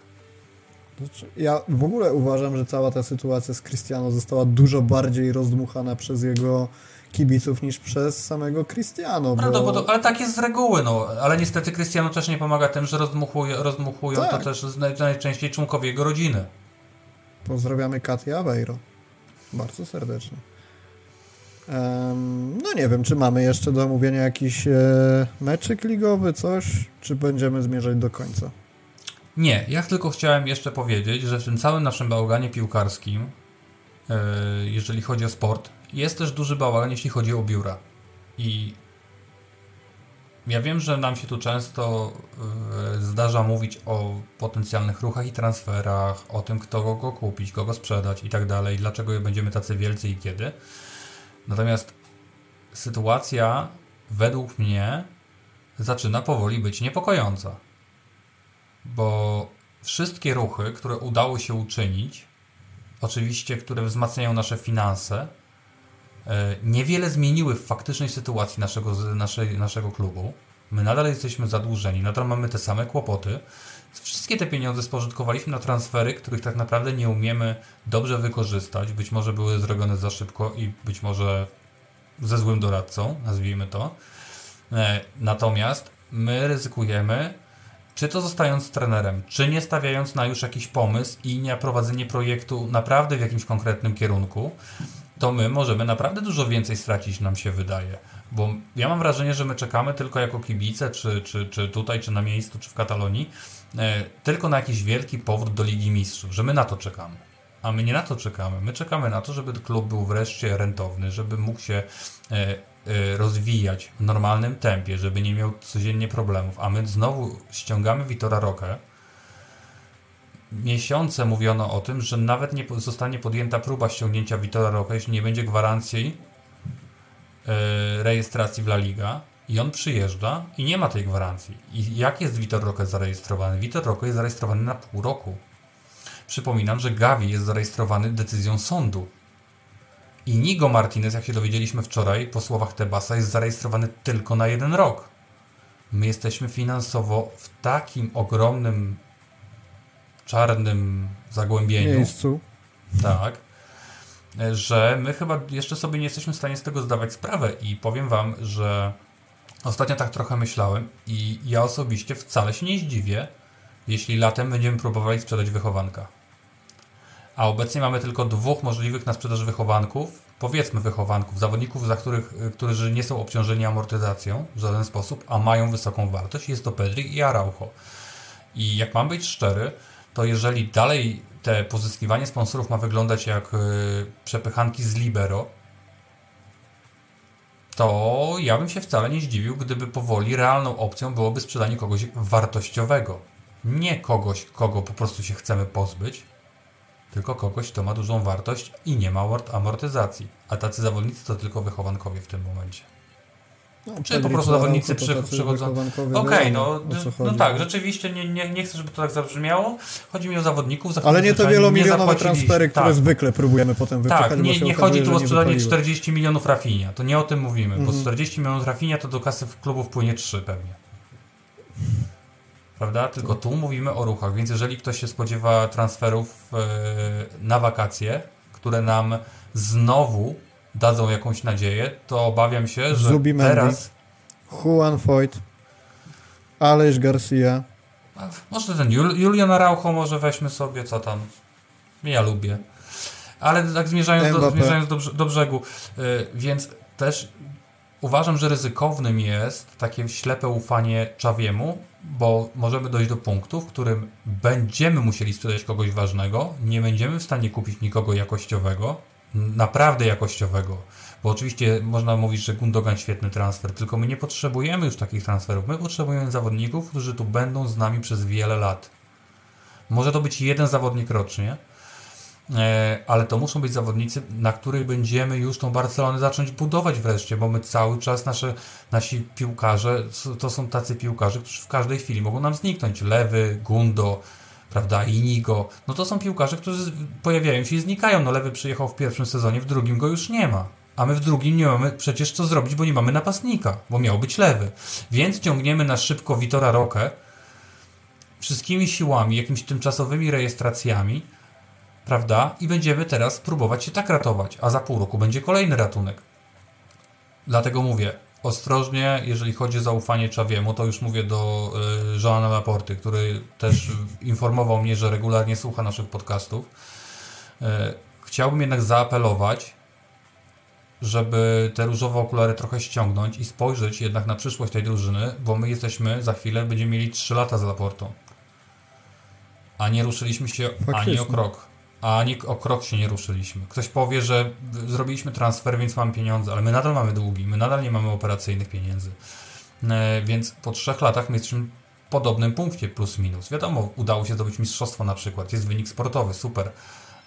S1: Ja w ogóle uważam, że cała ta sytuacja z Cristiano została dużo bardziej rozdmuchana przez jego kibiców niż przez samego Cristiano. Bo...
S2: bo ale tak jest z reguły, no. Ale niestety Cristiano też nie pomaga tym, że rozdmuchuje, rozdmuchują
S1: Tak.
S2: to też naj, najczęściej członkowie jego rodziny.
S1: Pozdrawiamy Katię Aveiro. Bardzo serdecznie. No nie wiem, czy mamy jeszcze do omówienia jakiś e, meczyk ligowy, coś, czy będziemy zmierzać do końca?
S2: Nie, ja tylko chciałem jeszcze powiedzieć, że w tym całym naszym bałaganie piłkarskim, e, jeżeli chodzi o sport, jest też duży bałagan, jeśli chodzi o biura. I ja wiem, że nam się tu często e, zdarza mówić o potencjalnych ruchach i transferach, o tym, kto go kupić, kogo sprzedać i tak dalej, dlaczego będziemy tacy wielcy i kiedy. Natomiast sytuacja według mnie zaczyna powoli być niepokojąca. Bo wszystkie ruchy, które udało się uczynić, oczywiście, które wzmacniają nasze finanse, niewiele zmieniły w faktycznej sytuacji naszego, naszej, naszego klubu. My nadal jesteśmy zadłużeni, nadal mamy te same kłopoty. Wszystkie te pieniądze spożytkowaliśmy na transfery, których tak naprawdę nie umiemy dobrze wykorzystać. Być może były zrobione za szybko i być może ze złym doradcą, nazwijmy to. E, Natomiast my ryzykujemy, czy to zostając trenerem, czy nie stawiając na już jakiś pomysł i nie prowadzenie projektu naprawdę w jakimś konkretnym kierunku, to my możemy naprawdę dużo więcej stracić, nam się wydaje. Bo ja mam wrażenie, że my czekamy tylko jako kibice, czy, czy, czy tutaj, czy na miejscu, czy w Katalonii, e, tylko na jakiś wielki powrót do Ligi Mistrzów, że my na to czekamy. A my nie na to czekamy. My czekamy na to, żeby klub był wreszcie rentowny, żeby mógł się e, e, rozwijać w normalnym tempie, żeby nie miał codziennie problemów. A my znowu ściągamy Witora Rokę. Miesiące mówiono o tym, że nawet nie zostanie podjęta próba ściągnięcia Witora Rokę, jeśli nie będzie gwarancji e, rejestracji w La Liga. I on przyjeżdża i nie ma tej gwarancji. I jak jest Vitor Roque zarejestrowany? Vitor Roque jest zarejestrowany na pół roku. Przypominam, że Gavi jest zarejestrowany decyzją sądu. I Nigo Martinez, jak się dowiedzieliśmy wczoraj po słowach Tebasa, jest zarejestrowany tylko na jeden rok. My jesteśmy finansowo w takim ogromnym czarnym zagłębieniu,
S1: miejscu.
S2: tak, że my chyba jeszcze sobie nie jesteśmy w stanie z tego zdawać sprawę i powiem Wam, że ostatnio tak trochę myślałem i ja osobiście wcale się nie zdziwię, jeśli latem będziemy próbowali sprzedać wychowanka. a obecnie mamy tylko dwóch możliwych na sprzedaż wychowanków, powiedzmy wychowanków, zawodników, za których, którzy nie są obciążeni amortyzacją w żaden sposób, a mają wysoką wartość. Jest to Pedri i Araujo. I jak mam być szczery, to jeżeli dalej te pozyskiwanie sponsorów ma wyglądać jak y, przepychanki z Libero, to ja bym się wcale nie zdziwił, gdyby powoli realną opcją byłoby sprzedanie kogoś wartościowego. Nie kogoś, kogo po prostu się chcemy pozbyć, tylko kogoś, kto ma dużą wartość i nie ma amortyzacji. A tacy zawodnicy to tylko wychowankowie w tym momencie. No, Czy po prostu zawodnicy przy, przychodzą. Okej, okay, no, no tak, rzeczywiście nie, nie, nie chcę, żeby to tak zabrzmiało. Chodzi mi o zawodników.
S1: Ale nie te wielomilionowe transfery, które tak. zwykle próbujemy potem wypychać.
S2: Tak, nie, nie chodzi tu o sprzedanie 40 milionów Rafinia. To nie o tym mówimy, mhm. bo 40 milionów Rafinia to do kasy klubów płynie 3 pewnie. Prawda? Tylko tu mówimy o ruchach, więc jeżeli ktoś się spodziewa transferów yy, na wakacje, które nam znowu dadzą jakąś nadzieję, to obawiam się, że Zubimendi, teraz...
S1: Juan Foyt, Aleix Garcia.
S2: Może ten Jul Julian Araujo może weźmy sobie, co tam. Ja lubię. Ale tak zmierzając, do, zmierzając do, do brzegu, yy, więc też uważam, że ryzykownym jest takie ślepe ufanie Czawiemu, bo możemy dojść do punktu, w którym będziemy musieli sprzedać kogoś ważnego, nie będziemy w stanie kupić nikogo jakościowego, naprawdę jakościowego. Bo oczywiście można mówić, że Gundogan świetny transfer, tylko my nie potrzebujemy już takich transferów. My potrzebujemy zawodników, którzy tu będą z nami przez wiele lat. Może to być jeden zawodnik rocznie, e, ale to muszą być zawodnicy, na których będziemy już tą Barcelonę zacząć budować wreszcie, bo my cały czas, nasze, nasi piłkarze, to są tacy piłkarze, którzy w każdej chwili mogą nam zniknąć. Lewy, Gundo, prawda, Inigo, no to są piłkarze, którzy pojawiają się i znikają. No Lewy przyjechał w pierwszym sezonie, w drugim go już nie ma. A my w drugim nie mamy przecież co zrobić, bo nie mamy napastnika, bo miał być lewy. Więc ciągniemy na szybko Witora Rokę wszystkimi siłami, jakimiś tymczasowymi rejestracjami, prawda? I będziemy teraz próbować się tak ratować, a za pół roku będzie kolejny ratunek. Dlatego mówię, ostrożnie, jeżeli chodzi o zaufanie Czawiemu, to już mówię do y, Joana Laporty, który też informował mnie, że regularnie słucha naszych podcastów. Y, chciałbym jednak zaapelować, żeby te różowe okulary trochę ściągnąć i spojrzeć jednak na przyszłość tej drużyny, bo my jesteśmy za chwilę, będziemy mieli 3 lata za Laportą. A nie ruszyliśmy się Faktycznie. ani o krok a ani o krok się nie ruszyliśmy. Ktoś powie, że zrobiliśmy transfer, więc mamy pieniądze, ale my nadal mamy długi, my nadal nie mamy operacyjnych pieniędzy. E, więc po trzech latach my jesteśmy w podobnym punkcie, plus minus. Wiadomo, udało się zdobyć mistrzostwo na przykład, jest wynik sportowy, super,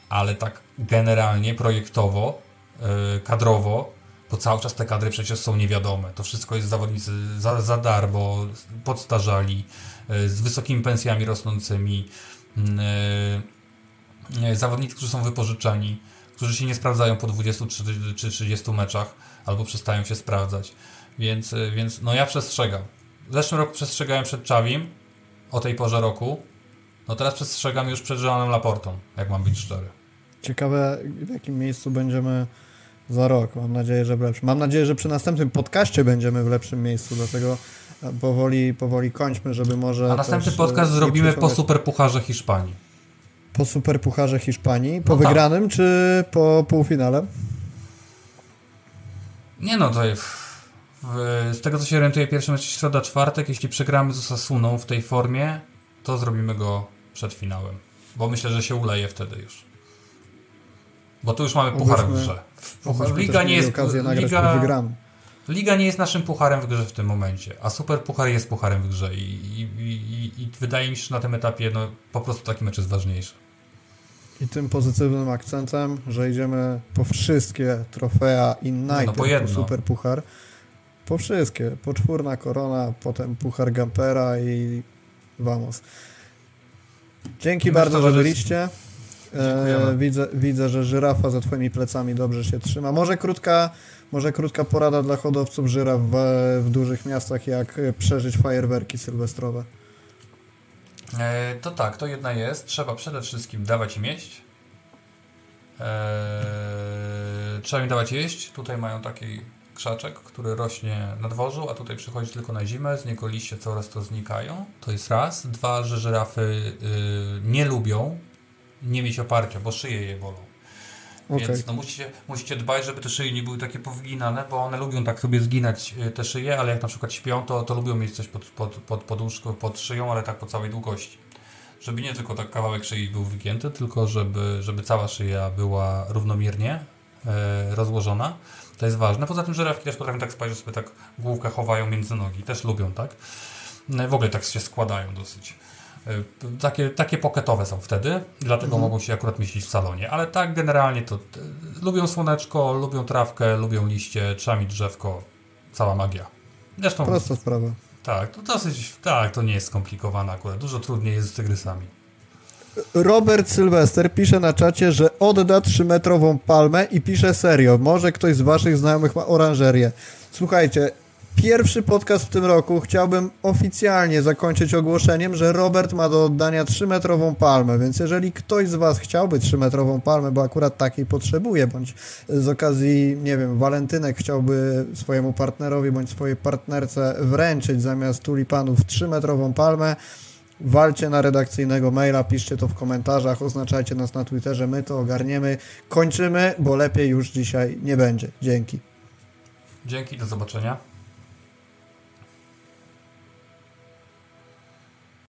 S2: ale tak generalnie, projektowo, e, kadrowo, bo cały czas te kadry przecież są niewiadome. To wszystko jest zawodnicy za, za darmo, podstarzali, e, z wysokimi pensjami rosnącymi zawodnicy, którzy są wypożyczeni, którzy się nie sprawdzają po 20 czy 30 meczach, albo przestają się sprawdzać. Więc, e, więc no ja przestrzegam. W zeszłym roku przestrzegałem przed Czawim, o tej porze roku. No teraz przestrzegam już przed Joanem Laportą, jak mam być szczery.
S1: Ciekawe, w jakim miejscu będziemy za rok. Mam nadzieję, że w lepszym. Mam nadzieję, że przy następnym podcaście będziemy w lepszym miejscu, dlatego powoli, powoli kończmy, żeby może.
S2: A następny podcast zrobimy po Superpucharze Hiszpanii.
S1: Po Superpucharze Hiszpanii? Po no tak. wygranym, czy po półfinale?
S2: Nie no, to jest... z tego co się orientuję, pierwszy mecz środa, czwartek. Jeśli przegramy z Osasuną w tej formie, to zrobimy go przed finałem. Bo myślę, że się uleje wtedy już. Bo tu już mamy puchar w grze. Puchar, Liga nie jest... Liga, Liga nie jest naszym pucharem w grze w tym momencie, a super puchar jest pucharem w grze i, i, i, i wydaje mi się, że na tym etapie no, po prostu taki mecz jest ważniejszy.
S1: I tym pozytywnym akcentem, że idziemy po wszystkie trofea i no, no po, po super puchar. Po wszystkie. Poczwórna korona, potem puchar Gampera i vamos. Dzięki bardzo, że byliście. E, widzę, widzę, że żyrafa za twoimi plecami dobrze się trzyma. Może krótka, może krótka porada dla hodowców żyraf w, w dużych miastach, jak przeżyć fajerwerki sylwestrowe.
S2: E, to tak, to jedna jest. Trzeba przede wszystkim dawać im jeść. E, trzeba im dawać jeść. Tutaj mają taki krzaczek, który rośnie na dworzu, a tutaj przychodzi tylko na zimę. Z niego liście coraz to znikają. To jest raz. Dwa, że żyrafy y, nie lubią nie mieć oparcia, bo szyje je bolą.
S1: Okay.
S2: Więc no musicie, musicie dbać, żeby te szyje nie były takie powginane, bo one lubią tak sobie zginać e, te szyje, ale jak na przykład śpią, to, to lubią mieć coś pod, pod, pod poduszką, pod szyją, ale tak po całej długości. Żeby nie tylko tak kawałek szyi był wygięty, tylko żeby, żeby cała szyja była równomiernie e, rozłożona. To jest ważne. Poza tym żerawki też potrafią tak spać, że sobie tak główkę chowają między nogi. Też lubią, tak? No w ogóle tak się składają dosyć. E, takie, takie poketowe są wtedy, dlatego mhm. mogą się akurat mieścić w salonie. Ale tak generalnie to t, lubią słoneczko, lubią trawkę, lubią liście, trzeba mieć drzewko, cała magia.
S1: Zresztą, Prosta sprawa.
S2: Tak, to dosyć, tak, to nie jest skomplikowane akurat. Dużo trudniej jest z tygrysami.
S1: Robert Sylwester pisze na czacie, że odda 3-metrową palmę i pisze serio. Może ktoś z waszych znajomych ma oranżerię. Słuchajcie, pierwszy podcast w tym roku chciałbym oficjalnie zakończyć ogłoszeniem, że Robert ma do oddania 3-metrową palmę, więc jeżeli ktoś z Was chciałby 3-metrową palmę, bo akurat takiej potrzebuje, bądź z okazji, nie wiem, walentynek chciałby swojemu partnerowi bądź swojej partnerce wręczyć zamiast tulipanów 3-metrową palmę, walcie na redakcyjnego maila, piszcie to w komentarzach, oznaczajcie nas na Twitterze, my to ogarniemy. Kończymy, bo lepiej już dzisiaj nie będzie. Dzięki.
S2: Dzięki, do zobaczenia.